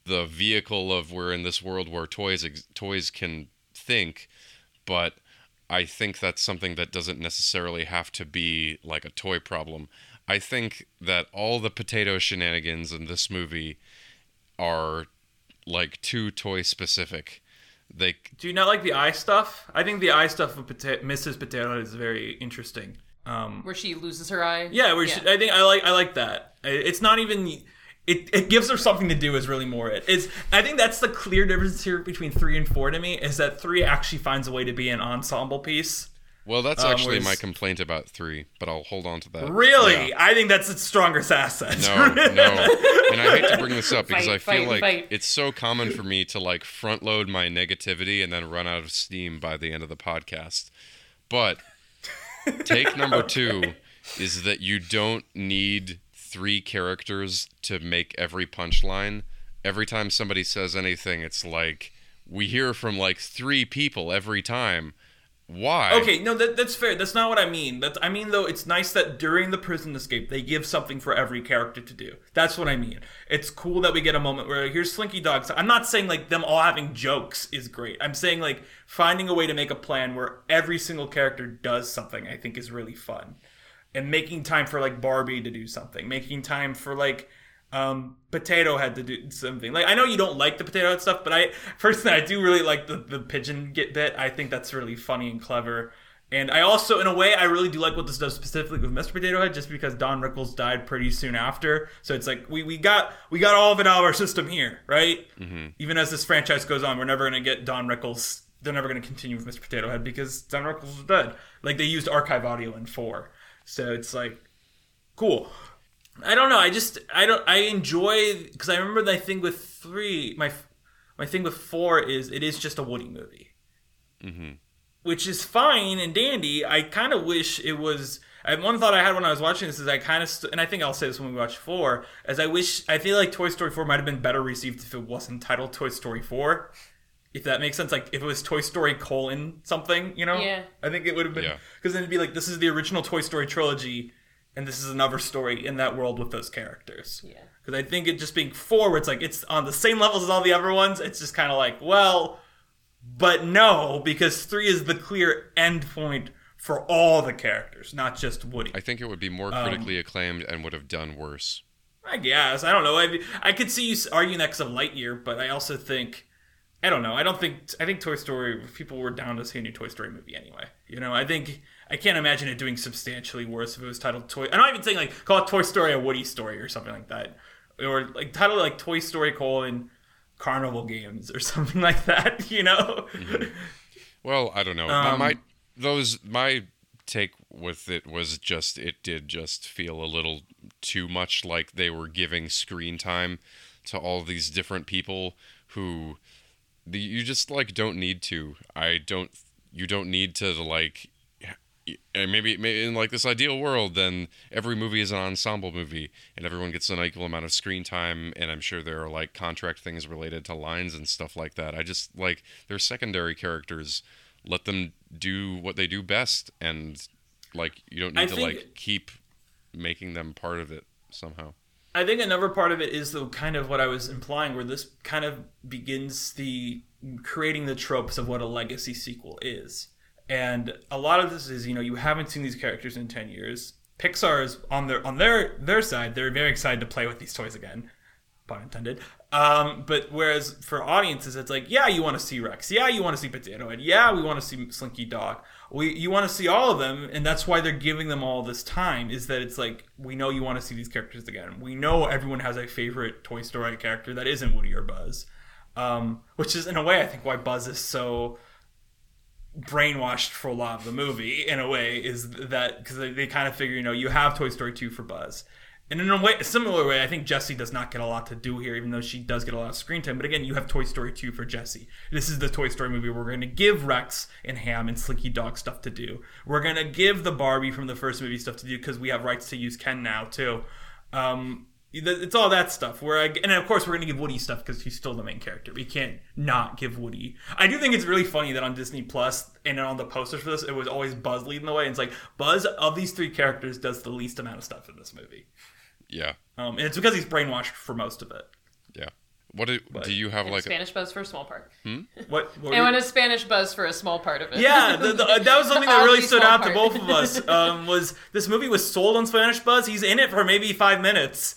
the vehicle of we're in this world where toys ex- toys can think, but I think that's something that doesn't necessarily have to be like a toy problem. I think that all the potato shenanigans in this movie are like too toy specific. They Do you not like the eye stuff? I think the eye stuff of Pota- Mrs. Potato is very interesting. Um, Where she loses her eye. yeah, where She, I think I like I like that. It's not even. It, it gives her something to do is really more it is I think that's the clear difference here between three and four to me is that three actually finds a way to be an ensemble piece well, that's Um, actually whereas- my complaint about three, but I'll hold on to that. Really? Yeah. I think that's its strongest asset. No, no. And I hate to bring this up because Fight, I feel fight, like fight. it's so common for me to like front load my negativity and then run out of steam by the end of the podcast. But take number two is that you don't need three characters to make every punchline. Every time somebody says anything, it's like we hear from like three people every time. Why? Okay, no, that, that's fair. That's not what I mean. That's, I mean, though, it's nice that during the prison escape, they give something for every character to do. That's what I mean. It's cool that we get a moment where here's Slinky Dogs. I'm not saying like them all having jokes is great. I'm saying like finding a way to make a plan where every single character does something. I think is really fun, and making time for like Barbie to do something, making time for like um, Potato Head to do something. Like I know you don't like the Potato Head stuff, but I personally I do really like the the pigeon get bit. I think that's really funny and clever. And I also, in a way, I really do like what this does specifically with Mr. Potato Head, just because Don Rickles died pretty soon after. So it's like we, we got we got all of it out of our system here, right? Mm-hmm. Even as this franchise goes on, we're never gonna get Don Rickles. They're never gonna continue with Mr. Potato Head because Don Rickles is dead. Like they used archive audio in four, so it's like cool. I don't know. I just I don't I enjoy because I remember the thing with three. My my thing with four is it is just a Woody movie, Mhm. which is fine and dandy. I kind of wish it was. And one thought I had when I was watching this is I kind of st- and I think I'll say this when we watch four. As I wish I feel like Toy Story four might have been better received if it wasn't titled Toy Story four. If that makes sense, like if it was Toy Story colon something, you know, Yeah. I think it would have been Yeah. because then it'd be like this is the original Toy Story trilogy, and this is another story in that world with those characters. Yeah. Because I think it just being four, it's like it's on the same levels as all the other ones, it's just kind of like, well, but no, because three is the clear end point for all the characters, not just Woody. I think it would be more Um, critically acclaimed and would have done worse. I guess I don't know. I I could see you arguing that because of Lightyear, but I also think I don't know. I don't think I think Toy Story people were down to see a new Toy Story movie anyway. You know, I think I can't imagine it doing substantially worse if it was titled Toy. I'm not even saying like call it Toy Story a Woody story or something like that, or like title it like Toy Story colon Carnival Games or something like that. You know. Well, I don't know. Um, my those my take with it was just it did just feel a little too much like they were giving screen time to all these different people who the, you just like don't need to. I don't you don't need to like maybe, maybe in like this ideal world then every movie is an ensemble movie and everyone gets an equal amount of screen time and i'm sure there are like contract things related to lines and stuff like that. I just like they're secondary characters. Let them do what they do best and like you don't need I to think- like keep making them part of it somehow. I think another part of it is the kind of what I was implying, where this kind of begins the creating the tropes of what a legacy sequel is. And a lot of this is, you know, you haven't seen these characters in 10 years. Pixar is on their on their their side, they're very excited to play with these toys again. Pun intended. Um, but whereas for audiences, it's like, yeah, you want to see Rex. Yeah, you want to see Potato Head. Yeah, we want to see Slinky Dog. We you want to see all of them, and that's why they're giving them all this time. Is that it's like we know you want to see these characters again. We know everyone has a favorite Toy Story character that isn't Woody or Buzz, um, which is in a way I think why Buzz is so brainwashed for a lot of the movie in a way is that because they, they kind of figure you know you have Toy Story 2 for Buzz. And in a way a similar way I think Jessie does not get a lot to do here even though she does get a lot of screen time but again you have Toy Story 2 for Jessie. This is the Toy Story movie we're going to give Rex and Ham and Slinky Dog stuff to do. We're going to give the Barbie from the first movie stuff to do because we have rights to use Ken now too. Um, it's all that stuff. Where I, and of course we're gonna give Woody stuff because he's still the main character. We can't not give Woody. I do think it's really funny that on Disney Plus and on the posters for this, it was always Buzz leading the way. And it's like Buzz of these three characters does the least amount of stuff in this movie. Yeah. Um, and it's because he's brainwashed for most of it. Yeah. What do, do you have and like Spanish buzz for a small part? Hmm? What? what and when a Spanish buzz for a small part of it. Yeah, the, the, that was something that really stood small out to both of us. Um, was this movie was sold on Spanish Buzz? He's in it for maybe five minutes.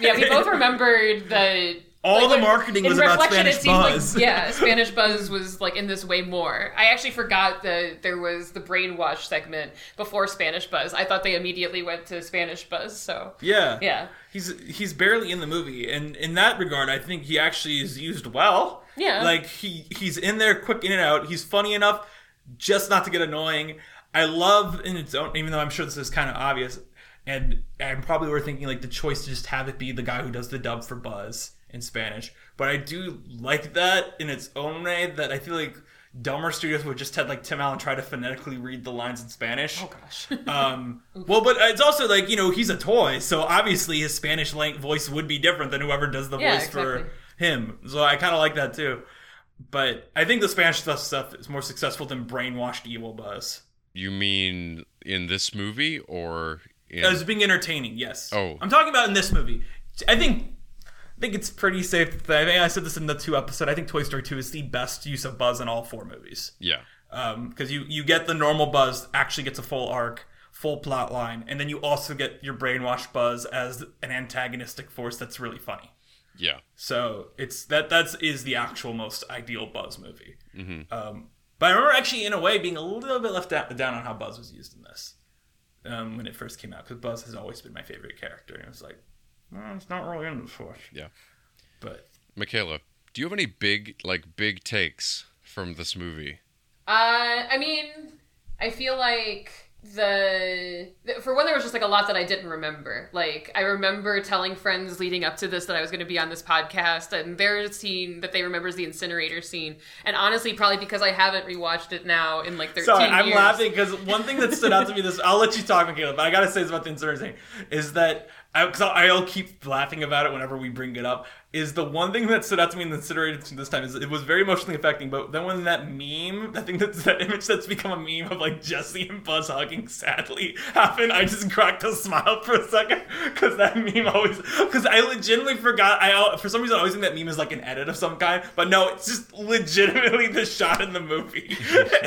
Yeah, we both remembered the All like, the when- marketing in was about reflection, Spanish it seemed Buzz. Like, yeah, Spanish Buzz was like in this way more. I actually forgot that there was the brainwash segment before Spanish Buzz. I thought they immediately went to Spanish Buzz. So Yeah. yeah, He's he's barely in the movie, and in that regard, I think he actually is used well. Yeah. like he he's in there, quick in and out. He's funny enough, just not to get annoying. I love in its own, even though I'm sure this is kind of obvious, and I'm probably were thinking like the choice to just have it be the guy who does the dub for Buzz in Spanish. But I do like that in its own way. That I feel like dumber studios would just had like Tim Allen try to phonetically read the lines in Spanish. oh gosh, Um, well, but it's also like you know he's a toy, so obviously his Spanish lang- voice would be different than whoever does the Yeah, voice for him. So I kind of like that too. But I think the Spanish stuff stuff is more successful than brainwashed evil Buzz. you mean in this movie or in As being entertaining, yes. Oh. I'm talking about in this movie. I think. I think it's pretty safe to say. I think I said this in the two episode. I think Toy Story 2 is the best use of Buzz in all four movies. Yeah. because you you get the normal Buzz actually gets a full arc, full plot line, and then you also get your brainwashed Buzz as an antagonistic force that's really funny. Yeah. So it's that that's is the actual most ideal Buzz movie. Um, but I remember actually in a way being a little bit left down, down on how Buzz was used in this um, when it first came out because Buzz has always been my favorite character, and it was like, well, it's not really in the force. Yeah. But Mikaela, do you have any big like big takes from this movie? Uh, I mean, I feel like the, the for one there was just like a lot that I didn't remember. Like I remember telling friends leading up to this that I was going to be on this podcast, and their scene that they remember is the incinerator scene. And honestly, probably because I haven't rewatched it now in like thirteen Sorry, I'm years. laughing because one thing that stood out to me this I'll let you talk, Mikaela, but I gotta say this about the incinerator thing is that because I'll keep laughing about it whenever we bring it up. Is the one thing that stood out to me in the scene this time is it was very emotionally affecting. But then when that meme, that thing that's that image that's become a meme of like Jessie and Buzz hugging sadly happened, I just cracked a smile for a second because that meme always because I legitimately forgot. I for some reason I always think that meme is like an edit of some kind, but no, it's just legitimately the shot in the movie,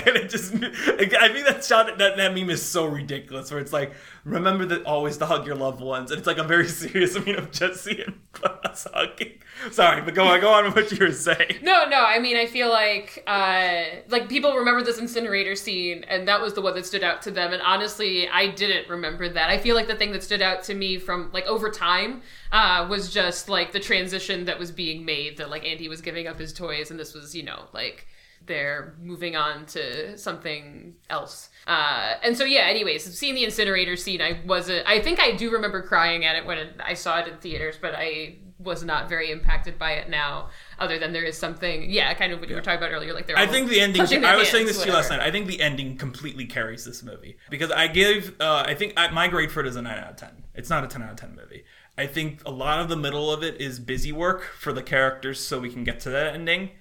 and it just I think that shot that that meme is so ridiculous. Where it's like remember that always to hug your loved ones, and it's like a very serious meme of Jessie and Buzz hugging. Sorry, but go on, go on with what you were saying. No, no. I mean, I feel like uh, like people remember this incinerator scene, and that was the one that stood out to them. And honestly, I didn't remember that. I feel like the thing that stood out to me from like over time uh, was just like the transition that was being made. That like Andy was giving up his toys, and this was you know like they're moving on to something else. Uh, and so yeah. Anyways, seeing the incinerator scene, I wasn't. I think I do remember crying at it when I saw it in theaters, but I was not very impacted by it now. Other than there is something, yeah, kind of what you were talking about earlier. Like they're I think the ending. I was hands, saying this to you last night. I think the ending completely carries this movie because I give. Uh, I think I, my grade for it is a nine out of ten. It's not a ten out of ten movie. I think a lot of the middle of it is busy work for the characters, so we can get to that ending.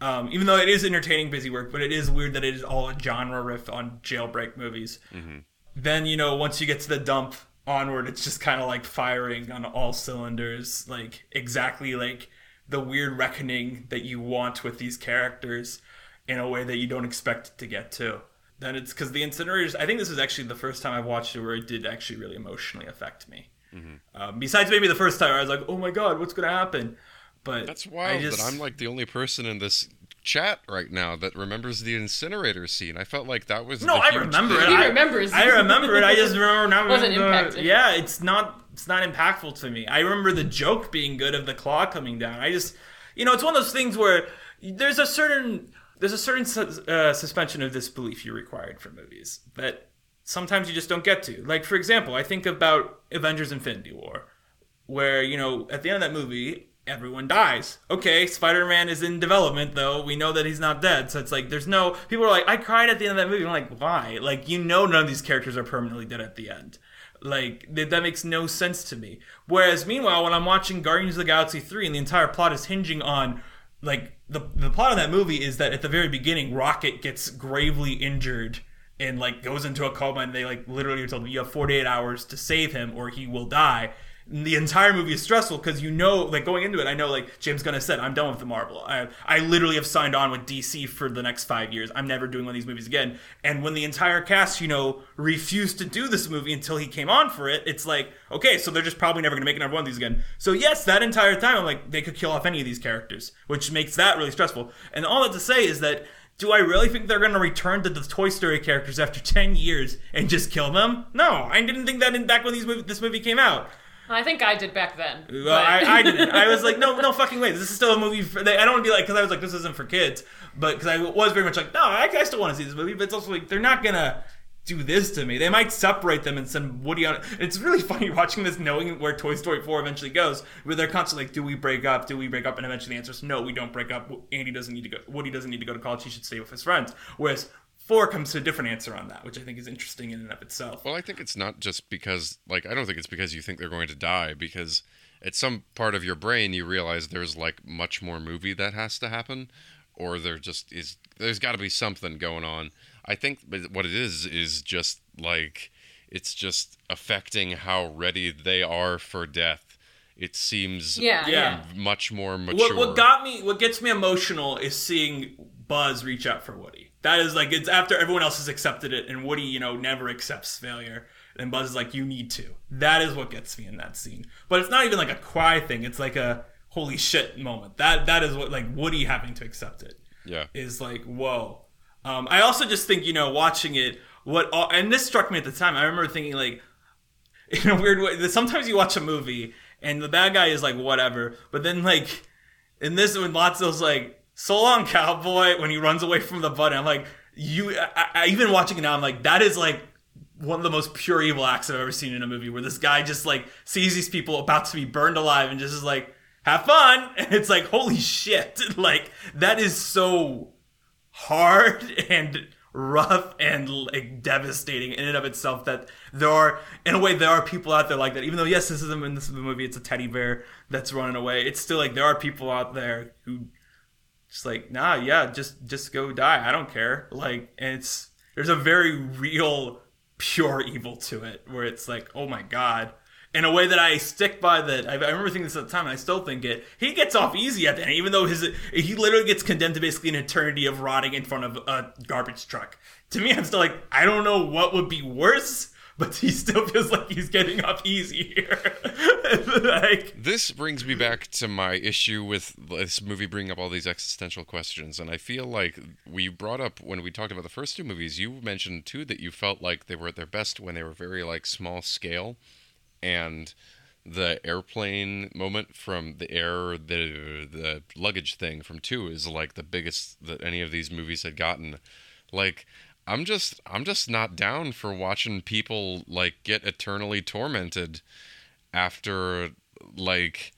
Um, even though it is entertaining busy work, but it is weird that it is all a genre riff on jailbreak movies. Then you know once you get to the dump onward, it's just kind of like firing on all cylinders, like exactly like the weird reckoning that you want with these characters in a way that you don't expect it to get to. then it's because the incinerators. I think this is actually the first time I've watched it where it did actually really emotionally affect me. Mm-hmm. Um, besides maybe the first time I was like, oh my god, what's gonna happen? But That's I wild just- that I'm like the only person in this chat right now that remembers the incinerator scene. I felt like that was No, the I huge remember thing. it. He I, remembers. I remember it. I just remember now. Wasn't the- impacted. Yeah, it's not. It's not impactful to me. I remember the joke being good of the claw coming down. I just, you know, it's one of those things where there's a certain there's a certain sus- uh, suspension of disbelief you're required for movies that sometimes you just don't get to. Like for example, I think about Avengers: Infinity War, where you know at the end of that movie everyone dies. Okay, Spider-Man is in development though. We know that he's not dead. So it's like there's no people are like I cried at the end of that movie. I'm like, why? Like you know none of these characters are permanently dead at the end. Like th- that makes no sense to me. Whereas meanwhile when I'm watching Guardians of the Galaxy 3 and the entire plot is hinging on like the the plot of that movie is that at the very beginning Rocket gets gravely injured and like goes into a coma and they like literally told you have 48 hours to save him or he will die the entire movie is stressful because you know like going into it i know like james gunn has said i'm done with the marvel. I, I literally have signed on with dc for the next five years. I'm never doing one of these movies again. And when the entire cast you know refused to do this movie until he came on for it it's like okay so they're just probably never to make another one of these again. So yes that entire time i'm like they could kill off any of these characters which makes that really stressful. And all that to say is that do I really think they're going to return to the Toy Story characters after 10 years and just kill them? No, I didn't think that in back when these movie, this movie came out. I think I did back then. Well, but- I, I didn't. I was like, no, no fucking way. This is still a movie. For, I don't want to be like, because I was like, this isn't for kids. But because I was very much like, no, I, I still want to see this movie. But it's also like, they're not going to do this to me. They might separate them and send Woody on. It's really funny watching this, knowing where Toy Story 4 eventually goes, where they're constantly like, do we break up? Do we break up? And eventually the answer is no, we don't break up. Andy doesn't need to go. Woody doesn't need to go to college. He should stay with his friends. Whereas 4 comes to a different answer on that, which I think is interesting in and of itself. Well, I think it's not just because, like, I don't think it's because you think they're going to die, because at some part of your brain you realize there's like much more movie that has to happen, or there just is. There's got to be something going on. I think what it is is just like it's just affecting how ready they are for death. It seems yeah, Yeah. yeah. much more mature. What, what got me, what gets me emotional is seeing Buzz reach out for Woody. That is like, it's after everyone else has accepted it and Woody, you know, never accepts failure. And Buzz is like, you need to. That is what gets me in that scene. But it's not even like a cry thing. It's like a holy shit moment. That That is what, like, Woody having to accept it yeah. is like whoa. Um, I also just think you know watching it what and this struck me at the time. I remember thinking like in a weird way that sometimes you watch a movie and the bad guy is like whatever, but then like in this when Lotso's like so long cowboy when he runs away from the button, I'm like you. I, I, even watching it now, I'm like that is like one of the most pure evil acts I've ever seen in a movie where this guy just like sees these people about to be burned alive and just is like, have fun. And it's like, holy shit. Like, that is so hard and rough and like devastating in and of itself that there are in a way there are people out there like that even though yes this is in this movie it's a teddy bear that's running away it's still like there are people out there who just like nah yeah just just go die. I don't care. Like it's there's a very real pure evil to it where it's like oh my god. In a way that I stick by that I, I remember thinking this at the time and I still think it. He gets off easy at the end even though his he literally gets condemned to basically an eternity of rotting in front of a garbage truck. To me I'm still like I don't know what would be worse but he still feels like he's getting off easy here like This brings me back to my issue with this movie bringing up all these existential questions. And I feel like we brought up when we talked about the first two movies, you mentioned too that you felt like they were at their best when they were very like small scale. And the airplane moment from the air, the the luggage thing from two is like the biggest that any of these movies had gotten. Like I'm just I'm just not down for watching people like get eternally tormented after like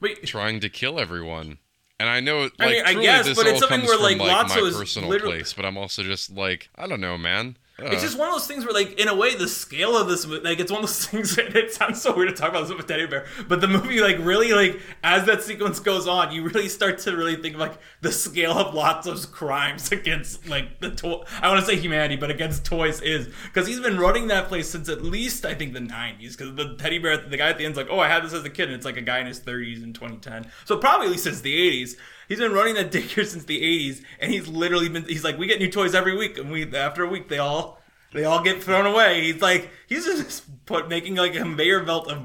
wait trying to kill everyone. And I know, like, I mean, I truly guess, this but it's all something comes where, from like, like, my is personal literally- place, but I'm also just like, I don't know, man. Uh, It's just one of those things where, like, in a way, the scale of this, like, it's one of those things. That it sounds so weird to talk about this with teddy bear, but the movie, like, really, like, as that sequence goes on, you really start to really think of like the scale of Lotso's crimes against, like, the toy. I want to say humanity, but against toys is because he's been running that place since at least I think the '90s. Because the teddy bear, the guy at the end's like, "Oh, I had this as a kid," and it's like a guy in his 30s in 2010, so probably at least since the '80s. He's been running that daycare since the '80s, and he's literally been. He's like, we get new toys every week, and we after a week they all they all get thrown away. He's like, he's just put making like a conveyor belt of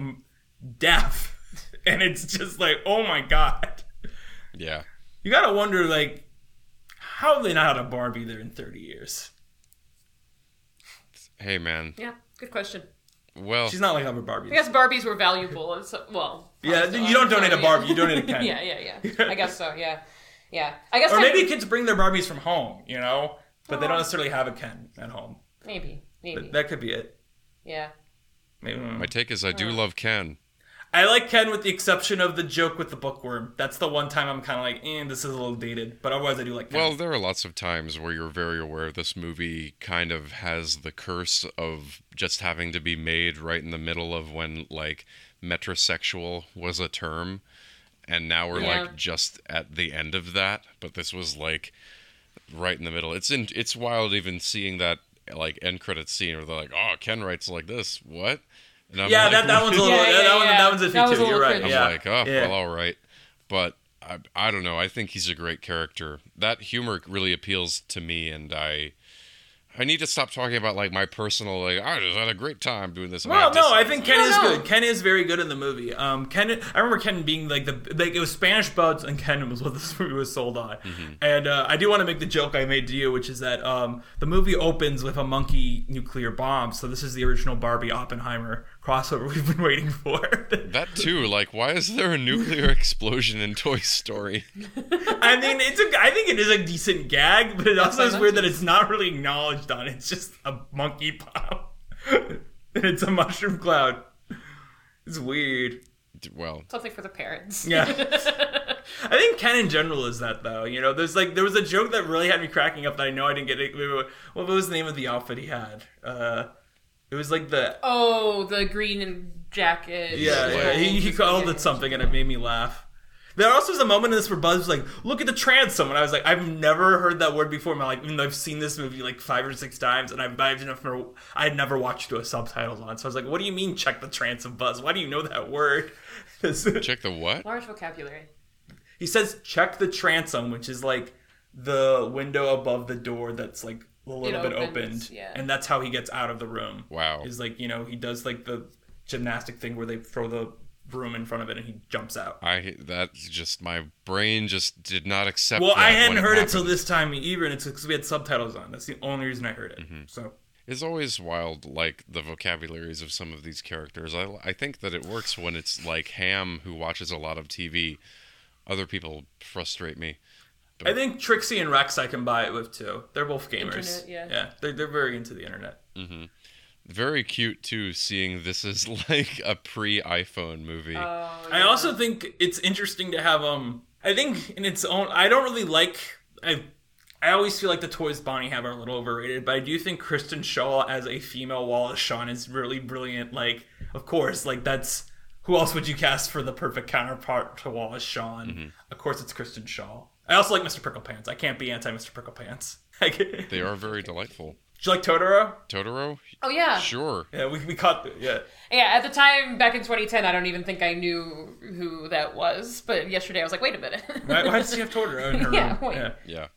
death, and it's just like, oh my god. Yeah. You gotta wonder, like, how have they not had a Barbie there in 30 years? Hey, man. Yeah, good question. Well, She's not like other Barbies. I guess Barbies were valuable. and So, well, Yeah, also, you don't I'm donate a Barbie, you donate a Ken. yeah, yeah, yeah. I guess so. Yeah, yeah. I guess Or I- maybe kids bring their Barbies from home, you know? But they don't necessarily have a Ken at home. maybe, maybe. But that could be it. yeah. Maybe. my take is I do love Ken. I like Ken with the exception of the joke with the bookworm. That's the one time I'm kind of like, eh, this is a little dated. But otherwise, I do like Ken. Well, there are lots of times where you're very aware this movie kind of has the curse of just having to be made right in the middle of when like metrosexual was a term and now we're Yeah. like just at the end of that, but this was like right in the middle. It's in it's wild even seeing that like end credit scene where they're like, "Oh, Ken writes like this." What? And I'm yeah, like, that, that one's a little. Yeah, yeah, that, one, yeah. that one's iffy That was too. a You're little right. cringy. I'm Yeah. like, oh, yeah. well, all right. But I, I don't know. I think he's a great character. That humor really appeals to me, and I, I need to stop talking about like my personal like. I just had a great time doing this. and Well, have no, I think Ken No, is no. good. Ken is very good in the movie. Um, Ken, I remember Ken being like the like it was Spanish Buzz and Ken was what this movie was sold on. Mm-hmm. And uh, I do want to make the joke I made to you, which is that um, the movie opens with a monkey nuclear bomb. So this is the original Barbie Oppenheimer crossover we've been waiting for. that too. Like, why is there a nuclear explosion in Toy Story? I mean, it's a. I think it is a decent gag, but it also is weird that it's not really acknowledged on. It's just a monkey bomb, and it's a mushroom cloud. It's weird. Well, Something for the parents. Yeah. I think Ken in general is that though. You know, there's like there was a joke that really had me cracking up that I know I didn't get it. What was the name of the outfit he had? Uh, it was like the oh, the green and jacket. yeah, yeah. He, he called it something and it made me laugh. There also was a moment in this where Buzz was like, "Look at the transom," and I was like, "I've never heard that word before." in my life, even though I've seen this movie like five or six times, and I've, I've never, I had never watched it with subtitles on. So I was like, "What do you mean, check the transom, Buzz? Why do you know that word?" check the what? Large vocabulary. He says check the transom, which is like the window above the door that's like a little It bit opens, opened. yeah. And that's how he gets out of the room. Wow. Is like, you know, he does like the gymnastic thing where they throw the broom in front of it and he jumps out. I that's just my brain just did not accept. Well, I hadn't heard it till this time either, and it's because we had subtitles on. That's the only reason I heard it. Mm-hmm. So It's always wild, like the vocabularies of some of these characters. I, I think that it works when it's like Ham, who watches a lot of TV. Other people frustrate me. I think Trixie and Rex I can buy it with too. They're both gamers. Internet, yeah. Yeah, they're, they're very into the internet. Very cute too, seeing this is like a pre-iPhone movie. Oh, I also think it's interesting to have um I think in its own I don't really like I I always feel like the toys Bonnie have are a little overrated, but I do think Kristen Schaal as a female Wallace Shawn is really brilliant. Like, of course, like that's who else would you cast for the perfect counterpart to Wallace Shawn? Of course, it's Kristen Schaal. I also like Mr. Prickle Pants. I can't be anti Mr. Prickle Pants. They are very delightful. Do you like Totoro? Totoro, Oh yeah. sure. Yeah, we, we caught yeah. Yeah, at the time back in 2010, I don't even think I knew who that was. But yesterday, I was like, wait a minute. Why, why does she have Totoro in her Yeah, room? wait. Yeah. Yeah,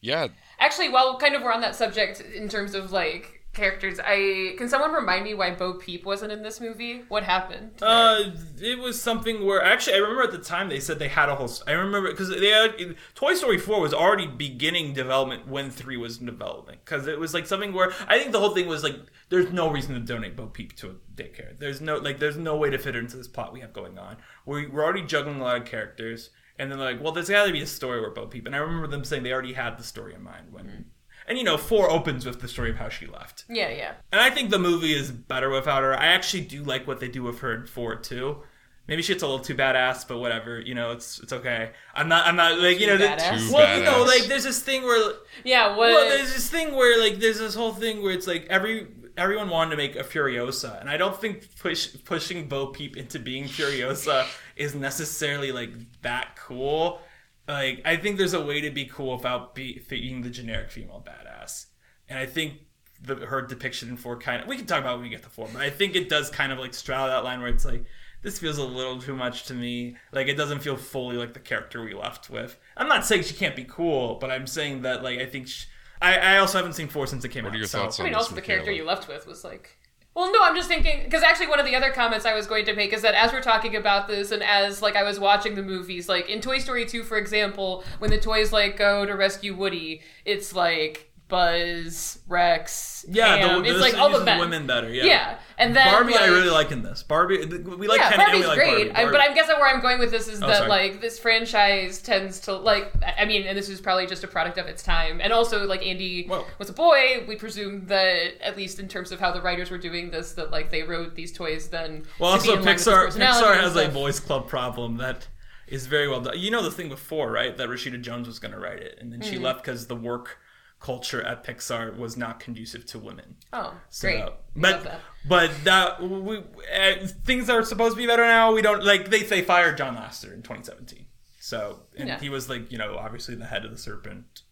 yeah. Actually, while kind of we're on that subject in terms of like characters, I can someone remind me why Bo Peep wasn't in this movie? What happened? Uh, it was something where actually I remember at the time they said they had a whole. I remember because they had Toy Story four was already beginning development when three was in development because it was like something where I think the whole thing was like there's no reason to donate Bo Peep to a daycare. There's no like there's no way to fit it into this plot we have going on. We're we're already juggling a lot of characters. And then they're like, well, there's got to be a story where Bo Peep. And I remember them saying they already had the story in mind when, and you know, four opens with the story of how she left. yeah, yeah. And I think the movie is better without her. I actually do like what they do with her in four too. Maybe she gets a little too badass, but whatever. You know, it's it's okay. I'm not. I'm not like you know. Too the- Too well, you know, like there's this thing where Yeah, what? well, there's this thing where like there's this whole thing where it's like every everyone wanted to make a Furiosa, and I don't think push pushing Bo Peep into being Furiosa is necessarily like that cool. Like I think there's a way to be cool without be, being the generic female badass, and I think the her depiction in four kind of we can talk about when we get to four, but I think it does kind of like straddle that line where it's like this feels a little too much to me. Like it doesn't feel fully like the character we left with. I'm not saying she can't be cool, but I'm saying that like I think she, I I also haven't seen four since it came What out. are your so- thoughts I on mean, this, also the character Mikaela? you left with was like. Well, no, I'm just thinking because actually one of the other comments I was going to make is that as we're talking about this and as like I was watching the movies, like in Toy Story 2, for example, when the toys like go to rescue Woody, it's like Buzz, Rex, Yeah, Ham. the, it's like all the men. women better. Yeah. Yeah, and then Barbie, I really like in this. Barbie, we like yeah, Ken and Barbie's we like great. Barbie. I, but I'm guessing where I'm going with this is Oh, that sorry. like this franchise tends to like. I mean, and this is probably just a product of its time, and also like Andy Whoa. was a boy. We presume that at least in terms of how the writers were doing this, that like they wrote these toys then. Well, also in line with Pixar Pixar has a boys club problem that is very well done. You know the thing before, right? That Rashida Jones was going to write it, and then Mm-hmm. she left because the work culture at Pixar was not conducive to women. Oh, So, great! but that. but that we uh, things are supposed to be better now. We don't like they they fired John Lasseter in 2017. So and Yeah. he was like you know obviously the head of the Serpent.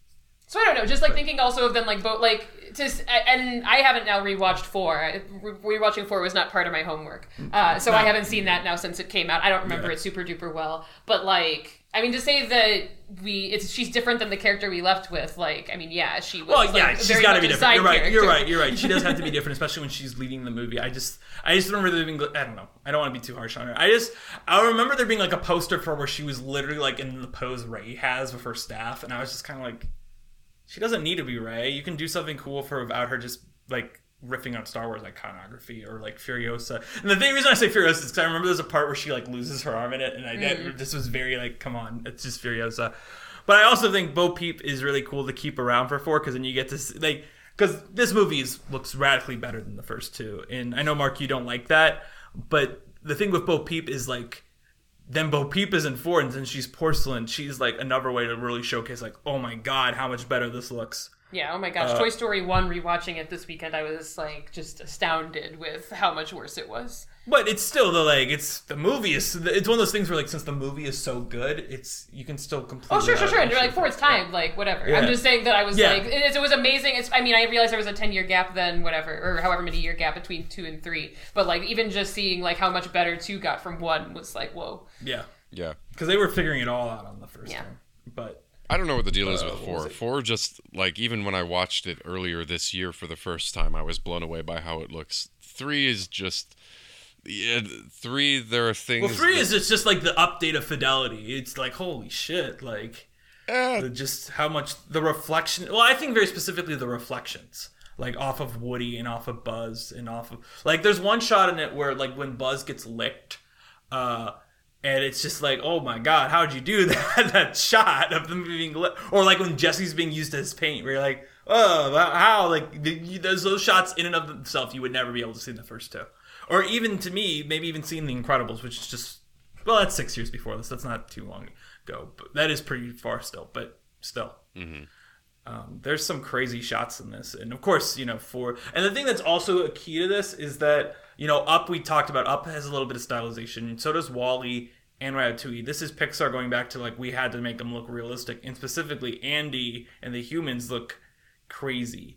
So I don't know, just like thinking also of then like both like to s- and I haven't now rewatched four. Rewatching four was not part of my homework, uh, so I haven't seen that now since it came out. I don't remember Yeah. it super duper well, but like I mean to say that we it's she's different than the character we left with. Like I mean yeah, she was. Well, like, yeah, she's got to be different. You're right. You're right. You're right. She does have to be different, especially when she's leading the movie. I just, I just remember there being, I don't know. I don't want to be too harsh on her. I just, I remember there being like a poster for her where she was literally like in the pose Rey has with her staff, and I was just kind of like, she doesn't need to be Rey. You can do something cool for her without her just like riffing on Star Wars iconography or like Furiosa. And the thing, reason I say Furiosa is because I remember there's a part where she like loses her arm in it, and I Mm. this was very like, come on, it's just Furiosa. But I also think Bo Peep is really cool to keep around for four because then you get to see, like because this movie is, looks radically better than the first two, and I know Mark you don't like that, but the thing with Bo Peep is like then Bo Peep is in four, and then she's porcelain. She's like another way to really showcase like, oh my god, how much better this looks. Yeah. Oh my Uh, gosh, Toy Story one. Rewatching it this weekend, I was like just astounded with how much worse it was. But it's still the like it's the movie is it's one of those things where like since the movie is so good, it's you can still completely. Oh, sure, sure, sure. And you're like, for its time, like, whatever. I'm just saying that I was Yeah. like, it, it was amazing. It's, I mean, I realized there was a 10 year gap then, whatever, or however many year gap between two and three. But, like, even just seeing, like, how much better two got from one was like, whoa. Yeah, Yeah. because they were figuring it all out on the first Yeah. one. But I don't know what the deal is Uh, with four. Four just like even when I watched it earlier this year for the first time, I was blown away by how it looks. Three is just yeah. Three, there are things. well, three that- is it's just like the update of fidelity. It's like holy shit, like the- just how much the reflection. Well, I think very specifically the reflections. Like off of Woody and off of Buzz and off of like there's one shot in it where like when Buzz gets licked, uh, and it's just like oh my god how'd you do that? That shot of them being lit or like when Jessie's being used as paint where you're like oh how? Like those those shots in and of themselves you would never be able to see in the first two. Or even to me maybe even seeing the Incredibles which is just well that's six years before this. That's not too long ago but that is pretty far still but still mm-hmm. Um, there's some crazy shots in this, and of course, you know, for and the thing that's also a key to this is that you know, Up we talked about. Up has a little bit of stylization, and so does WALL-E and Ratatouille. This is Pixar going back to like we had to make them look realistic, and specifically Andy and the humans look crazy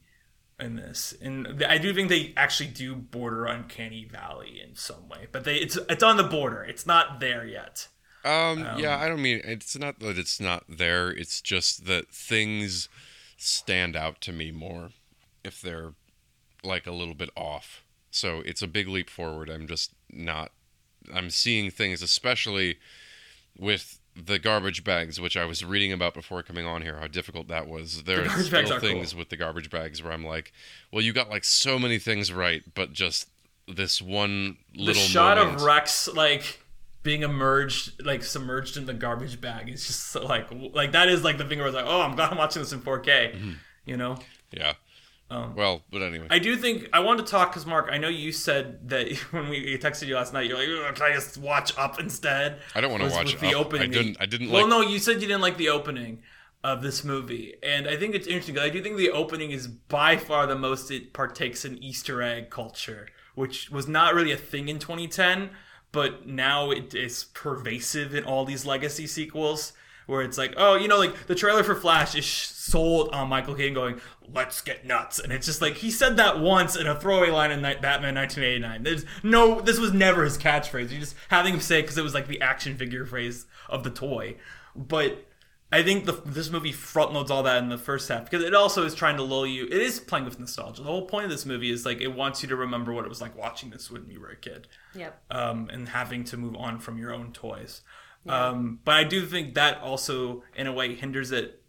in this, and I do think they actually do border on uncanny valley in some way, but they it's it's on the border. It's not there yet. Um, yeah, I don't mean it's not that it's not there. It's just that things stand out to me more if they're like a little bit off. So it's a big leap forward. I'm just not. I'm seeing things, especially with the garbage bags, which I was reading about before coming on here. How difficult that was. There are still things cool. with the garbage bags where I'm like, well, you got like so many things right, but just this one the little shot moment. of Rex like being emerged, like submerged in the garbage bag is just so, like like that is like the thing where I was like, oh, I'm glad I'm watching this in 4K. You know, yeah. Um, well, but anyway. I do think I want to talk because Mark, I know you said that when we texted you last night, you're like, can I just watch Up instead? I don't wanna watch the Up. opening. I didn't- I didn't Well, like- no, you said you didn't like the opening of this movie, and I think it's interesting because I do think the opening is by far the most it partakes in Easter egg culture, which was not really a thing in 2010, but now it is pervasive in all these legacy sequels. where it's like, oh, you know, like the trailer for Flash is sold on Michael Keaton going, "Let's get nuts," and it's just like he said that once in a throwaway line in Batman 1989. There's no, this was never his catchphrase. You just having him say it because it was like the action figure phrase of the toy, but. I think the, this movie front loads all that in the first half because it also is trying to lull you. It is playing with nostalgia. The whole point of this movie is like it wants you to remember what it was like watching this when you were a kid Yep. um, and having to move on from your own toys. Um, but I do think that also, in a way, hinders it.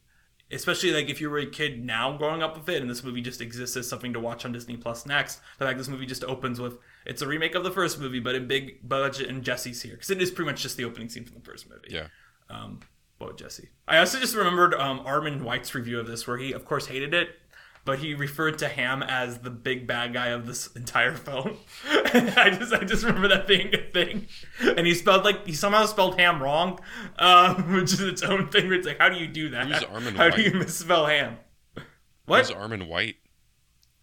Especially like if you were a kid now growing up with it, and this movie just exists as something to watch on Disney Plus next. The fact this movie just opens with it's a remake of the first movie, but in big budget, and Jessie's here because it is pretty much just the opening scene from the first movie. Yeah. Um, what Jessie? I also just remembered um, Armond White's review of this, where he, of course, hated it, but he referred to Ham as the big bad guy of this entire film. I just, I just remember that being a thing, and he spelled like he somehow spelled Ham wrong, um, which is its own thing. It's like, how do you do that? Who's Armond how do White? you misspell Ham? What? Who's Armond White?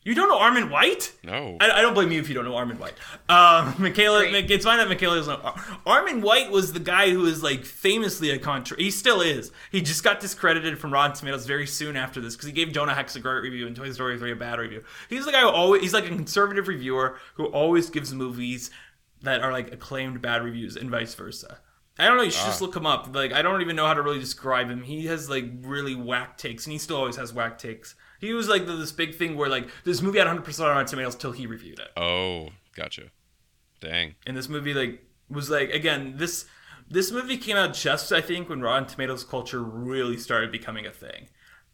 You don't know Armond White? No. I, I don't blame you if you don't know Armond White. Um, Mikaela, Great. it's fine that Mikaela doesn't know. Armond White was the guy who is like famously a contra. He still is. He just got discredited from Rotten Tomatoes very soon after this because he gave Jonah Hex a great review and Toy Story 3 a bad review. He's the guy who always he's like a conservative reviewer who always gives movies that are like acclaimed bad reviews and vice versa. I don't know. You should just look him up. Like I don't even know how to really describe him. He has like really whack takes, and he still always has whack takes. He was like the, this big thing where like this movie had 100 percent on Rotten Tomatoes till he reviewed it Oh, gotcha. Dang. and this movie like was like again this this movie came out just I think when Rotten Tomatoes culture really started becoming a thing,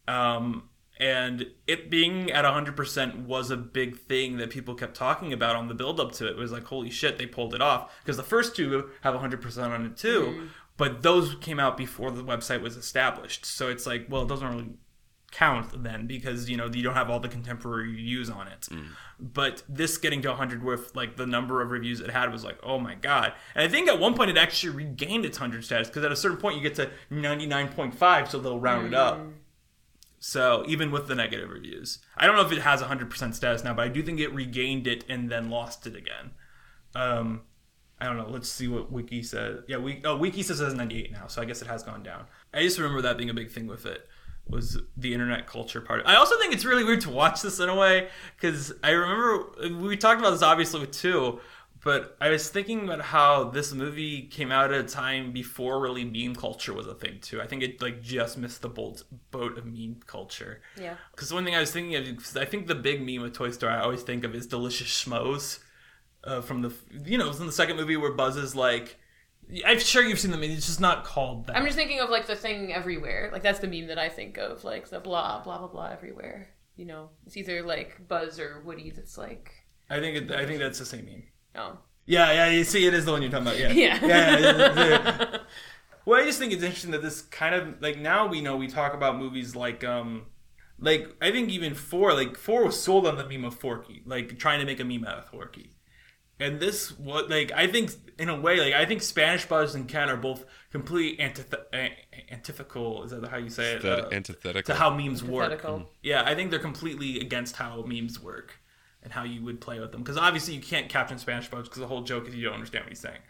um, and it being at hundred percent was a big thing that people kept talking about on the build up to it. It was like holy shit they pulled it off because the first two have hundred percent on it too, but those came out before the website was established. So it's like well it doesn't really count then because you know you don't have all the contemporary reviews on it. But this getting to 100 with like the number of reviews it had was like oh my god. And i think at one point it actually regained its 100 status because at a certain point you get to 99.5 so they'll round it up. So even with the negative reviews. I don't know if it has 100% status now but i do think it regained it and then lost it again. Um I don't know. Let's see what Wiki says. Yeah, we oh Wiki says it has 98 now, so I guess it has gone down. I just remember that being a big thing with it was the internet culture part. I also think it's really weird to watch this in a way because I remember we talked about this obviously with two, but I was thinking about how this movie came out at a time before really meme culture was a thing too. I think it like just missed the boat boat of meme culture. Yeah. Because one thing I was thinking of, I think the big meme of Toy Story I always think of is delicious schmoes. Uh, from the, you know, it was in the second movie where Buzz is like, I'm sure you've seen the meme. It's just not called that. I'm just thinking of like the thing everywhere. Like that's the meme that I think of. Like the blah blah blah blah everywhere. You know, it's either like Buzz or Woody. That's like I think it, I think that's the same meme. oh Yeah, yeah. You see, it is the one you're talking about. Yeah, Yeah. yeah. yeah, yeah. well, I just think it's interesting that this kind of like now we know we talk about movies like um like I think even four like four was sold on the meme of Forky, like trying to make a meme out of Forky. And this what like I think in a way like I think Spanish Buzz and Ken are both completely antith- antithetical. Is that how you say it? That Uh, antithetical. to how memes work. Antithetical. Yeah, I think they're completely against how memes work and how you would play with them. Because obviously you can't caption Spanish Buzz because the whole joke is you don't understand what he's saying.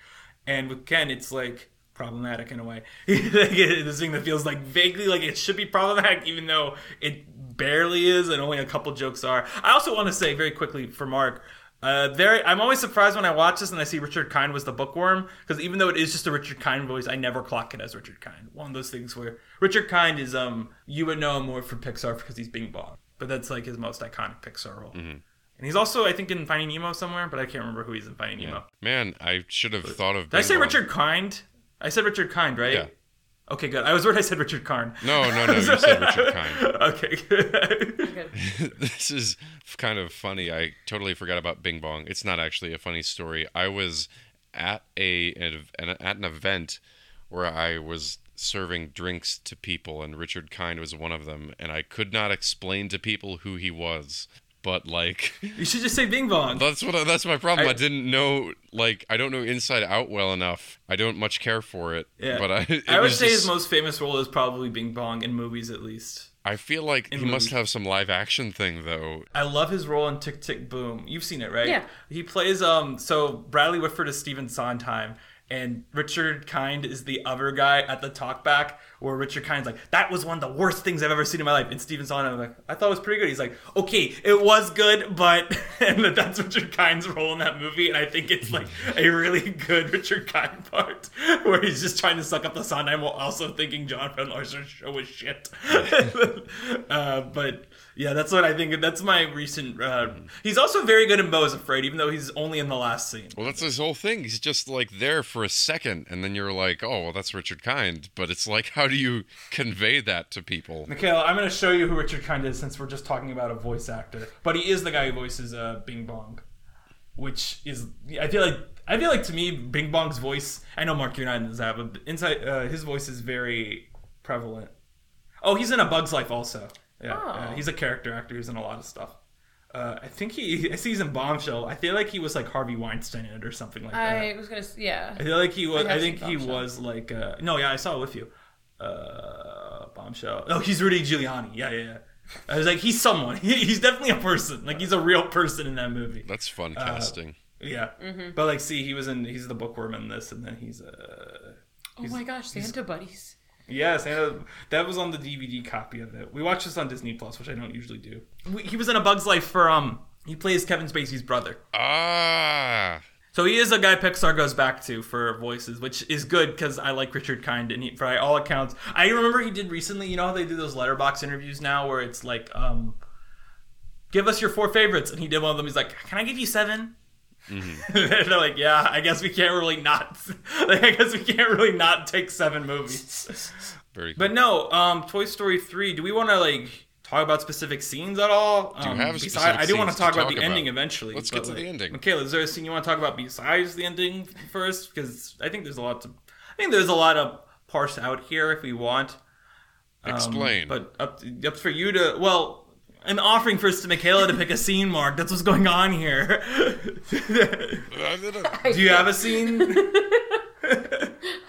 And with Ken, it's like problematic in a way. this thing that feels like vaguely like it should be problematic, even though it barely is, and only a couple jokes are. I also want to say very quickly for Mark. Uh, very. I'm always surprised when I watch this and I see Richard Kind was the bookworm because even though it is just a Richard Kind voice, I never clock it as Richard Kind. One of those things where Richard Kind is um you would know him more from Pixar because he's Bing Bong, but that's like his most iconic Pixar role. And he's also I think in Finding Nemo somewhere, but I can't remember who he's in Finding Nemo. Man, I should have thought of. Did I say Bong. Richard Kind? I said Richard Kind, right? Yeah. Okay, good. I was worried I said Richard Karn. No, no, no. You said Richard Kind. okay, good. good. this is kind of funny. I totally forgot about Bing Bong. It's not actually a funny story. I was at a an, at an event where I was serving drinks to people, and Richard Kind was one of them, and I could not explain to people who he was. But like, you should just say Bing Bong. that's what I, that's my problem. I, I- didn't know like I don't know Inside Out well enough. I don't much care for it. Yeah. but I it I would was say just- his most famous role is probably Bing Bong in movies, at least. I feel like he in must have some live action thing though. I love his role in Tick Tick Boom. You've seen it, right? Yeah. He plays um. So Bradley Whitford is Stephen Sondheim, and Richard Kind is the other guy at the talkback where Richard Kind's like, that was one of the worst things I've ever seen in my life. And Stephen Sondheim like, I thought it was pretty good. He's like, okay, it was good, but and that's Richard Kind's role in that movie. And I think it's like a really good Richard Kind part where he's just trying to suck up the Sondheim while also thinking John Van show was shit. uh, but yeah, that's what I think. That's my recent. Uh, he's also very good in Beau is Afraid, even though he's only in the last scene. Well, that's his whole thing. He's just like there for a second, and then you're like, oh, well, that's Richard Kind. But it's like, how do you convey that to people? Michaela, I'm going to show you who Richard Kind is since we're just talking about a voice actor. But he is the guy who voices uh, Bing Bong, which is I feel like I feel like to me Bing Bong's voice. I know Mark, you're not into that, but inside uh, his voice is very prevalent. Oh, he's in A Bug's Life also. Yeah, Oh. yeah, he's a character actor. He's in a lot of stuff. Uh, I think he. I see he's in Bombshell. I feel like he was like Harvey Weinstein in it or something like that. I was gonna, s- yeah. I feel like he was. I I, think he was like. Uh, no, yeah, I saw it with you. Uh, bombshell. Oh, he's Rudy Giuliani. Yeah, yeah, yeah. I was like, he's someone. He, he's definitely a person. Like he's a real person in that movie. That's fun Uh, casting. Yeah. Mm-hmm. But like, see, he was in. He's the bookworm in this, and then he's uh. oh my gosh, Santa buddies. Yeah, Santa. That was on the DVD copy of it. We watched this on Disney Plus, which I don't usually do. We, he was in A Bug's Life for um. He plays Kevin Spacey's brother. Ah, So he is a guy Pixar goes back to for voices, which is good because I like Richard Kind, and he, for all accounts, I remember he did recently. You know how they do those Letterboxd interviews now, where it's like, um, give us your four favorites, and he did one of them. He's like, can I give you 7 They're like, yeah, I guess we can't really not. Like, I guess we can't really not take seven movies. very. But no, um, Toy Story three. Do we want to like talk about specific scenes at all? Do you um, have besi- specific I do want to talk to about the talk ending eventually. Let's get to the ending. Mikaela, is there a scene you want to talk about besides the ending first? Because I think there's a lot to. I think there's a lot to parse out here if we want. Um, Explain. But up up for you to well. I'm offering first to Mikaela to pick a scene, Mark. That's what's going on here. Do you have a scene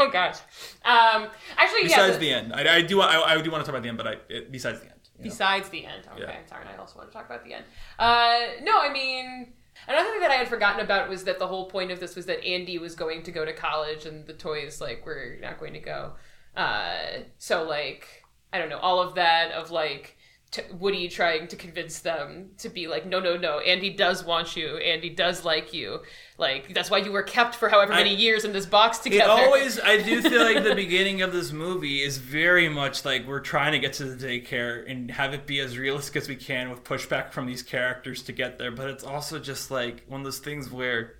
Oh gosh. Um, actually, yeah. besides the- the end? I, I do. I, I do want to talk about the end, but I it, besides the end. you know? Besides the end. Okay, Yeah. sorry, I also want to talk about the end. Uh, no, I mean, another thing that I had forgotten about was that the whole point of this was that Andy was going to go to college and the toys, like, were not going to go. Uh, so, like, I don't know, all of that of, like, t- Woody trying to convince them to be like, no, no, no, Andy does want you. Andy does like you. Like, that's why you were kept for however many I- years in this box It together. always, I do feel like the beginning of this movie is very much like we're trying to get to the daycare and have it be as realistic as we can with pushback from these characters to get there. But it's also just like one of those things where.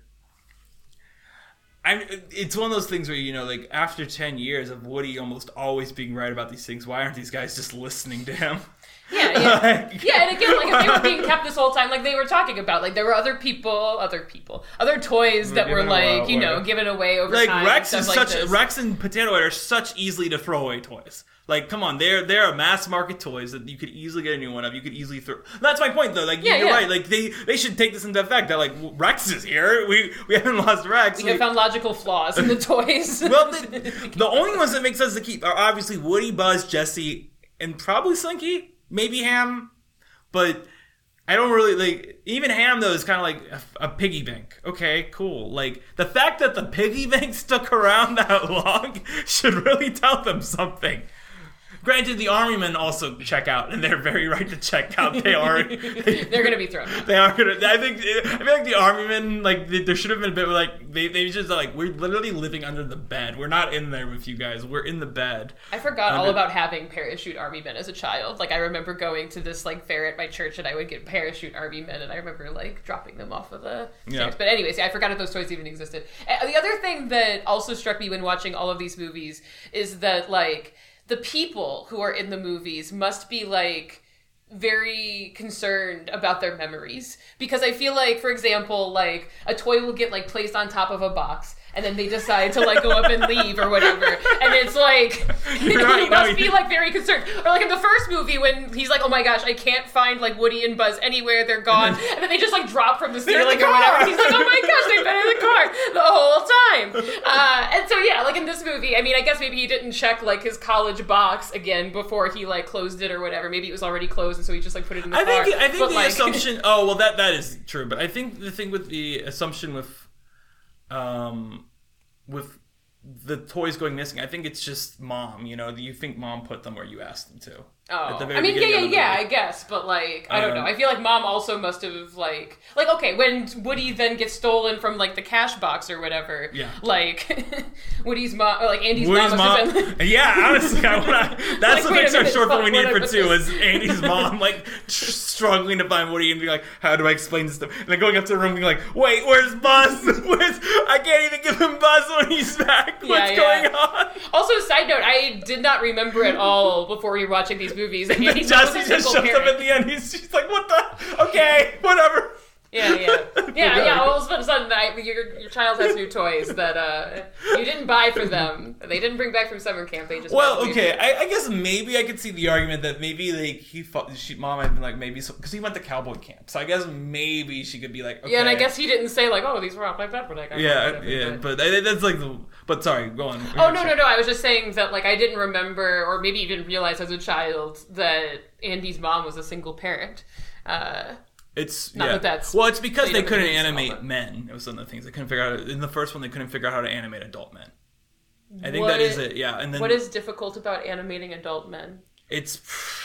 I'm, it's one of those things where you know, like after ten years of Woody almost always being right about these things, why aren't these guys just listening to him? Yeah, yeah. Like- Yeah, and again, like if they were being kept this whole time, like they were talking about, like there were other people, other people, other toys that were like, you know, given away over like time. Rex is like such this. Rex and Potato Head are such easily to throw away toys. Like, come on, they're they're mass market toys that you could easily get a new one of. You could easily throw. That's my point, though. Like, Yeah, you're yeah. right. Like, they they should take this into effect. That like Rex is here. We we haven't lost Rex. We have found logical flaws in the toys. well, the, the only ones that make sense to keep are obviously Woody, Buzz, Jessie, and probably Slinky, maybe Ham, but. I don't really like even Ham though is kind of like a, a piggy bank. Okay, cool. Like the fact that the piggy bank stuck around that long should really tell them something. Granted, the army men also check out, and they're very right to check out. They are, They're gonna be thrown out. they are gonna. I think I feel like the army men like they, there should have been a bit like they they just like we're literally living under the bed. We're not in there with you guys. We're in the bed. I forgot all about having parachute army men as a child. Like I remember going to this like fair at my church, and I would get parachute army men, and I remember like dropping them off of the Yeah. stairs. But anyways, yeah, I forgot that those toys even existed. Uh, the other thing that also struck me when watching all of these movies is that like the people who are in the movies must be like very concerned about their memories because I feel like, for example, like a toy will get like placed on top of a box. And then they decide to like go up and leave or whatever, and it's like right, he no, must be like very concerned. Or like in the first movie when he's like, "Oh my gosh, I can't find like Woody and Buzz anywhere. They're gone." And then they just like drop from the They're the or whatever. car. He's like, "Oh my gosh, they've been in the car the whole time." Uh, and so yeah, like in this movie, I mean, I guess maybe he didn't check like his college box again before he like closed it or whatever. Maybe it was already closed, and so he just like put it in the I car. think I think But, the like- assumption. Oh well, that that is true. But I think the thing with the assumption with, um, with the toys going missing. I think it's just mom. You know, you think mom put them where you asked them to. Oh, At the very I mean, yeah, yeah, yeah. I guess, but like, I don't Um, know. I feel like mom also must have like, like, okay, when Woody then gets stolen from like the cash box or whatever. Yeah. Like, Woody's mom, or like Andy's Woody's mom, mom, been. yeah, honestly, I wanna, that's Like, the wait a next minute, short film we need for two this? is Andy's mom like struggling to find Woody and being like, how do I explain this stuff? And then going up to the room being like, wait, where's Buzz? Where's I can't even give him Buzz when he's back. What's yeah. going on? Also, side note, I did not remember at all before we were watching these movies that And then just shows up at the end. He's she's like, what the? Okay, whatever. Yeah, yeah, yeah, yeah. All of a sudden, I, your your child has new toys that uh, you didn't buy for them. They didn't bring back from summer camp. They just Well, okay, I, I guess maybe I could see the argument that maybe like he thought she mom had been like maybe because he went to cowboy camp, so I guess maybe she could be like okay. Yeah, and I guess he didn't say like, "Oh, these were off like that," but like, yeah, yeah, but I- that's like the. But sorry, go on. Oh no no no! I was just saying that like I didn't remember or maybe even realize as a child that Andy's mom was a single parent. Uh, It's Not yeah. that that's well, it's because they couldn't the all animate that. men. It was one of the things they couldn't figure out. In the first one, they couldn't figure out how to animate adult men. I think What that is it. Yeah, and then what is difficult about animating adult men? it's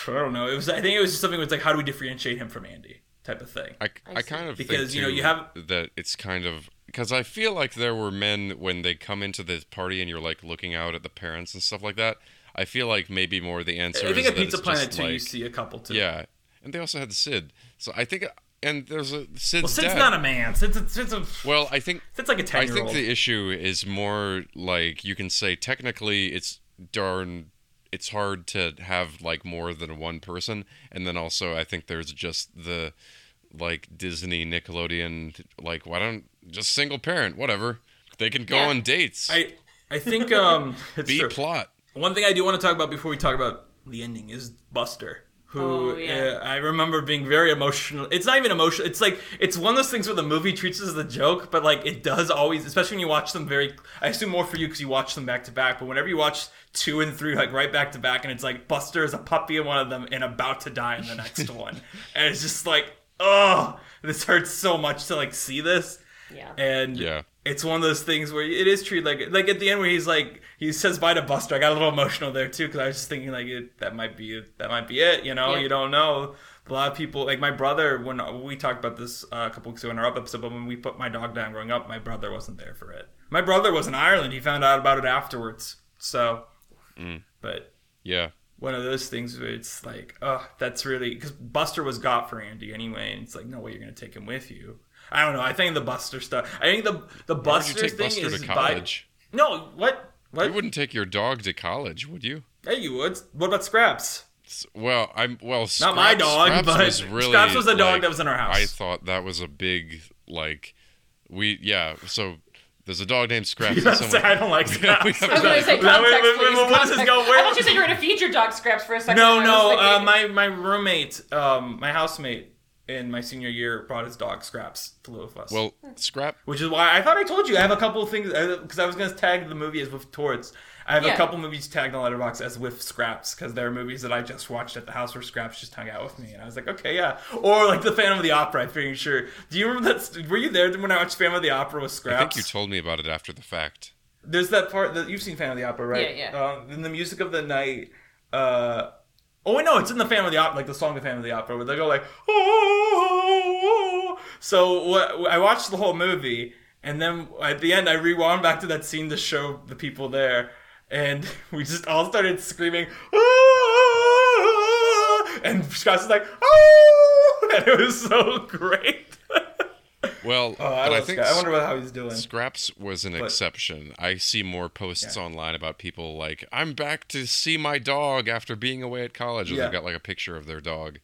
I don't know. It was I think it was just something. Where it's like how do we differentiate him from Andy type of thing. I, I I, kind of Because, think you know, you have- that it's kind of because I feel like there were men when they come into this party and you're like looking out at the parents and stuff like that. I feel like maybe more the answer I think is at that Pizza Planet just too, you see a couple too. yeah, and they also had Sid. So I think and there's a Sid's Well, Sid's dad. not a man. Sid's a, Sid's a, well, I think Sid's like a ten I think the issue is more like you can say technically it's darn it's hard to have like more than one person and then also I think there's just the like Disney Nickelodeon like why don't just single parent whatever they can go Yeah. on dates I I think um it's B true. plot One thing I do want to talk about before we talk about the ending is Buster. Who Oh, yeah. uh, I remember being very emotional. It's not even emotional. It's like it's one of those things where the movie treats it as a joke, but like it does always, especially when you watch them very. I assume more for you because you watch them back to back. But whenever you watch two and three like right back to back, and it's like Buster is a puppy in one of them and about to die in the next one, and it's just like, oh, this hurts so much to like see this. Yeah. And Yeah. it's one of those things where it is treated like like at the end where he's like he says bye to Buster. I got a little emotional there too because I was just thinking like it, that might be it. That might be it. You know, Yeah. you don't know. A lot of people like my brother when we talked about this uh, a couple weeks ago in our up episode, but when we put my dog down growing up, my brother wasn't there for it. My brother was in Ireland. He found out about it afterwards. So, but yeah one of those things where it's like, oh, that's really because Buster was got for Andy anyway, and it's like, no way you're gonna take him with you. I don't know. I think the Buster stuff. I think the the why would you Buster thing Buster is by- no, what? What? you wouldn't take your dog to college would you Hey, you would. What about Scraps? S- Well, I'm well. Not my Scraps- dog, Scraps but was really, Scraps was the dog like, that was in our house. I thought that was a big like we yeah. So there's a dog named Scraps. and Yes, someone- I don't like Scraps. We have I was going to say Wait, wait, context, wait, please. wait, what does this context. go- where- I thought you said you were going to feed your dog scraps for a second. No, and I no. was Uh, thinking- my my roommate, um, my housemate in my senior year brought his dog Scraps to live with us. Well, Scrap. Which is why I thought I told you I have a couple of things because I was going to tag the movie as with Torts. I have a Yeah. couple movies tagged on Letterboxd as with Scraps because there are movies that I just watched at the house where Scraps just hung out with me, and I was like, okay, yeah. Or like the Phantom of the Opera. I'm pretty sure. Do you remember that? Were you there when I watched Phantom of the Opera with Scraps? I think you told me about it after the fact. There's that part that you've seen Phantom of the Opera, right? Yeah, yeah. Um, in the music of the night. Uh, oh wait, no, it's in the Phantom of the Opera, like the song of Phantom of the Opera, where they go like, oh. oh, oh, oh so what? I watched the whole movie, and then at the end, I rewound back to that scene to show the people there, and we just all started screaming, oh, and Scott was like, oh, and it was so great. Well, Oh, I, but I think Scott. I wonder how he's doing. Scraps was an exception. I see more posts Yeah. online about people like, I'm back to see my dog after being away at college. And Yeah. they've got like a picture of their dog.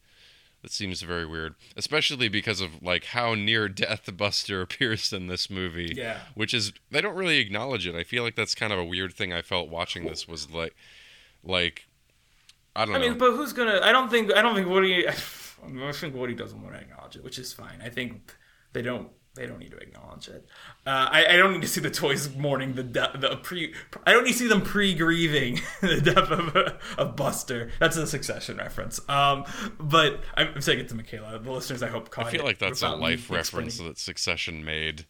That seems very weird, especially because of like how near death Buster appears in this movie. Yeah. which is they don't really acknowledge it. I feel like that's kind of a weird thing. I felt watching this was like, like, I don't know. I know. mean, but who's gonna? I don't think. I don't think Woody. I don't think Woody doesn't want to acknowledge it, which is fine. I think they don't. They don't need to acknowledge it. Uh, I, I don't need to see the toys mourning the death. The pre. I don't need to see them pre grieving the death of, of Buster. That's a Succession reference. Um, but I'm saying it to Mikaela. The listeners, I hope caught I feel like that's a life reference that Succession made.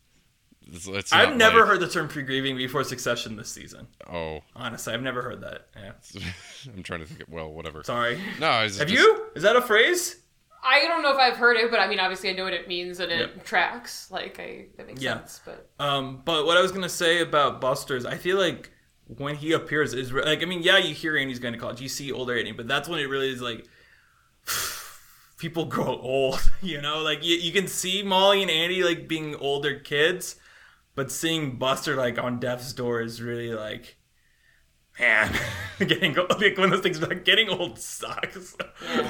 It's, it's I've never like- heard the term pre-grieving before Succession this season. Oh, Honestly, I've never heard that. Yeah. I'm trying to think. Of, well, whatever. Sorry. No, Have just- you? Is that a phrase? I don't know if I've heard it, but I mean, obviously, I know what it means and it Yep. tracks. Like, I that makes Yeah. sense. But Um, but what I was gonna say about Buster's, I feel like when he appears is re- like I mean, yeah, you hear Andy's going to college, you see older Andy, but that's when it really is like people grow old. You know, like you, you can see Molly and Andy like being older kids, but seeing Buster like on death's door is really like. Man, getting old, like one of those things like getting old sucks.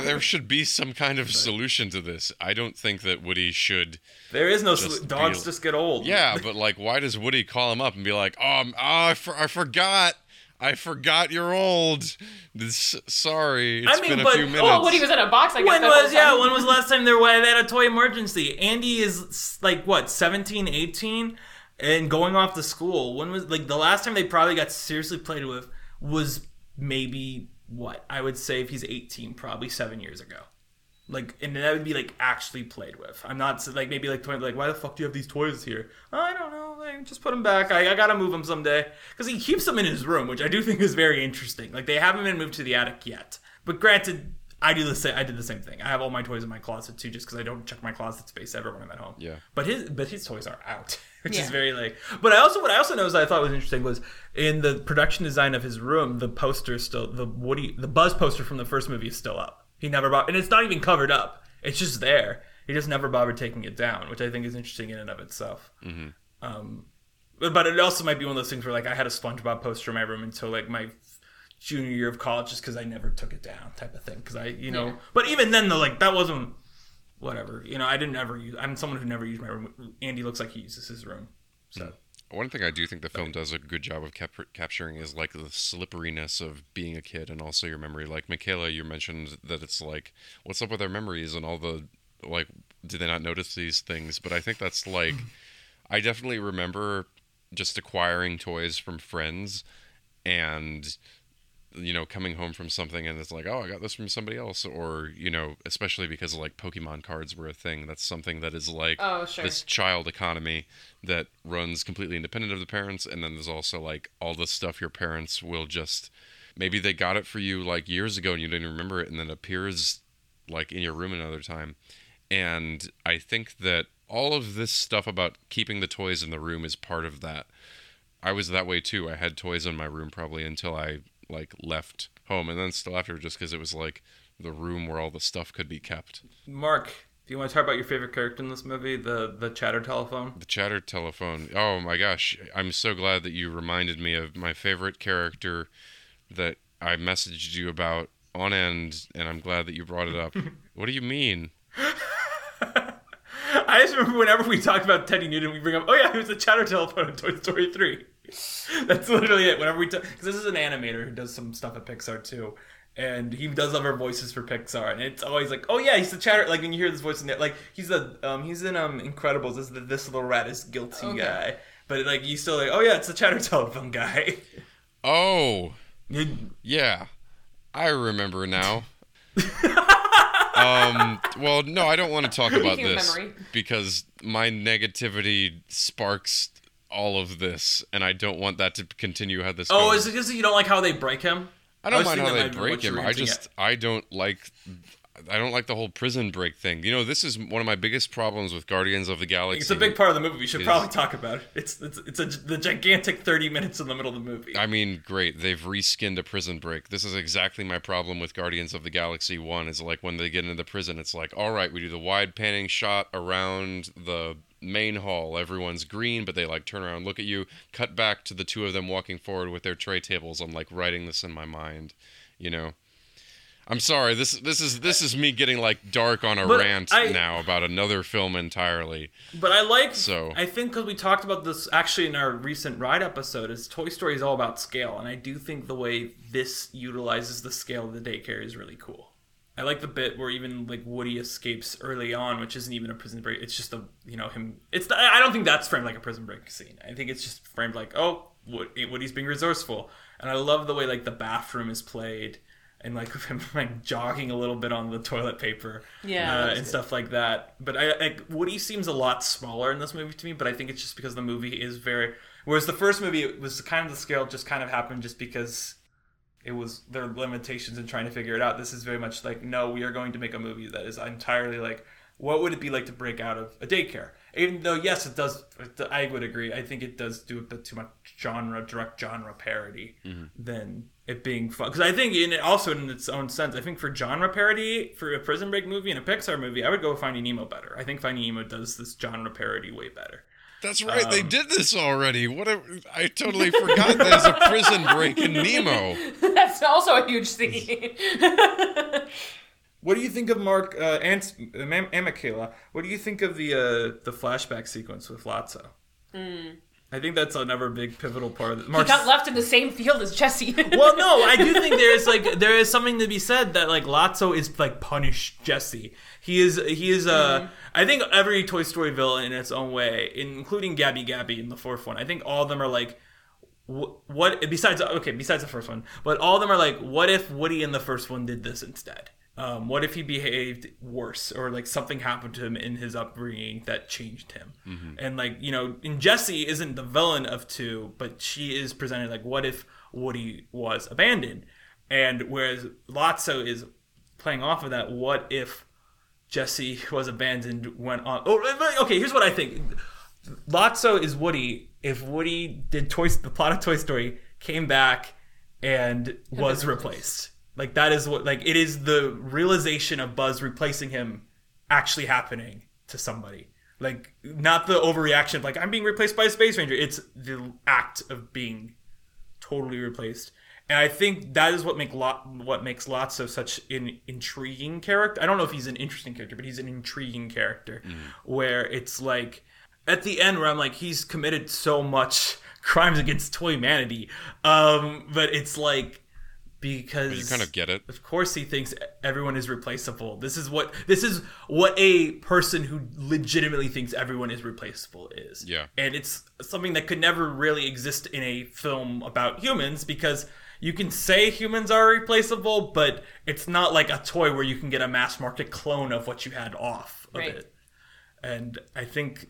There should be some kind of solution to this. I don't think that Woody should. There is no Just solu- dogs be- just get old. Yeah, but like, why does Woody call him up and be like, "Oh, I'm, oh I, for, I forgot, I forgot you're old. This, sorry, it's I mean, been a but- few oh, minutes." oh, Woody was in a box. I guess when was yeah time. when was the last time there were they had a toy emergency andy is like what 17 18 and going off to school when was like the last time they probably got seriously played with was maybe what i would say if he's 18 probably seven years ago like and that would be like actually played with i'm not like maybe like 20 like why the fuck do you have these toys here i don't know like, just put them back i, I gotta move them someday because he keeps them in his room which i do think is very interesting like they haven't been moved to the attic yet but granted I do the same. I did the same thing. I have all my toys in my closet too, just because I don't check my closet space ever when I'm at home. Yeah. But his but his toys are out, which is very like. But I also what I also noticed I thought was interesting was in the production design of his room, the poster is still the Woody the Buzz poster from the first movie is still up. He never bought, and it's not even covered up. It's just there. He just never bothered taking it down, which I think is interesting in and of itself. Um, but, but it also might be one of those things where like I had a SpongeBob poster in my room until like my junior year of college just because I never took it down type of thing because I you know Yeah. but even then though like that wasn't whatever. You know I didn't ever use I'm someone who never used my room. Andy looks like he uses his room so. Hmm. One thing I do think the film does a good job of cap- capturing is like the slipperiness of being a kid and also your memory. Like Mikaela, you mentioned that it's like, what's up with their memories and all the like, do they not notice these things? But I think that's like, I definitely remember just acquiring toys from friends and you know coming home from something and it's like oh i got this from somebody else or you know especially because like pokemon cards were a thing. That's something that is like Oh, sure. this child economy that runs completely independent of the parents and then there's also like all the stuff your parents will just maybe they got it for you like years ago and you didn't remember it and then it appears like in your room another time. And i think that all of this stuff about keeping the toys in the room is part of that. I was that way too. I had toys in my room probably until i like left home and then still after just because it was like the room where all the stuff could be kept Mark do you want to talk about your favorite character in this movie the the chatter telephone The chatter telephone. Oh my gosh. I'm so glad that you reminded me of my favorite character that I messaged you about on end, and I'm glad that you brought it up. what do you mean? I just remember whenever we talk about Teddy Newton we bring up oh yeah he was the chatter telephone in Toy Story 3 that's literally it whenever we talk because this is an animator who does some stuff at Pixar too and he does other voices for Pixar, and it's always like, oh yeah, he's the chatter. Like when you hear this voice in there, like he's the um he's in um Incredibles as the this little rat is guilty Okay. guy, but like you still like, oh yeah, it's the chatter telephone guy. Oh, yeah. I remember now. um, well, no, I don't want to talk about this memory. because my negativity sparks all of this, and I don't want that to continue how this oh, goes. is it because you don't like how they break him? I don't was mind how they that might be break him. I just I don't like I don't like the whole prison break thing. You know, this is one of my biggest problems with Guardians of the Galaxy. It's a big part of the movie. We should Is- probably talk about it. It's it's it's a, the gigantic thirty minutes in the middle of the movie. I mean, great. They've reskinned a prison break. This is exactly my problem with Guardians of the Galaxy 1 is like when they get into the prison, it's like, all right, we do the wide panning shot around the main hall. Everyone's green, but they like turn around, look at you, cut back to the two of them walking forward with their tray tables. I'm like writing this in my mind, you know. I'm sorry. This this is this is me getting like dark on a But rant I- now about another film entirely. But I like. So- I think because we talked about this actually in our recent ride episode, is Toy Story is all about scale, and I do think the way this utilizes the scale of the daycare is really cool. I like the bit where even like Woody escapes early on, which isn't even a prison break. It's just a you know him. It's I don't think that's framed like a prison break scene. I think it's just framed like oh Wood- Woody's being resourceful, and I love the way like the bathroom is played. and like him like jogging a little bit on the toilet paper, Yeah, uh, and good. stuff like that. But I like Woody seems a lot smaller in this movie to me. But I think it's just because the movie is very. Whereas the first movie it was kind of the scale just kind of happened just because it was their limitations in trying to figure it out. This is very much like no, we are going to make a movie that is entirely like what would it be like to break out of a daycare? Even though yes, it does. I would agree. I think it does do a bit too much genre, direct genre parody mm-hmm. than it being fun. Because I think in it also in its own sense, I think for genre parody for a Prison Break movie and a Pixar movie, I would go with Finding Nemo better. I think Finding Nemo does this genre parody way better. That's right. they Um, did this already. What? A, I totally forgot there's a prison break in Nemo. That's also a huge scene. What do you think of Mark uh, and, and and Mikaela? What do you think of the uh, the flashback sequence with Lotso? I think that's another big pivotal part of it. he got left in the same field as Jessie. well, no, I do think there is like there is something to be said that like Lotso is like punished Jessie. He is he is uh I think every Toy Story villain in its own way, including Gabby Gabby in the fourth one. I think all of them are like what besides okay besides the first one, but all of them are like what if Woody in the first one did this instead? Um, what if he behaved worse or like something happened to him in his upbringing that changed him? And like you know, and jessie isn't the villain of two, but she is presented like what if Woody was abandoned, and whereas Lotso is playing off of that. What if Jessie was abandoned, went on? Oh, okay. Here's what I think. Lotso is Woody. If Woody did Toy, the plot of Toy Story came back and was replaced, like that is what like it is the realization of Buzz replacing him actually happening to somebody. Like not the overreaction of like I'm being replaced by a space ranger. It's the act of being totally replaced. And I think that is what make Lot what makes Lotso such an intriguing character. I don't know if he's an interesting character, but he's an intriguing character. Where it's like at the end where I'm like he's committed so much crimes against toy humanity, um, but it's like because You kind of get it. of course he thinks everyone is replaceable. This is what this is what a person who legitimately thinks everyone is replaceable is. Yeah. And it's something that could never really exist in a film about humans because you can say humans are replaceable, but it's not like a toy where you can get a mass market clone of what you had off of Right. it. And I think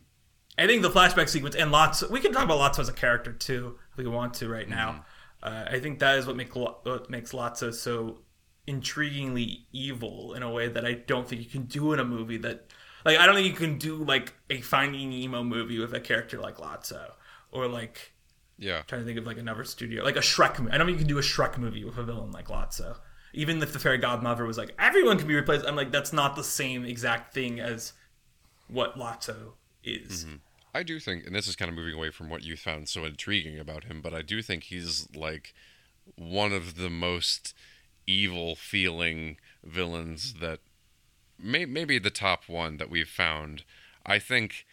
I think the flashback sequence and lots we can talk about lots as a character too if we want to right mm-hmm. now. Uh, I think that is what make what makes Lotso so intriguingly evil in a way that I don't think you can do in a movie that like I don't think you can do like a Finding Nemo movie with a character like Lotso or like Yeah. I'm trying to think of like another studio like a Shrek movie. I don't think you can do a Shrek movie with a villain like Lotso. Even if the fairy godmother was like everyone can be replaced, I'm like that's not the same exact thing as what Lotso is. I do think, and this is kind of moving away from what you found so intriguing about him, but I do think he's like one of the most evil feeling villains that may, maybe the top one that we've found. I think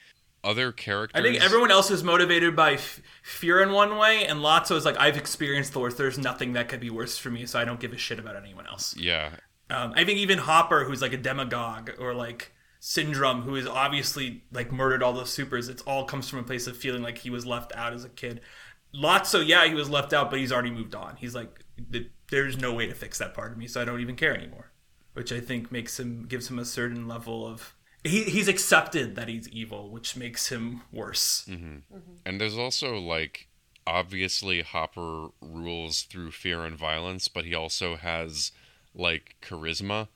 other characters. I think everyone else is motivated by f- fear in one way, and Lotso is like, I've experienced the worst. There's nothing that could be worse for me, so I don't give a shit about anyone else. Yeah. Um, I think even Hopper, who's like a demagogue, or like Syndrome, who is obviously like murdered all those supers. It's all comes from a place of feeling like he was left out as a kid. Lotso, yeah, he was left out, but he's already moved on. He's like, there's no way to fix that part of me, so I don't even care anymore. Which I think makes him gives him a certain level of he, he's accepted that he's evil, which makes him worse. Mm-hmm. Mm-hmm. Mm-hmm. And there's also like obviously Hopper rules through fear and violence, but he also has like charisma,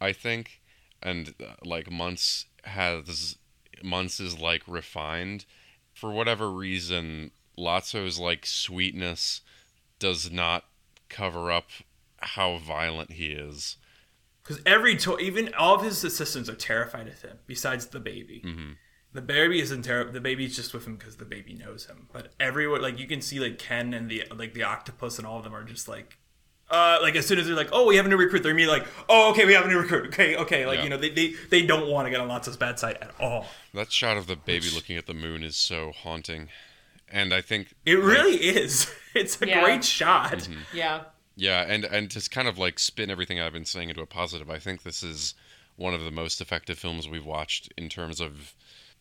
I think. And uh, like Muntz has Muntz is like refined. For whatever reason, Lotso's like sweetness does not cover up how violent he is. Because every toy, even all of his assistants are terrified of him, besides the baby. The baby isn't terrible. The baby's just with him because the baby knows him. But everyone, like you can see, like Ken and the like the octopus and all of them are just like, uh, like as soon as they're like, oh, we have a new recruit, they're immediately like, oh, okay, we have a new recruit. Okay, okay, like Yeah. you know, they they, they don't want to get on Lotso's bad side at all. That shot of the baby looking at the moon is so haunting. And I think It really is. It's a Yeah. great shot. Yeah. Yeah, and and to kind of like spin everything I've been saying into a positive, I think this is one of the most effective films we've watched in terms of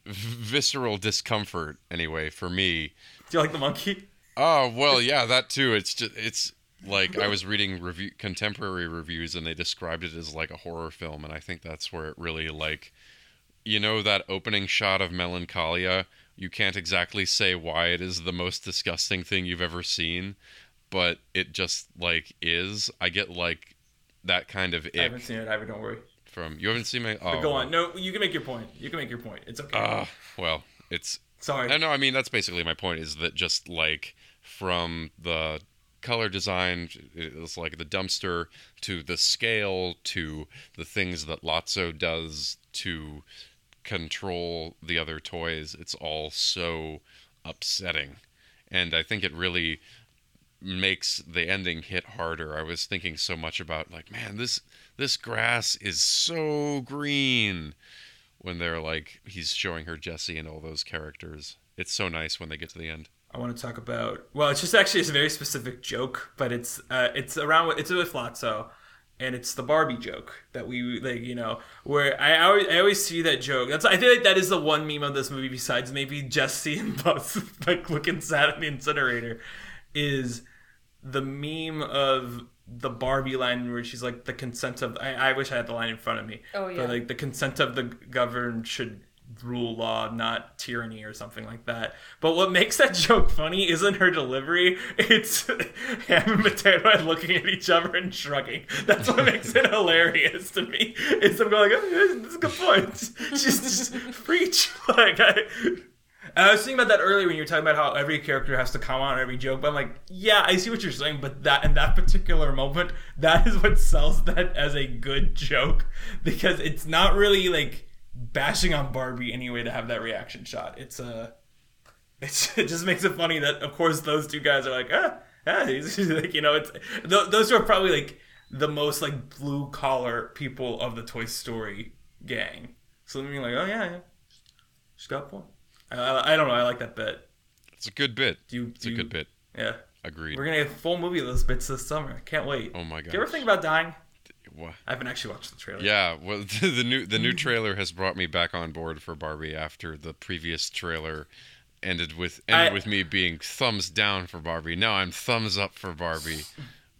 v- visceral discomfort. Anyway, for me. Do you like the monkey? Oh well, yeah, that too. It's just it's like I was reading review contemporary reviews and they described it as like a horror film and I think that's where it really like you know that opening shot of Melancholia you can't exactly say why it is the most disgusting thing you've ever seen but it just like is I get like that kind of I haven't seen it. Ivan, don't worry. from you haven't seen my oh But go on. No, you can make your point. You can make your point. It's okay. uh, well it's Sorry. I know. I mean, that's basically my point. Is that just like from the color design, it's like the dumpster to the scale to the things that Lotso does to control the other toys. It's all so upsetting, and I think it really makes the ending hit harder. I was thinking so much about like, man, this this grass is so green when they're like he's showing her Jessie and all those characters. It's so nice when they get to the end. I want to talk about. Well, it's just actually it's a very specific joke, but it's uh, it's around it's with Lotso, and it's the Barbie joke that we like. You know, where I always I always see that joke. That's I feel like that is the one meme of this movie besides maybe Jessie and Buzz like looking sad at the incinerator, is the meme of the Barbie line where she's like the consent of. I, I wish I had the line in front of me. Oh, yeah. But like the consent of the governed should rule law, not tyranny or something like that. But what makes that joke funny isn't her delivery. It's him and Mateo looking at each other and shrugging. That's what makes it hilarious to me. Is I'm going oh, this is a good point. She's just preach. Like I, I was thinking about that earlier when you were talking about how every character has to comment on every joke, but I'm like, yeah, I see what you're saying, but that in that particular moment, that is what sells that as a good joke because it's not really like bashing on Barbie anyway to have that reaction shot. It's uh it's, it just makes it funny that of course those two guys are like, ah, ah like you know, it's th- those are probably like the most like blue collar people of the Toy Story gang. So then you're like, oh yeah, yeah. she's got a point. I, I don't know. I like that bit. It's a good bit. Do you? It's a you- good bit. Yeah, Agreed. we're gonna get a full movie of those bits this summer. Can't wait. Oh my god. Do you ever think about dying? Wha- I haven't actually watched the trailer. Yeah, well, the new the new trailer has brought me back on board for Barbie after the previous trailer ended with ended I- with me being thumbs down for Barbie. Now I'm thumbs up for Barbie.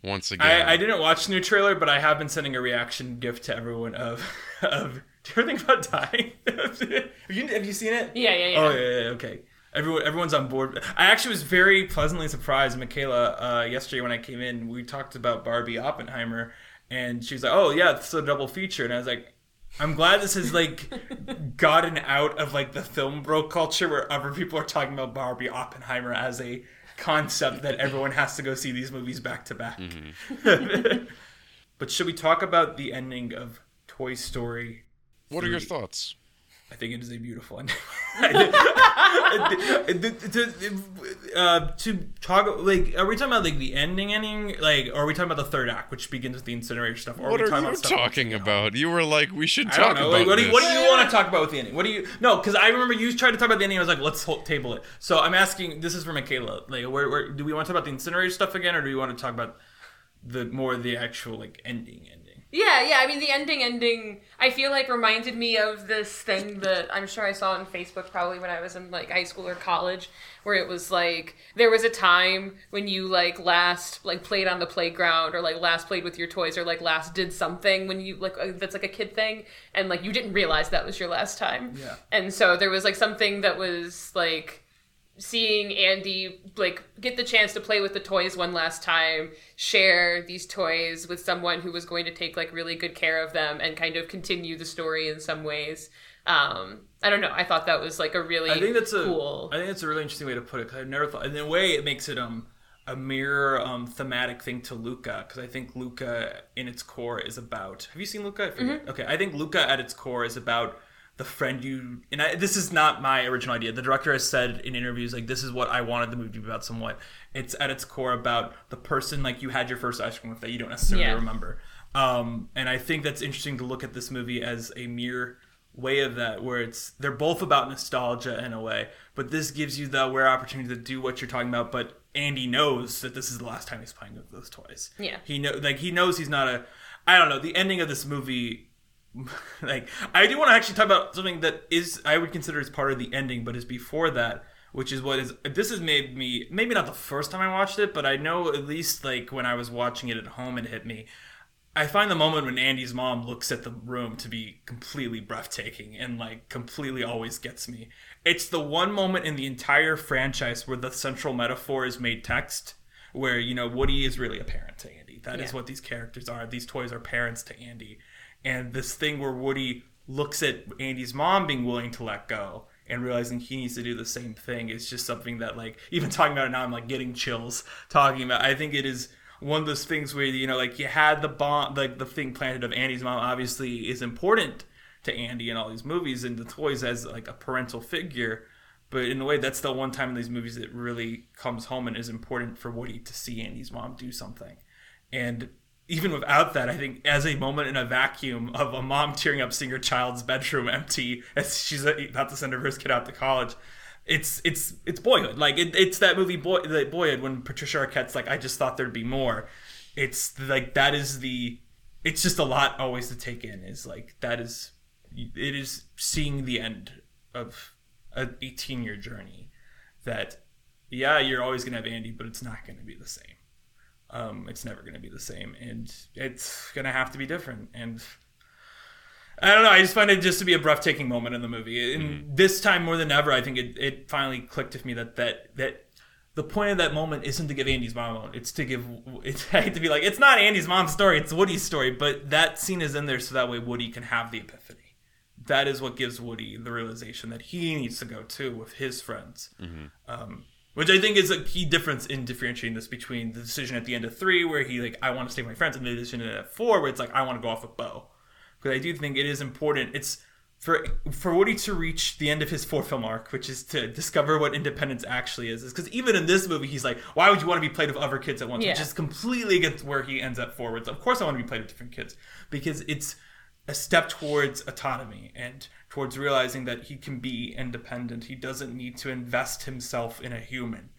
Once again, I, I didn't watch the new trailer, but I have been sending a reaction gift to everyone of of. Do you ever think about dying? have, you, have you seen it? Yeah, yeah, yeah. Oh yeah, yeah, yeah, okay. Everyone, everyone's on board. I actually was very pleasantly surprised, Mikaela. Uh, yesterday when I came in, we talked about Barbie Oppenheimer, and she was like, "Oh yeah, it's a double feature," and I was like. I'm glad this has like gotten out of like the film bro culture where other people are talking about Barbie Oppenheimer as a concept that everyone has to go see these movies back to back. Mm-hmm. but should we talk about the ending of Toy Story what are your thoughts? I think it is a beautiful ending. uh, to talk like, are we talking about like the ending, ending, like, or are we talking about the third act, which begins with the incinerator stuff? Or What we are talking you about talking about? You were like, we should talk about Like, what, do you, what do you want to talk about with the ending? What do you? No, because I remember you tried to talk about the ending. I was like, let's hold, table it. So I'm asking. This is for Mikaela. Like, where, where do we want to talk about the incinerator stuff again, or do we want to talk about the more the actual like ending? Yeah, yeah. I mean, the ending, ending. I feel like reminded me of this thing that I'm sure I saw on Facebook probably when I was in like high school or college, where it was like there was a time when you like last like played on the playground or like last played with your toys or like last did something when you like uh, that's like a kid thing and like you didn't realize that was your last time. Yeah. And so there was like something that was like seeing Andy like get the chance to play with the toys one last time, share these toys with someone who was going to take like really good care of them and kind of continue the story in some ways. Um, I don't know. I thought that was like a really I think that's a cool. I think that's a really interesting way to put it. Cause I've never thought. In a way, it makes it um a mirror um thematic thing to Luca because I think Luca in its core is about. Have you seen Luca? I forget. Mm-hmm. Okay, I think Luca at its core is about the friend you and I, this is not my original idea. The director has said in interviews like this is what I wanted the movie to be about. Somewhat, it's at its core about the person like you had your first ice cream with that you don't necessarily Yeah. remember. Um, and I think that's interesting to look at this movie as a mere way of that where it's they're both about nostalgia in a way but this gives you the rare opportunity to do what you're talking about but andy knows that this is the last time he's playing with those toys Yeah. he know like he knows he's not a i don't know the ending of this movie like i do want to actually talk about something that is i would consider as part of the ending but is before that which is what is this has made me maybe not the first time I watched it, but I know at least like when I was watching it at home, it hit me. I find the moment when Andy's mom looks at the room to be completely breathtaking and like completely always gets me. It's the one moment in the entire franchise where the central metaphor is made text, where you know Woody is really a parent to Andy. That is Yeah. what these characters are. These toys are parents to Andy, and this thing where Woody looks at Andy's mom being willing to let go and realizing he needs to do the same thing is just something that like even talking about it now I'm like getting chills talking about. I think it is one of those things where you know like you had the bond like the thing planted of Andy's mom obviously is important to Andy in all these movies and the toys as like a parental figure but in a way that's the one time in these movies that really comes home and is important for Woody to see Andy's mom do something and even without that, I think as a moment in a vacuum of a mom tearing up seeing her child's bedroom empty as she's uh, about to send her first kid out to college, it's it's it's boyhood. Like it, it's that movie boy boyhood when Patricia Arquette's like, I just thought there'd be more. It's like that is the it's just a lot always to take in. Is like that is it is seeing the end of a 18 year journey that yeah you're always gonna have Andy, but it's not gonna be the same um, it's never going to be the same and it's going to have to be different and i don't know i just find it just to be a breathtaking moment in the movie and this time more than ever i think it, it finally clicked with me that that that the point of that moment isn't to give Andy's mom a moment. It's to give. It's I hate to be like it's not Andy's mom's story. It's Woody's story. But that scene is in there so that way Woody can have the epiphany. That is what gives Woody the realization that he needs to go too with his friends. Um, which I think is a key difference in differentiating this between the decision at the end of three, where he like I want to stay with my friends, and the decision at four, where it's like I want to go off with Bo. Because I do think it is important. It's for for Woody to reach the end of his four film arc, which is to discover what independence actually is. Is because even in this movie, he's like, why would you want to be played with other kids at once? Which is completely against where he ends up forwards. Of course, I want to be played with different kids because it's a step towards autonomy and towards realizing that he can be independent. He doesn't need to invest himself in a human.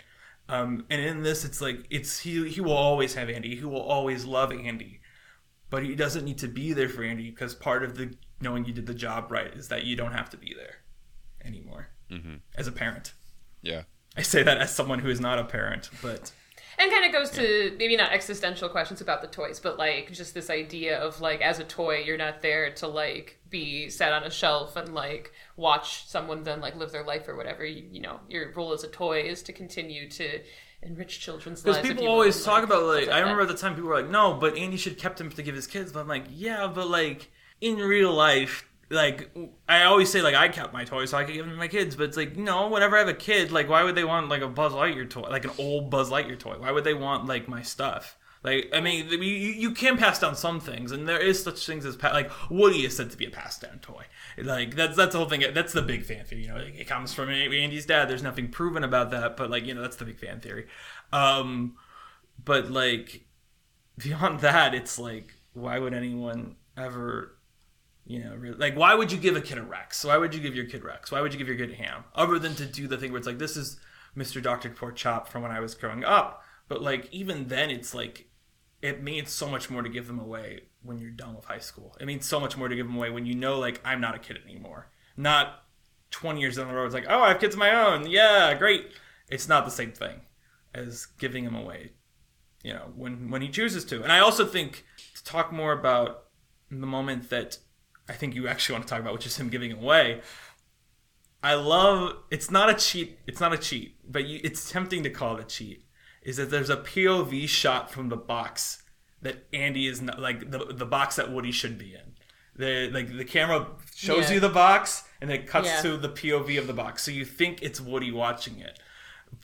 Um, and in this, it's like it's he he will always have Andy. He will always love Andy, but he doesn't need to be there for Andy because part of the knowing you did the job right is that you don't have to be there anymore as a parent. Yeah. I say that as someone who is not a parent, but And kind of goes to maybe not existential questions about the toys, but like just this idea of like as a toy, you're not there to like be sat on a shelf and like watch someone then like live their life or whatever. You, you know, your role as a toy is to continue to enrich children's lives. Because people always talk about like stuff I that. remember at the time people were like, no, but Andy should kept him to give his kids. But I'm like, yeah, but like in real life, like I always say like I kept my toys so I could give them to my kids. But it's like no, whenever I have a kid, like why would they want like a Buzz Lightyear toy, like an old Buzz Lightyear toy? Why would they want like my stuff? Like I mean, you, you can pass down some things, and there is such things as pa- like Woody is said to be a passed down toy. Like that's that's the whole thing. That's the big fan theory. You know, it comes from Andy's dad. There's nothing proven about that, but like you know, that's the big fan theory. Um, but like beyond that, it's like why would anyone ever, you know, re- like why would you give a kid a Rex? Why would you give your kid Rex? Why would you give your kid ham? Other than to do the thing where it's like this is Mr. Doctor Pork Chop from when I was growing up. But like even then, it's like it means so much more to give them away when you're done with high school. It means so much more to give them away when you know like I'm not a kid anymore. Not 20 years down the road, it's like, oh, I have kids of my own. Yeah, great. It's not the same thing as giving them away, you know, when, when he chooses to. And I also think to talk more about the moment that I think you actually want to talk about, which is him giving away. I love it's not a cheat. It's not a cheat, but you, it's tempting to call it a cheat. Is that there's a POV shot from the box that Andy is not like the the box that Woody should be in. The like the camera shows Yeah. you the box and it cuts Yeah. to the POV of the box, so you think it's Woody watching it,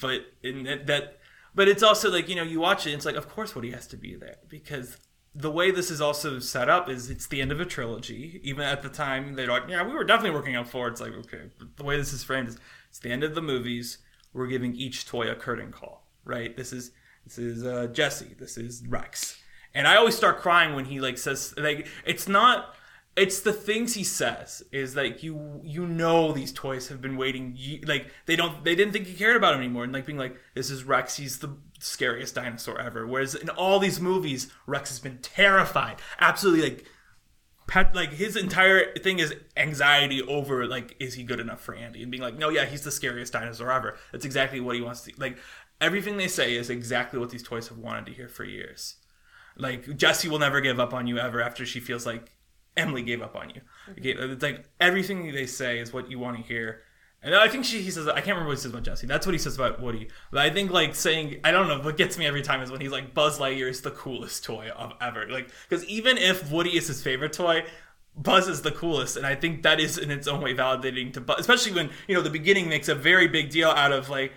but in that, that but it's also like you know you watch it it's like of course Woody has to be there because the way this is also set up is it's the end of a trilogy. Even at the time, they're like, yeah, we were definitely working on four. It's like, okay, the way this is framed is it's the end of the movies. We're giving each toy a curtain call, right? This is this is uh, Jessie. This is Rex. And I always start crying when he like says like it's not. It's the things he says is like you you know these toys have been waiting like they don't they didn't think he cared about him anymore and like being like this is Rex he's the scariest dinosaur ever. Whereas in all these movies Rex has been terrified. Absolutely like Pat, like his entire thing is anxiety over like is he good enough for Andy? And being like no yeah he's the scariest dinosaur ever. That's exactly what he wants to like everything they say is exactly what these toys have wanted to hear for years. Like Jessie will never give up on you ever after she feels like Emily gave up on you. Mm-hmm. It's like everything they say is what you want to hear and I think she he says I can't remember what he says about Jessie. That's what he says about Woody. But I think like saying I don't know what gets me every time is when he's like Buzz Lightyear is the coolest toy of ever. Like because even if Woody is his favorite toy, Buzz is the coolest, and I think that is in its own way validating to Buzz, especially when you know the beginning makes a very big deal out of like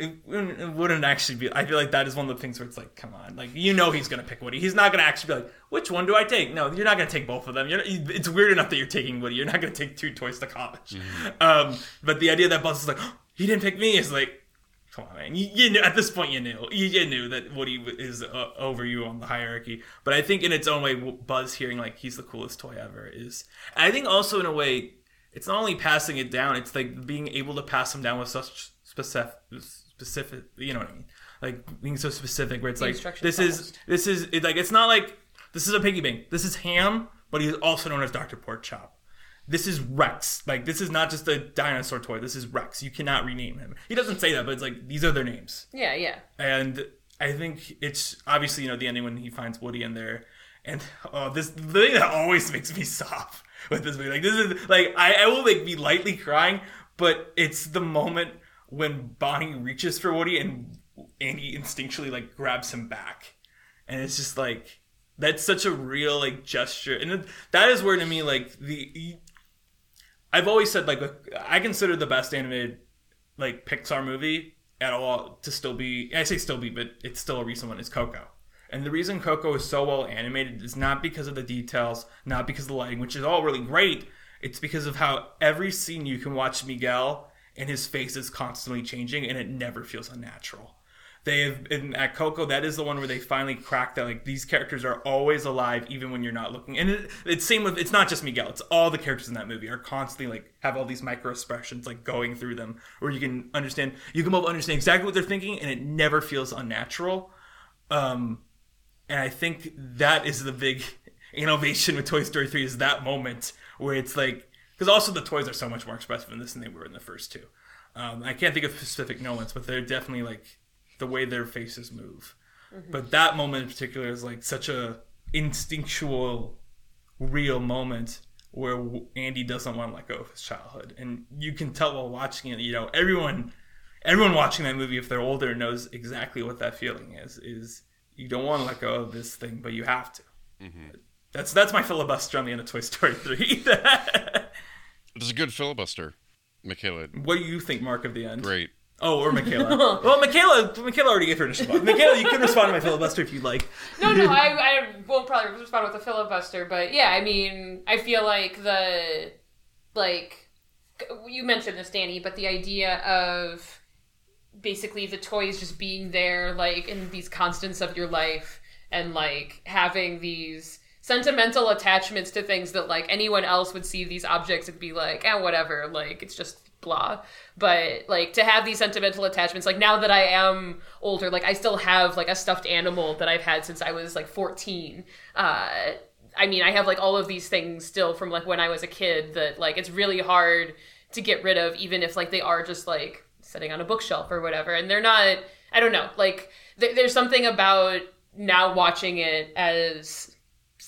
it wouldn't actually be. I feel like that is one of the things where it's like, come on, like you know he's gonna pick Woody. He's not gonna actually be like, which one do I take? No, you're not gonna take both of them. You're, it's weird enough that you're taking Woody. You're not gonna take two toys to college. Mm-hmm. Um, but the idea that Buzz is like, oh, he didn't pick me is like, come on, man. You, you knew, at this point you knew you, you knew that Woody is uh, over you on the hierarchy. But I think in its own way, Buzz hearing like he's the coolest toy ever is. I think also in a way, it's not only passing it down; it's like being able to pass them down with such specific specific. You know what I mean? Like being so specific, where it's like this is this is it, like it's not like this is a piggy bank. This is Ham, but he's also known as Doctor Pork Chop. This is Rex. Like this is not just a dinosaur toy. This is Rex. You cannot rename him. He doesn't say that, but it's like these are their names. Yeah, yeah. And I think it's obviously you know the ending when he finds Woody in there, and oh, this the thing that always makes me sob with this movie. Like this is like I, I will like be lightly crying, but it's the moment when Bonnie reaches for Woody and Andy instinctually like grabs him back, and it's just like that's such a real like gesture, and that is where to me like the I've always said like I consider the best animated like Pixar movie at all to still be I say still be, but it's still a recent one is Coco. And the reason Coco is so well animated is not because of the details, not because of the lighting, which is all really great. It's because of how every scene you can watch Miguel and his face is constantly changing and it never feels unnatural. They have in, at Coco. That is the one where they finally cracked that like these characters are always alive even when you're not looking. And it, it's same with it's not just Miguel. It's all the characters in that movie are constantly like have all these micro expressions like going through them, where you can understand you can both understand exactly what they're thinking, and it never feels unnatural. Um, and I think that is the big innovation with Toy Story 3 is that moment where it's like because also the toys are so much more expressive in this than they were in the first two. Um, I can't think of specific moments, but they're definitely like the way their faces move. Mm-hmm. But that moment in particular is like such a instinctual, real moment where Andy doesn't want to let go of his childhood, and you can tell while watching it. You know, everyone, everyone watching that movie, if they're older, knows exactly what that feeling is. Is you don't want to let go of this thing, but you have to. Mm-hmm. That's that's my filibuster on the end of Toy Story three. It's a good filibuster, Mikaela. What do you think, Mark, of the end? Great. Oh, or Mikaela. well, Mikaela, Mikaela already gave her initial thought. Mikaela, you can respond to my filibuster if you'd like. No, no, I, I won't probably respond with a filibuster, but yeah, I mean, I feel like the, like, you mentioned this, Danny, but the idea of basically the toys just being there, like, in these constants of your life, and like having these sentimental attachments to things that like anyone else would see these objects and be like, eh, whatever, like it's just blah. But like to have these sentimental attachments, like now that I am older, like I still have like a stuffed animal that I've had since I was like 14. Uh I mean, I have like all of these things still from like when I was a kid that like it's really hard to get rid of, even if like they are just like sitting on a bookshelf or whatever. And they're not, I don't know, like th- there's something about now watching it as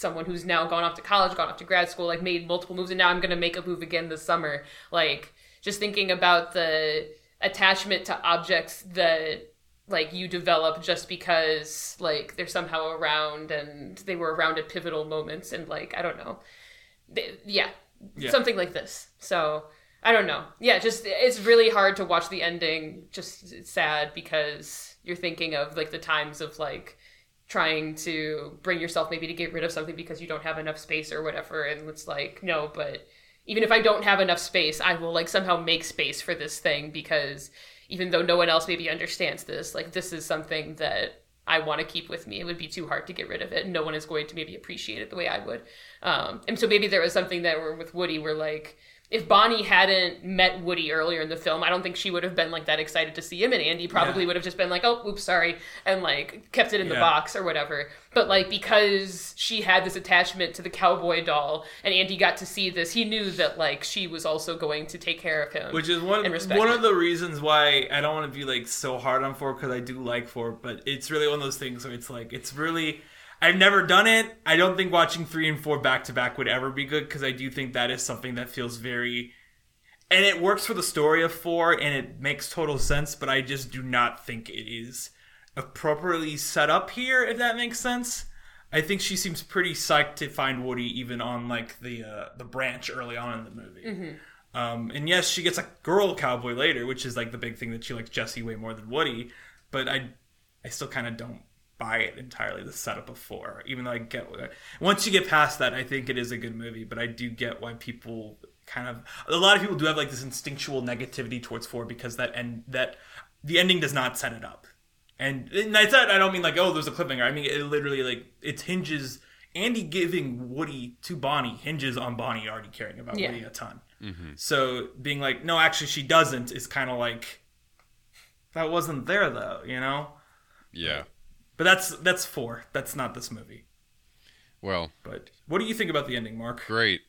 someone who's now gone off to college, gone off to grad school, like made multiple moves, and now I'm gonna make a move again this summer. Like just thinking about the attachment to objects that like you develop just because like they're somehow around and they were around at pivotal moments and like I don't know, they, yeah, yeah, something like this. So I don't know. Yeah, just it's really hard to watch the ending. Just sad because you're thinking of like the times of like trying to bring yourself maybe to get rid of something because you don't have enough space or whatever and it's like no but even if i don't have enough space i will like somehow make space for this thing because even though no one else maybe understands this like this is something that i want to keep with me. It would be too hard to get rid of it. No one is going to maybe appreciate it the way i would. Um, and so maybe there was something that were with woody where like if Bonnie hadn't met Woody earlier in the film, I don't think she would have been like that excited to see him, and Andy probably Yeah. would have just been like, "Oh, oops, sorry," and like kept it in the box or whatever. But like because she had this attachment to the cowboy doll, and Andy got to see this, he knew that like she was also going to take care of him. Which is one one of the reasons why I don't want to be like so hard on four because I do like four, but it's really one of those things where it's like it's really I've never done it. I don't think watching three and four back to back would ever be good because I do think that is something that feels very and it works for the story of four and it makes total sense, but I just do not think it is appropriately set up here, if that makes sense. I think she seems pretty psyched to find Woody even on like the uh, the branch early on in the movie. Um, and yes, she gets a girl cowboy later, which is like the big thing that she likes Jessie way more than Woody. But I, I still kind of don't buy it entirely. The setup of four, even though I get once you get past that, I think it is a good movie. But I do get why people kind of a lot of people do have like this instinctual negativity towards four because that and that the ending does not set it up. And, and I said I don't mean like oh there's a cliffhanger. I mean it literally like it hinges. Andy giving Woody to Bonnie hinges on Bonnie already caring about Yeah. Woody a ton. Mm-hmm. So being like, no, actually, she doesn't is kind of like that wasn't there though, you know. Yeah. But that's that's four. That's not this movie. Well, But what do you think about the ending, Mark? great.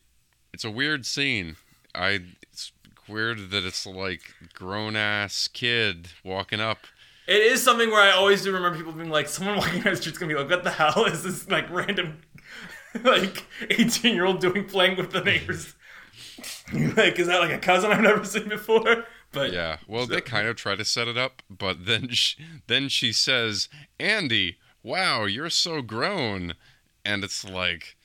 It's a weird scene. I it's weird that it's like grown ass kid walking up. It is something where I always do remember people being like, someone walking down the street's gonna be like, what the hell is this like random, like eighteen year old doing playing with the neighbors? like, is that like a cousin I've never seen before? But Yeah. Well, they kind of try to set it up, but then she, then she says, "Andy, wow, you're so grown." And it's like,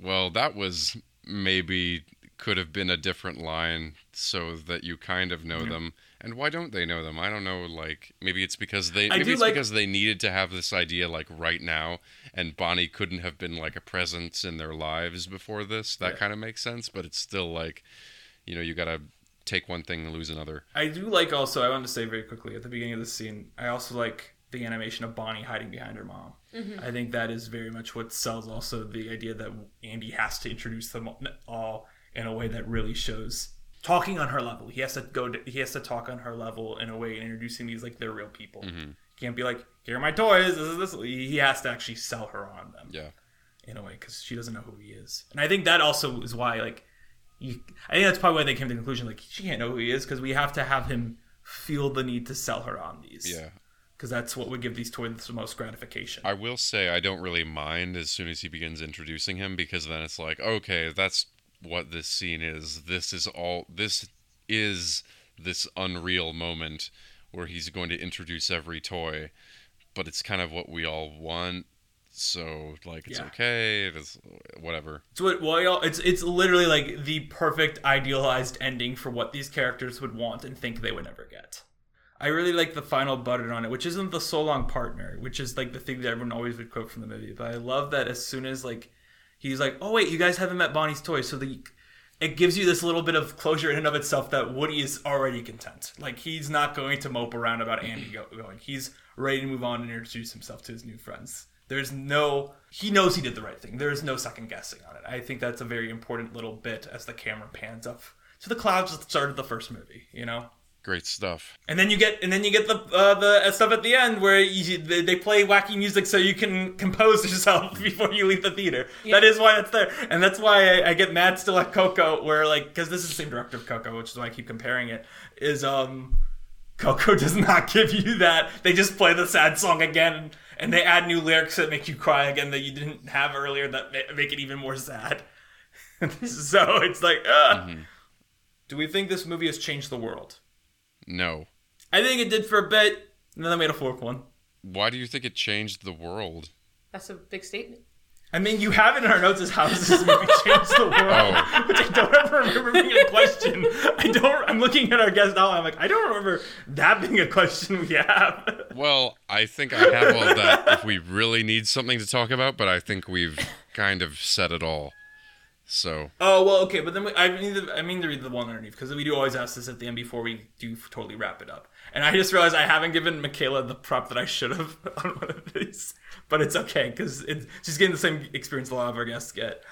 well, that was maybe could have been a different line so that you kind of know them. And why don't they know them? I don't know. Like maybe it's because they maybe it's like- because they needed to have this idea like right now, and Bonnie couldn't have been like a presence in their lives before this. That Yeah. kind of makes sense, but it's still like, you know, you gotta take one thing and lose another. I do like also. I want to say very quickly at the beginning of the scene. I also like the animation of Bonnie hiding behind her mom. Mm-hmm. I think that is very much what sells also the idea that Andy has to introduce them all in a way that really shows talking on her level. He has to go. To, he has to talk on her level in a way, and introducing these like they're real people. He can't be like, "Here are my toys." This is this. He has to actually sell her on them Yeah. in a way because she doesn't know who he is. And I think that also is why, like, you, I think that's probably why they came to the conclusion, like, she can't know who he is because we have to have him feel the need to sell her on these. Yeah. Because that's what would give these toys the most gratification. I will say I don't really mind as soon as he begins introducing him because then it's like, okay, that's what this scene is. This is all this is this unreal moment where he's going to introduce every toy, but it's kind of what we all want. So like it's Yeah. okay, it is whatever. It's what well, it's it's literally like the perfect idealized ending for what these characters would want and think they would never get. I really like the final button on it, which isn't the so long partner, which is like the thing that everyone always would quote from the movie. But I love that as soon as like he's like, "Oh wait, you guys haven't met Bonnie's toys," so the it gives you this little bit of closure in and of itself that Woody is already content. Like he's not going to mope around about Andy go- going. He's ready to move on and introduce himself to his new friends. There's no he knows he did the right thing. There is no second guessing on it. I think that's a very important little bit as the camera pans up to the clouds at the start of the first movie. You know. Great stuff. And then you get, and then you get the uh, the stuff at the end where you, they, they play wacky music so you can compose yourself before you leave the theater. That is why it's there, and that's why I, I get mad still at Coco, where like because this is the same director of Coco, which is why I keep comparing it. Is um, Coco does not give you that. They just play the sad song again, and they add new lyrics that make you cry again that you didn't have earlier that make it even more sad. so it's like, uh. do we think this movie has changed the world? No. I think it did for a bit, and then they made a fourth one. Why do you think it changed the world? That's a big statement. I mean, you have it in our notes as how does this movie change the world, Oh. which I don't ever remember being a question. I don't. I'm looking at our guest now. I'm like, I don't remember that being a question we have. Well, I think I have all that if we really need something to talk about, but I think we've kind of said it all. So, Oh well, okay, but then we, I mean, I mean to read the one underneath because we do always ask this at the end before we do totally wrap it up. And I just realized I haven't given Mikaela the prop that I should have on one of these, but it's okay because it's she's getting the same experience a lot of our guests get.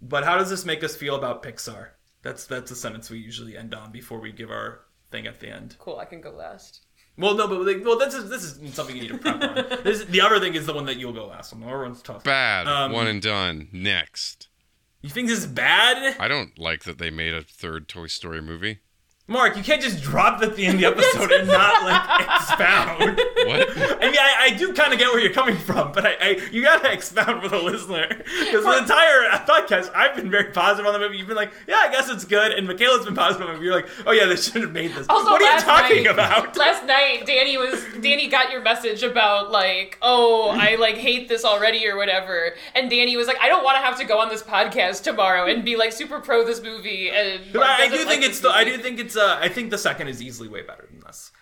But how does this make us feel about Pixar? That's that's a sentence we usually end on before we give our thing at the end. Cool, I can go last. Well, no, but like, well, this is this is something you need to prep on. This, the other thing is the one that you'll go last on. The other one's tough. Bad. Um, One and done. Next. You think this is bad, I don't like that they made a third Toy Story movie. Mark? You can't just drop at the end of the episode and not like expound. What? I mean, I, I do kind of get where you're coming from, but I, I you gotta expound for the listener because the entire podcast I've been very positive on the movie. You've been like, yeah, I guess it's good, and Mikaela's been positive on the movie. You're like, oh yeah, they should have made this. Also, what are you last talking night- about? Last night, Danny was Danny got your message about like, oh, I like hate this already or whatever, and Danny was like, I don't want to have to go on this podcast tomorrow and be like super pro this movie. And But I, I do like think it's the, I do think it's uh I think the second is easily way better than this.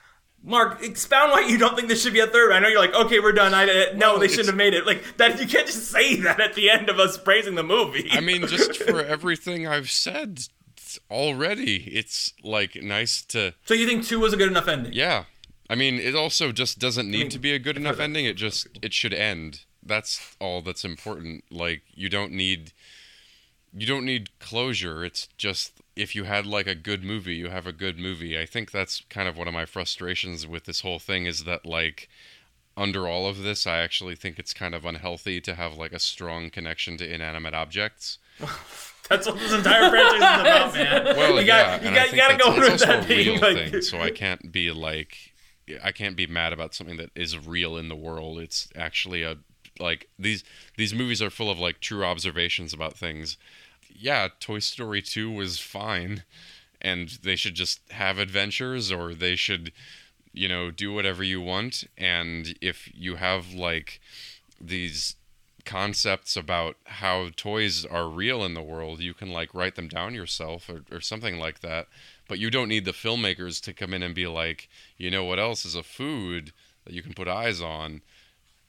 Mark, expound why you don't think this should be a third. I know you're like, okay, we're done. I, uh, no, Well, they shouldn't have made it. Like that, you can't just say that at the end of us praising the movie. I mean, just for everything I've said already, it's like nice to. so you think two was a good enough ending? Yeah. I mean, it also just doesn't need mean, to be a good enough ending. It just it should end. That's all that's important. Like you don't need you don't need closure. It's just if you had like a good movie, you have a good movie. I think that's kind of one of my frustrations with this whole thing is that like under all of this, I actually think it's kind of unhealthy to have like a strong connection to inanimate objects. That's what this entire franchise is about, man. Well, you yeah, got you and I got you think got to go it's with also that a being real like thing, so I can't be like, I can't be mad about something that is real in the world. It's actually a like these these movies are full of like true observations about things. Yeah, Toy Story two was fine, and they should just have adventures, or they should, you know, do whatever you want. And if you have like these concepts about how toys are real in the world, you can like write them down yourself or, or something like that. But you don't need the filmmakers to come in and be like, you know what else is a food that you can put eyes on?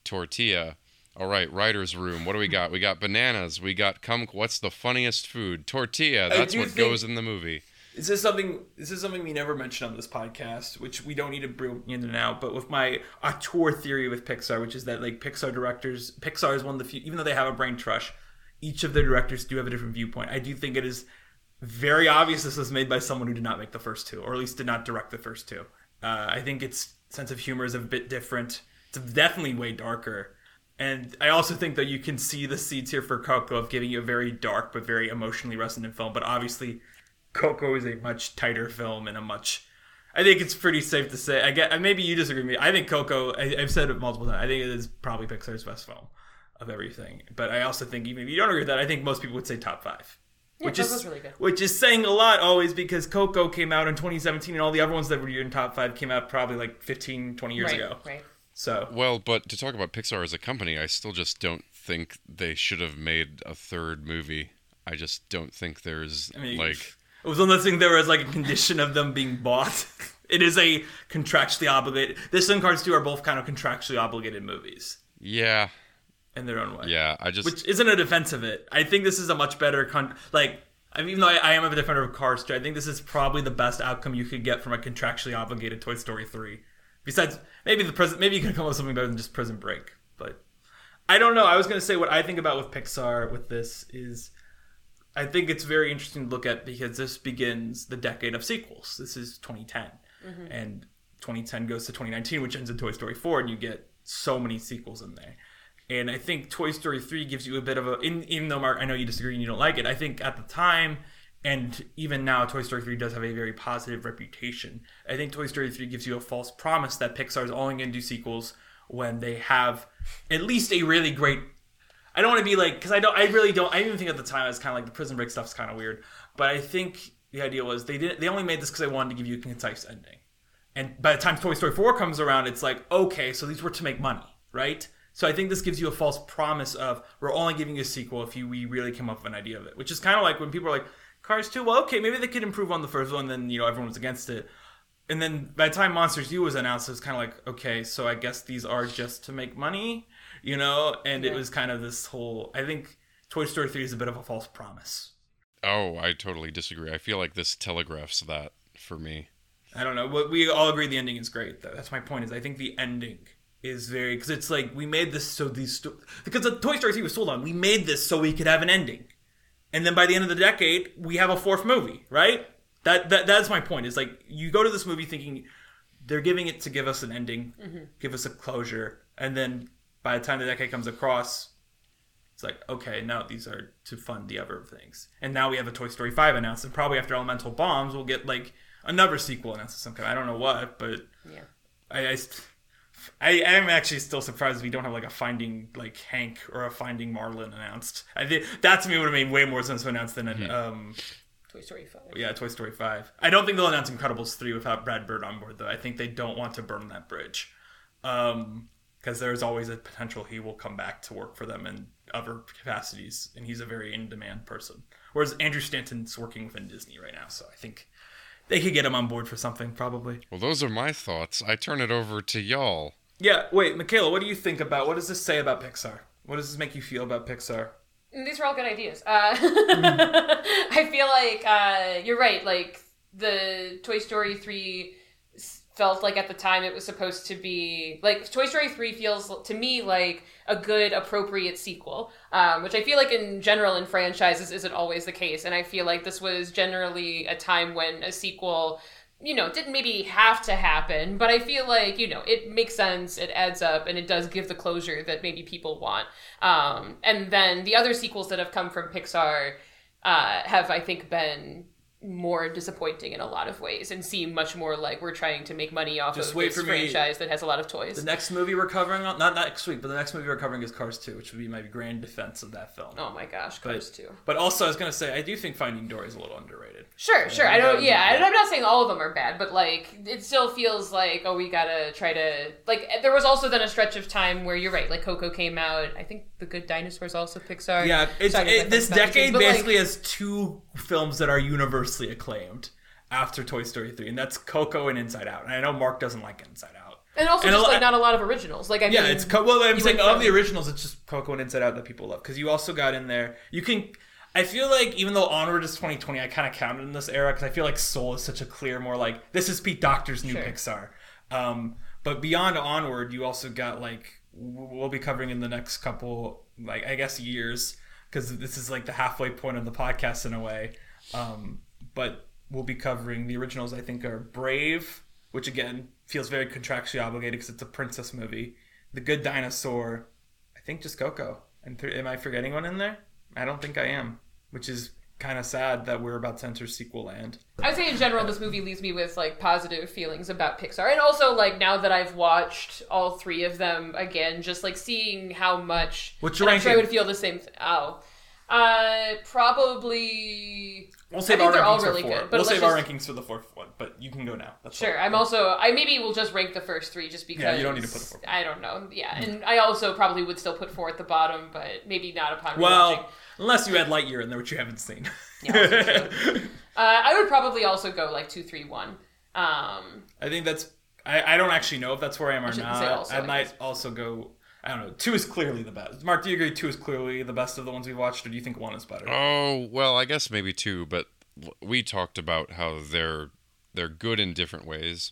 Tortilla. All right, writer's room. What do we got? We got bananas. We got cum. What's the funniest food? Tortilla. That's what think- goes in the movie. This is something. This is something we never mentioned on this podcast, which we don't need to bring in and out. But with my auteur theory with Pixar, which is that like Pixar directors, Pixar is one of the few, even though they have a brain trust, each of their directors do have a different viewpoint. I do think it is very obvious this was made by someone who did not make the first two, or at least did not direct the first two. Uh, I think its sense of humor is a bit different. It's definitely way darker. And I also think that you can see the seeds here for Coco of giving you a very dark but very emotionally resonant film. But obviously, Coco is a much tighter film and a much. I think it's pretty safe to say. I get maybe you disagree with me. I think Coco. I, I've said it multiple times. I think it is probably Pixar's best film of everything. But I also think even if you don't agree with that, I think most people would say top five. which Coco's is really good. which is saying a lot always because Coco came out in 2017 and all the other ones that were in top five came out probably like 15, 20 years right, ago. right. So Well, but to talk about Pixar as a company, I still just don't think they should have made a third movie. I just don't think there's I mean, like it was one of those things there was like a condition of them being bought. It is a contractually obligated. This and Cars 2 are both kind of contractually obligated movies yeah, in their own way. yeah. I just Which isn't a defense of it. I think this is a much better con. Like, I mean, even though I, I am a defender of Cars 2, I think this is probably the best outcome you could get from a contractually obligated Toy Story 3. Besides, maybe the present, maybe you could come up with something better than just Prison Break. But I don't know. I was gonna say what I think about with Pixar with this is, I think it's very interesting to look at because this begins the decade of sequels. This is 2010, mm-hmm. and 2010 goes to 2019, which ends in Toy Story 4, and you get so many sequels in there. And I think Toy Story 3 gives you a bit of a, in, even though Mark, I know you disagree and you don't like it, I think at the time, and even now, Toy Story 3 does have a very positive reputation. I think Toy Story 3 gives you a false promise that Pixar is only going to do sequels when they have at least a really great. I don't want to be like, because I don't, I really don't, I even think at the time it was kind of like the Prison Break stuff's kind of weird. But I think the idea was they didn't, they only made this because they wanted to give you a concise ending. And by the time Toy Story 4 comes around, it's like, okay, so these were to make money, right? So I think this gives you a false promise of we're only giving you a sequel if you we really come up with an idea of it, which is kind of like when people are like, Cars 2, well, okay, maybe they could improve on the first one, then, you know, everyone was against it. And then by the time Monsters U was announced, it was kind of like, okay, so I guess these are just to make money, you know? And it was kind of this whole, I think Toy Story 3 is a bit of a false promise. oh, I totally disagree. I feel like this telegraphs that for me. I don't know. But we all agree the ending is great. Though. That's my point. Is I think the ending is very because it's like we made this so these sto- because the Toy Story 3 was sold on. We made this so we could have an ending, and then by the end of the decade, we have a fourth movie, right? That that that's my point. Is like you go to this movie thinking they're giving it to give us an ending, mm-hmm. give us a closure, and then by the time the decade comes across, it's like okay, now these are to fund the other things, and now we have a Toy Story five announced, and probably after Elemental Bombs, we'll get like another sequel announced of some kind. I don't know what, but Yeah. I, I, I am actually still surprised we don't have like a Finding like Hank or a Finding Marlin announced. I think that to me would have made way more sense to announce than an um Toy Story 5. yeah Toy Story five. I don't think they'll announce Incredibles three without Brad Bird on board though. I think they don't want to burn that bridge, um because there's always a potential he will come back to work for them in other capacities, and he's a very in demand person. Whereas Andrew Stanton's working within Disney right now, so I think. They could get him on board for something, probably. Well, those are my thoughts. I turn it over to y'all. Yeah, wait, Mikaela, what do you think about what does this say about Pixar? What does this make you feel about Pixar? These are all good ideas. Uh, I feel like uh, you're right. Like the Toy Story three s- felt like at the time it was supposed to be like Toy Story three feels to me like a good appropriate sequel, um, which I feel like in general in franchises isn't always the case. And I feel like this was generally a time when a sequel you know, didn't maybe have to happen, but I feel like, you know, it makes sense, it adds up, and it does give the closure that maybe people want. Um, and then the other sequels that have come from Pixar uh, have, I think, been more disappointing in a lot of ways and seem much more like we're trying to make money off Just of this for me. franchise that has a lot of toys. The next movie we're covering on not next week, but the next movie we're covering is Cars 2, which would be my grand defense of that film. oh my gosh, Cars 2. But also I was gonna say I do think Finding Dory is a little underrated. Sure, sure. I don't. Yeah. I'm not saying all of them are bad, but like it still feels like oh, we gotta try to like. There was also then a stretch of time where you're right, like Coco came out. I think The Good Dinosaurs also Pixar. Yeah, it's it, this that's not the decade but, like, basically has two films that are universally acclaimed after Toy Story 3, and that's Coco and Inside Out. And I know Mark doesn't like Inside Out. and also and just lot- like not a lot of originals. Like I Yeah, mean, it's Co- well. I'm saying of the originals, it's just Coco and Inside Out that people love because you also got in there. You can. I feel like even though Onward is 2020, I kind of counted in this era because I feel like Soul is such a clear, more like this is Pete Docter's new Sure. Pixar. Um, but beyond Onward, you also got like we'll be covering in the next couple, like I guess years, because this is like the halfway point of the podcast in a way. Um, but we'll be covering the originals. I think are Brave, which again feels very contractually obligated because it's a princess movie. The Good Dinosaur, I think just Coco. And th- am I forgetting one in there? I don't think I am, which is kind of sad that we're about to enter sequel land. I would say in general, this movie leaves me with like positive feelings about Pixar, and also like now that I've watched all three of them again, just like seeing how much. What's your and I'm sure I would feel the same. Th- oh, uh, probably. We'll save I think our they're rankings all for really four. good, but we'll let's save our just- rankings for the fourth one, but you can go now. That's Sure, all. I'm also. I maybe will just rank the first three just because. Yeah, you don't need to put the fourth I don't know. Yeah, and I also probably would still put four at the bottom, but maybe not upon rewatching. Well, unless you add Lightyear in there, which you haven't seen. Yeah. Uh, I would probably also go like two, three, one. Um, I think that's. I, I don't actually know if that's where I am or shouldn't not. say also, I I might also go. I don't know. Two is clearly the best. Mark, do you agree two is clearly the best of the ones we watched, or do you think one is better? Oh well, I guess maybe two, but we talked about how they're they're good in different ways.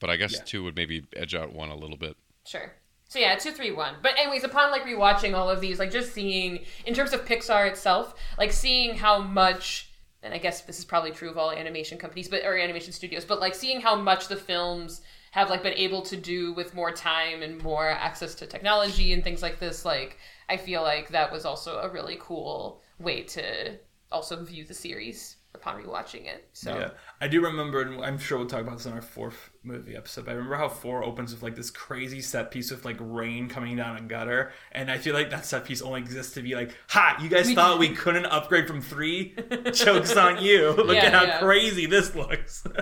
But I guess Yeah. two would maybe edge out one a little bit. Sure. So yeah, two, three, one. But anyways, upon like rewatching all of these, like just seeing in terms of Pixar itself, like seeing how much and I guess this is probably true of all animation companies, but or animation studios, but like seeing how much the films have like been able to do with more time and more access to technology and things like this, like I feel like that was also a really cool way to also view the series upon rewatching it. So Yeah, I do remember, and I'm sure we'll talk about this in our fourth movie episode. But I remember how four opens with like this crazy set piece with like rain coming down a gutter, and I feel like that set piece only exists to be like, "Ha! You guys thought we couldn't upgrade from three? Jokes on you! Look Yeah, at how yeah. crazy this looks."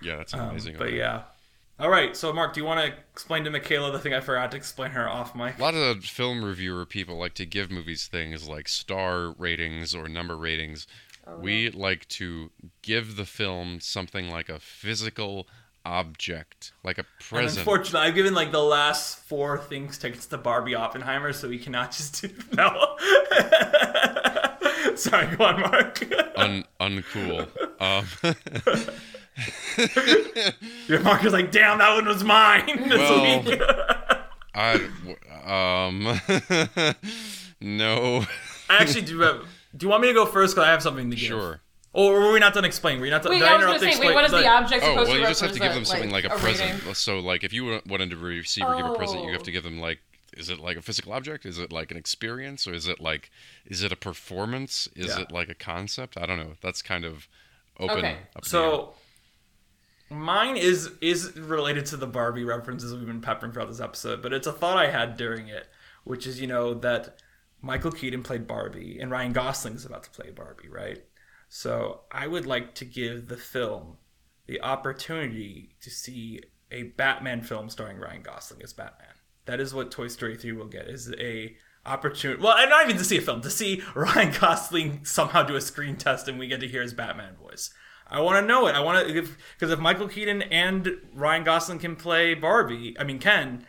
Yeah, that's Um, amazing. but yeah. All right, so Mark, do you want to explain to Mikaela the thing I forgot to explain her off mic? A lot of the film reviewer people like to give movies things like star ratings or number ratings. we like to give the film something like a physical object, like a And present. unfortunately, I've given like the last four things tickets to Barbie Oppenheimer, so we cannot just do no. Sorry, go on, Mark. Un- uncool. Um, Your marker's like, damn, that one was mine this Well- week. I um no. I actually do have. Do you want me to go first? Because I have something to give. Sure. Or were we not done explaining? Were you not done? Wait, did I was gonna to say, wait, what is the like- object Oh, supposed well, to you just have to give them something like, a, rating? present. So, like, if you wanted to receive or give a present, you have Oh. to give them like, is it like a physical object? Is it like an experience, or is it like, is it a performance? Is Yeah. it like a concept? I don't know. That's kind of open. Okay. Up So mine is is related to the Barbie references we've been peppering throughout this episode, but it's a thought I had during it, which is you know that Michael Keaton played Barbie and Ryan Gosling's about to play Barbie, right? So I would like to give the film the opportunity to see a Batman film starring Ryan Gosling as Batman. That is what Toy Story 3 will get is a opportunity well and not even to see a film to see Ryan Gosling somehow do a screen test and we get to hear his Batman voice. I want to know it. I want to because if Michael Keaton and Ryan Gosling can play Barbie, I mean Ken,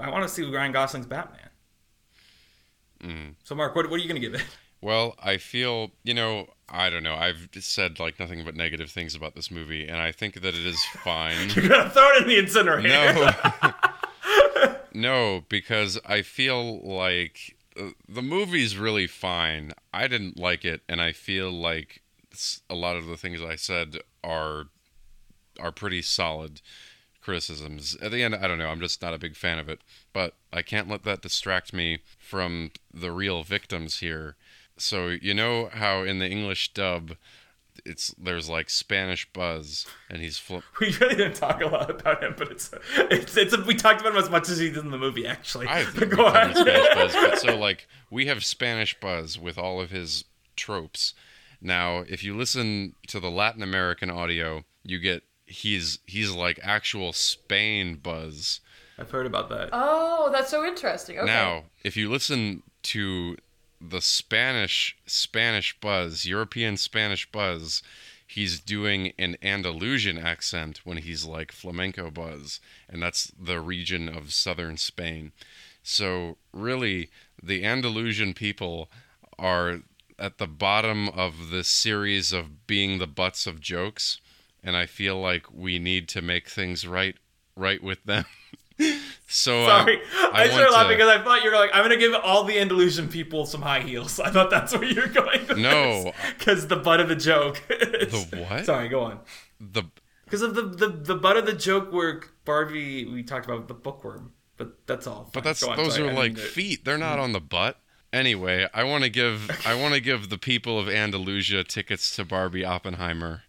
I want to see Ryan Gosling's Batman. Mm. So Mark, what, what are you going to give it? Well, I feel, you know, I don't know. I've said like nothing but negative things about this movie, and I think that it is fine. You're going to throw it in the incinerator. No. no, because I feel like uh, the movie's really fine. I didn't like it, and I feel like a lot of the things I said are are pretty solid criticisms. At the end, I don't know. I'm just not a big fan of it, but I can't let that distract me from the real victims here. So you know how in the English dub, it's there's like Spanish Buzz, and he's fl- We really didn't talk a lot about him, but it's it's it's we talked about him as much as he did in the movie. Actually, I think go on. Spanish Buzz, but so like we have Spanish Buzz with all of his tropes. Now, if you listen to the Latin American audio, you get he's he's like actual Spain Buzz. I've heard about that. Oh, that's so interesting. Okay. Now, if you listen to the Spanish Spanish Buzz, European Spanish Buzz, he's doing an Andalusian accent when he's like flamenco Buzz, and that's the region of southern Spain. So really, the Andalusian people are at the bottom of this series of being the butts of jokes, and I feel like we need to make things right right with them. so uh, Sorry, I, I started laughing to- because I thought you were like, I'm gonna give all the Andalusian people some high heels. I thought that's where you're going. No. because the butt of the joke. The what? Sorry, go on. the Because of the, the the butt of the joke where Barbie we talked about the bookworm, but that's all. But Fine, that's on. those are like feet. They're not on the butt. Anyway, I want to give I want to give the people of Andalusia tickets to Barbie Oppenheimer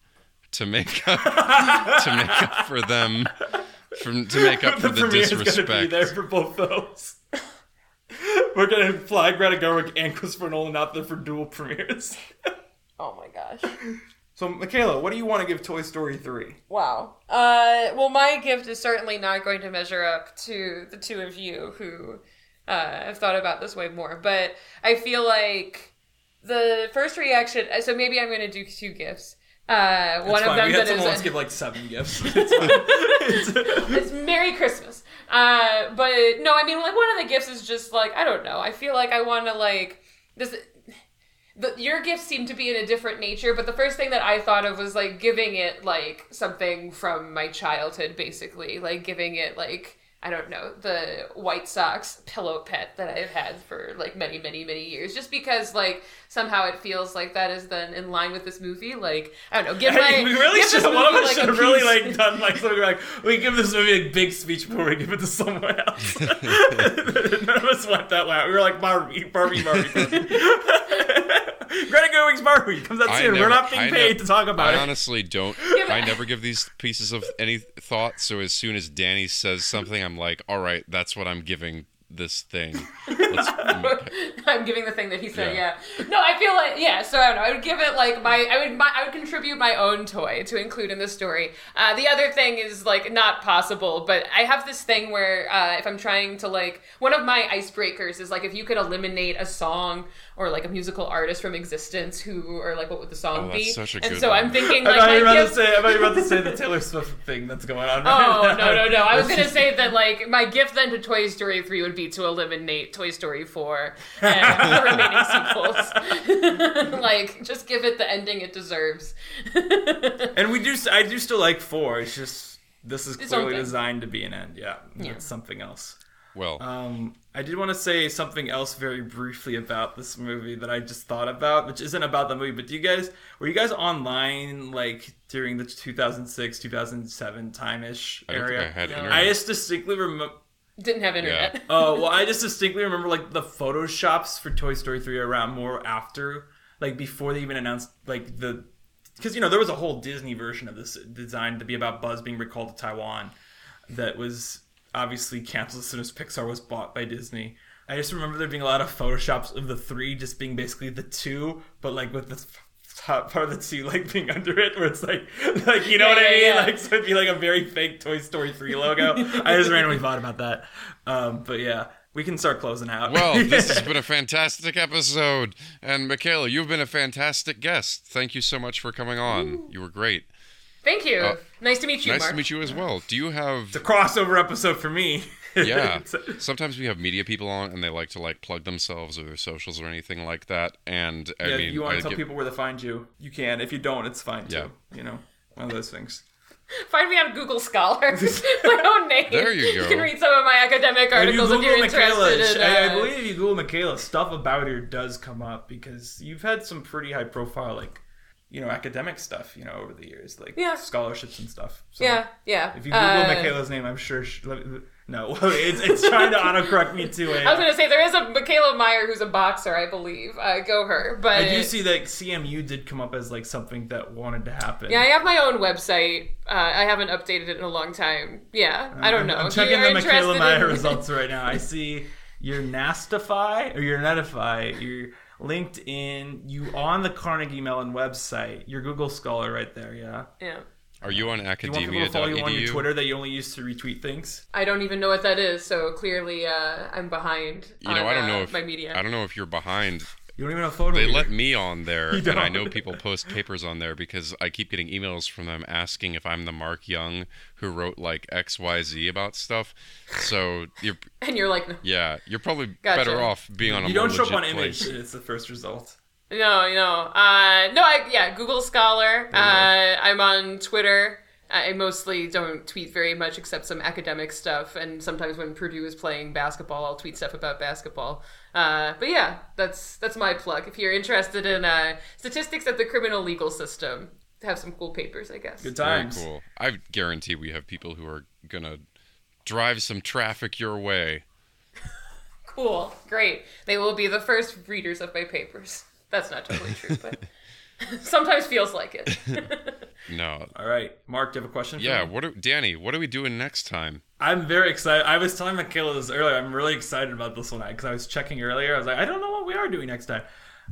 to make up to make up for them from to make up for the premiere is gonna be disrespect. there for both those. We're gonna fly Greta Gerwig and Christopher Nolan out there for dual premieres. Oh my gosh. So, Mikaela, what do you want to give Toy Story three? Wow. Uh, well, my gift is certainly not going to measure up to the two of you who uh, have thought about this way more. But I feel like the first reaction. So maybe I'm going to do two gifts. Uh, one of them we had that someone else is give like seven gifts. It's fine. It's- it's Merry Christmas. Uh, but no, I mean, like one of the gifts is just like I don't know. I feel like I want to like this. The, your gifts seem to be in a different nature, but the first thing that I thought of was like giving it like something from my childhood, basically, like giving it like I don't know the White Sox pillow pet that I've had for like many, many, many years, just because like somehow it feels like that is then in line with this movie. Like I don't know, give my we really give this should. One of us like, should have really like done like something like we give this movie a big speech before we give it to someone else. None of us went that way. We were like Barbie, Barbie, Barbie. Barbie. Greta Gerwig's Barbie comes out I soon. We're not being I paid ne- to talk about I it. honestly don't. I never give these pieces of any thought. So as soon as Danny says something, I'm like, all right, that's what I'm giving this thing. I'm giving the thing that he said. Yeah. Yeah. No, I feel like yeah. So I don't know. I would give it like my. I would. My, I would contribute my own toy to include in the story. Uh, the other thing is like not possible, but I have this thing where uh, if I'm trying to like one of my icebreakers is like if you could eliminate a song or like a musical artist from existence, who or like what would the song Oh, that's be? such a and good so one. I'm thinking I like thought you my about to gift. say. I thought you were about to say the Taylor Swift thing that's going on. Oh right no now. no no! no. I was gonna say that like my gift then to Toy Story three would be to eliminate Toy Story four and the remaining sequels. like just give it the ending it deserves. And we do. I do still like four. It's just this is Its clearly designed to be an end. Yeah, Yeah. it's something else. Well, Um, I did want to say something else very briefly about this movie that I just thought about, which isn't about the movie. But do you guys were you guys online like during the 2006 2007 time ish I think I area? had No. internet. I just distinctly remember. Didn't have internet. Oh well, I just distinctly remember like the photoshops for Toy Story 3 around more after, like before they even announced like the, because you know there was a whole Disney version of this designed to be about Buzz being recalled to Taiwan, that was obviously canceled as soon as Pixar was bought by Disney. I just remember there being a lot of photoshops of the three just being basically the two, but like with the top part of the two like being under it, where it's like, like you know Yeah, what I mean? yeah. Like so it'd be like a very fake Toy Story three logo. I just randomly thought about that. Um, but yeah, we can start closing out. Well, this has been a fantastic episode. And Mikaela, you've been a fantastic guest. Thank you so much for coming on. You were great. Thank you. Uh, nice to meet you, Nice Mark. to meet you as well. Do you have a crossover episode for me. Yeah. Sometimes we have media people on and they like to like plug themselves or their socials or anything like that. And I yeah, mean you want I to tell get- people where to find you, you can. If you don't, it's fine too. You know, one of those things. Find me on Google Scholar. my own name. There you go. You can read some of my academic articles if, you're interested in. I, I uh, believe if you Google Mikaela, stuff about her does come up because you've had some pretty high profile, like, you know, academic stuff, you know, over the years, like Yeah. scholarships and stuff. So Yeah, yeah. If you Google Uh, Mikaela's name, I'm sure. She, no, it's, it's trying to autocorrect me to i was gonna say there is a Mikaela Meyer who's a boxer, I believe. Uh, go her, but I do see that CMU did come up as like something that wanted to happen. yeah, I have my own website. Uh, I haven't updated it in a long time. Yeah, I don't know. I'm If you checking the Mikaela Meyer in- results right now. I see your Nastify or your Netify, your LinkedIn, you on the Carnegie Mellon website, your Google Scholar right there. Yeah. Yeah, Are you on Do you want people to follow you on your Twitter that you only use to retweet things? I don't even know what that is. So clearly, uh, I'm behind. You know, on, I don't uh, know if my media. I don't know if you're behind. You don't even have a photo. They reader. let me on there, You and I know people post papers on there because I keep getting emails from them asking if I'm the Mark Young who wrote like X Y Z about stuff. So you're and you're like, yeah, you're probably Gotcha. better off being on a You don't show up on legit image. It's the first result. No, no, uh, no. I yeah, Google Scholar. Uh, I'm on Twitter. I mostly don't tweet very much except some academic stuff, and sometimes when Purdue is playing basketball, I'll tweet stuff about basketball. Uh, but yeah, that's that's my plug. If you're interested in uh, statistics of the criminal legal system, have some cool papers, I guess. Good Very times. cool. I guarantee we have people who are gonna drive some traffic your way. Cool, great. They will be the first readers of my papers. That's not totally true, but sometimes feels like it. No. All right, Mark, do you have a question? For Yeah, me? what are, Danny, what are we doing next time? I'm very excited. I was telling Mikaela this earlier. I'm really excited about this one because I was checking earlier. I was like, I don't know what we are doing next time.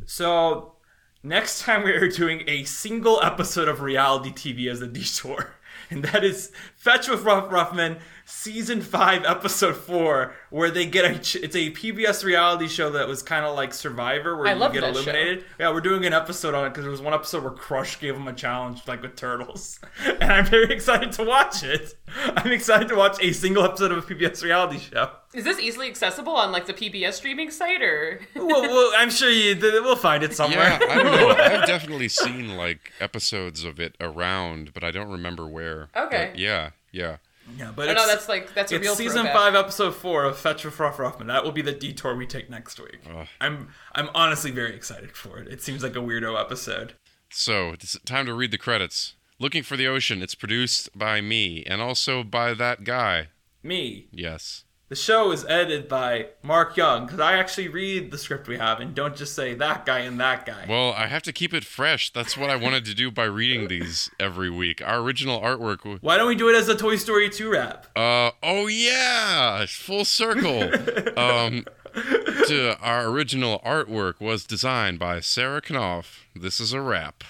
So next time we are doing a single episode of reality TV as a detour, and that is Fetch with Ruff Ruffman, season five, episode four, where they get a. ch- It's a PBS reality show that was kind of like Survivor, where I you love get that show. eliminated. Yeah, we're doing an episode on it because there was one episode where Crush gave him a challenge, like with turtles, and I'm very excited to watch it. I'm excited to watch a single episode of a PBS reality show. Is this easily accessible on like the PBS streaming site or? well, well, I'm sure you we'll find it somewhere. Yeah, I don't know. I've definitely seen like episodes of it around, but I don't remember where. Okay. But yeah, yeah. Yeah, but Oh it's, no, that's like that's a it's real season throwback. five, episode four of Fetch with Ruff Ruffman. That will be the detour we take next week. Ugh. I'm I'm honestly very excited for it. It seems like a weirdo episode. So it's time to read the credits. Looking for the Ocean. It's produced by me and also by that guy. Me. Yes. The show is edited by Mark Young because I actually read the script we have and don't just say that guy and that guy. Well, I have to keep it fresh. That's what I wanted to do by reading these every week. Our original artwork. Why don't we do it as a Toy Story 2 rap? Uh oh yeah, full circle. um, to our original artwork was designed by Sarah Knopf. This is a wrap.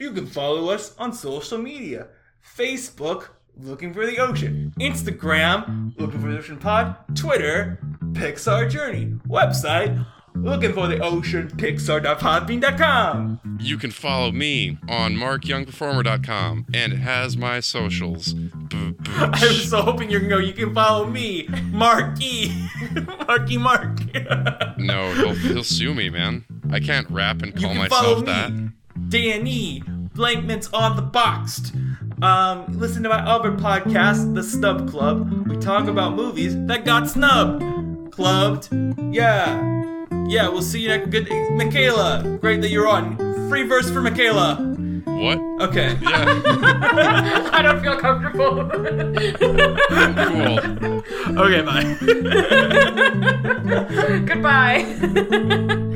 You can follow us on social media Facebook, Looking for the Ocean, Instagram, Looking for the Ocean Pod, Twitter, Pixar Journey, website, Looking for the Ocean, Pixar.podbean.com. You can follow me on markyoungperformer.com, and it has my socials. I was so hoping you're gonna go, you can follow me, Marky, Marky Mark. no, he'll, he'll sue me, man. I can't rap and You call can follow myself that. me, Danny, Blankments on the Boxed, Um, listen to my other podcast, The Snub Club. We talk about movies that got snubbed. Clubbed. Yeah. Yeah, we'll see you next. Good. Mikaela, great that you're on. Free verse for Mikaela. What? Okay. Yeah. I don't feel comfortable. cool. Okay, bye. Goodbye.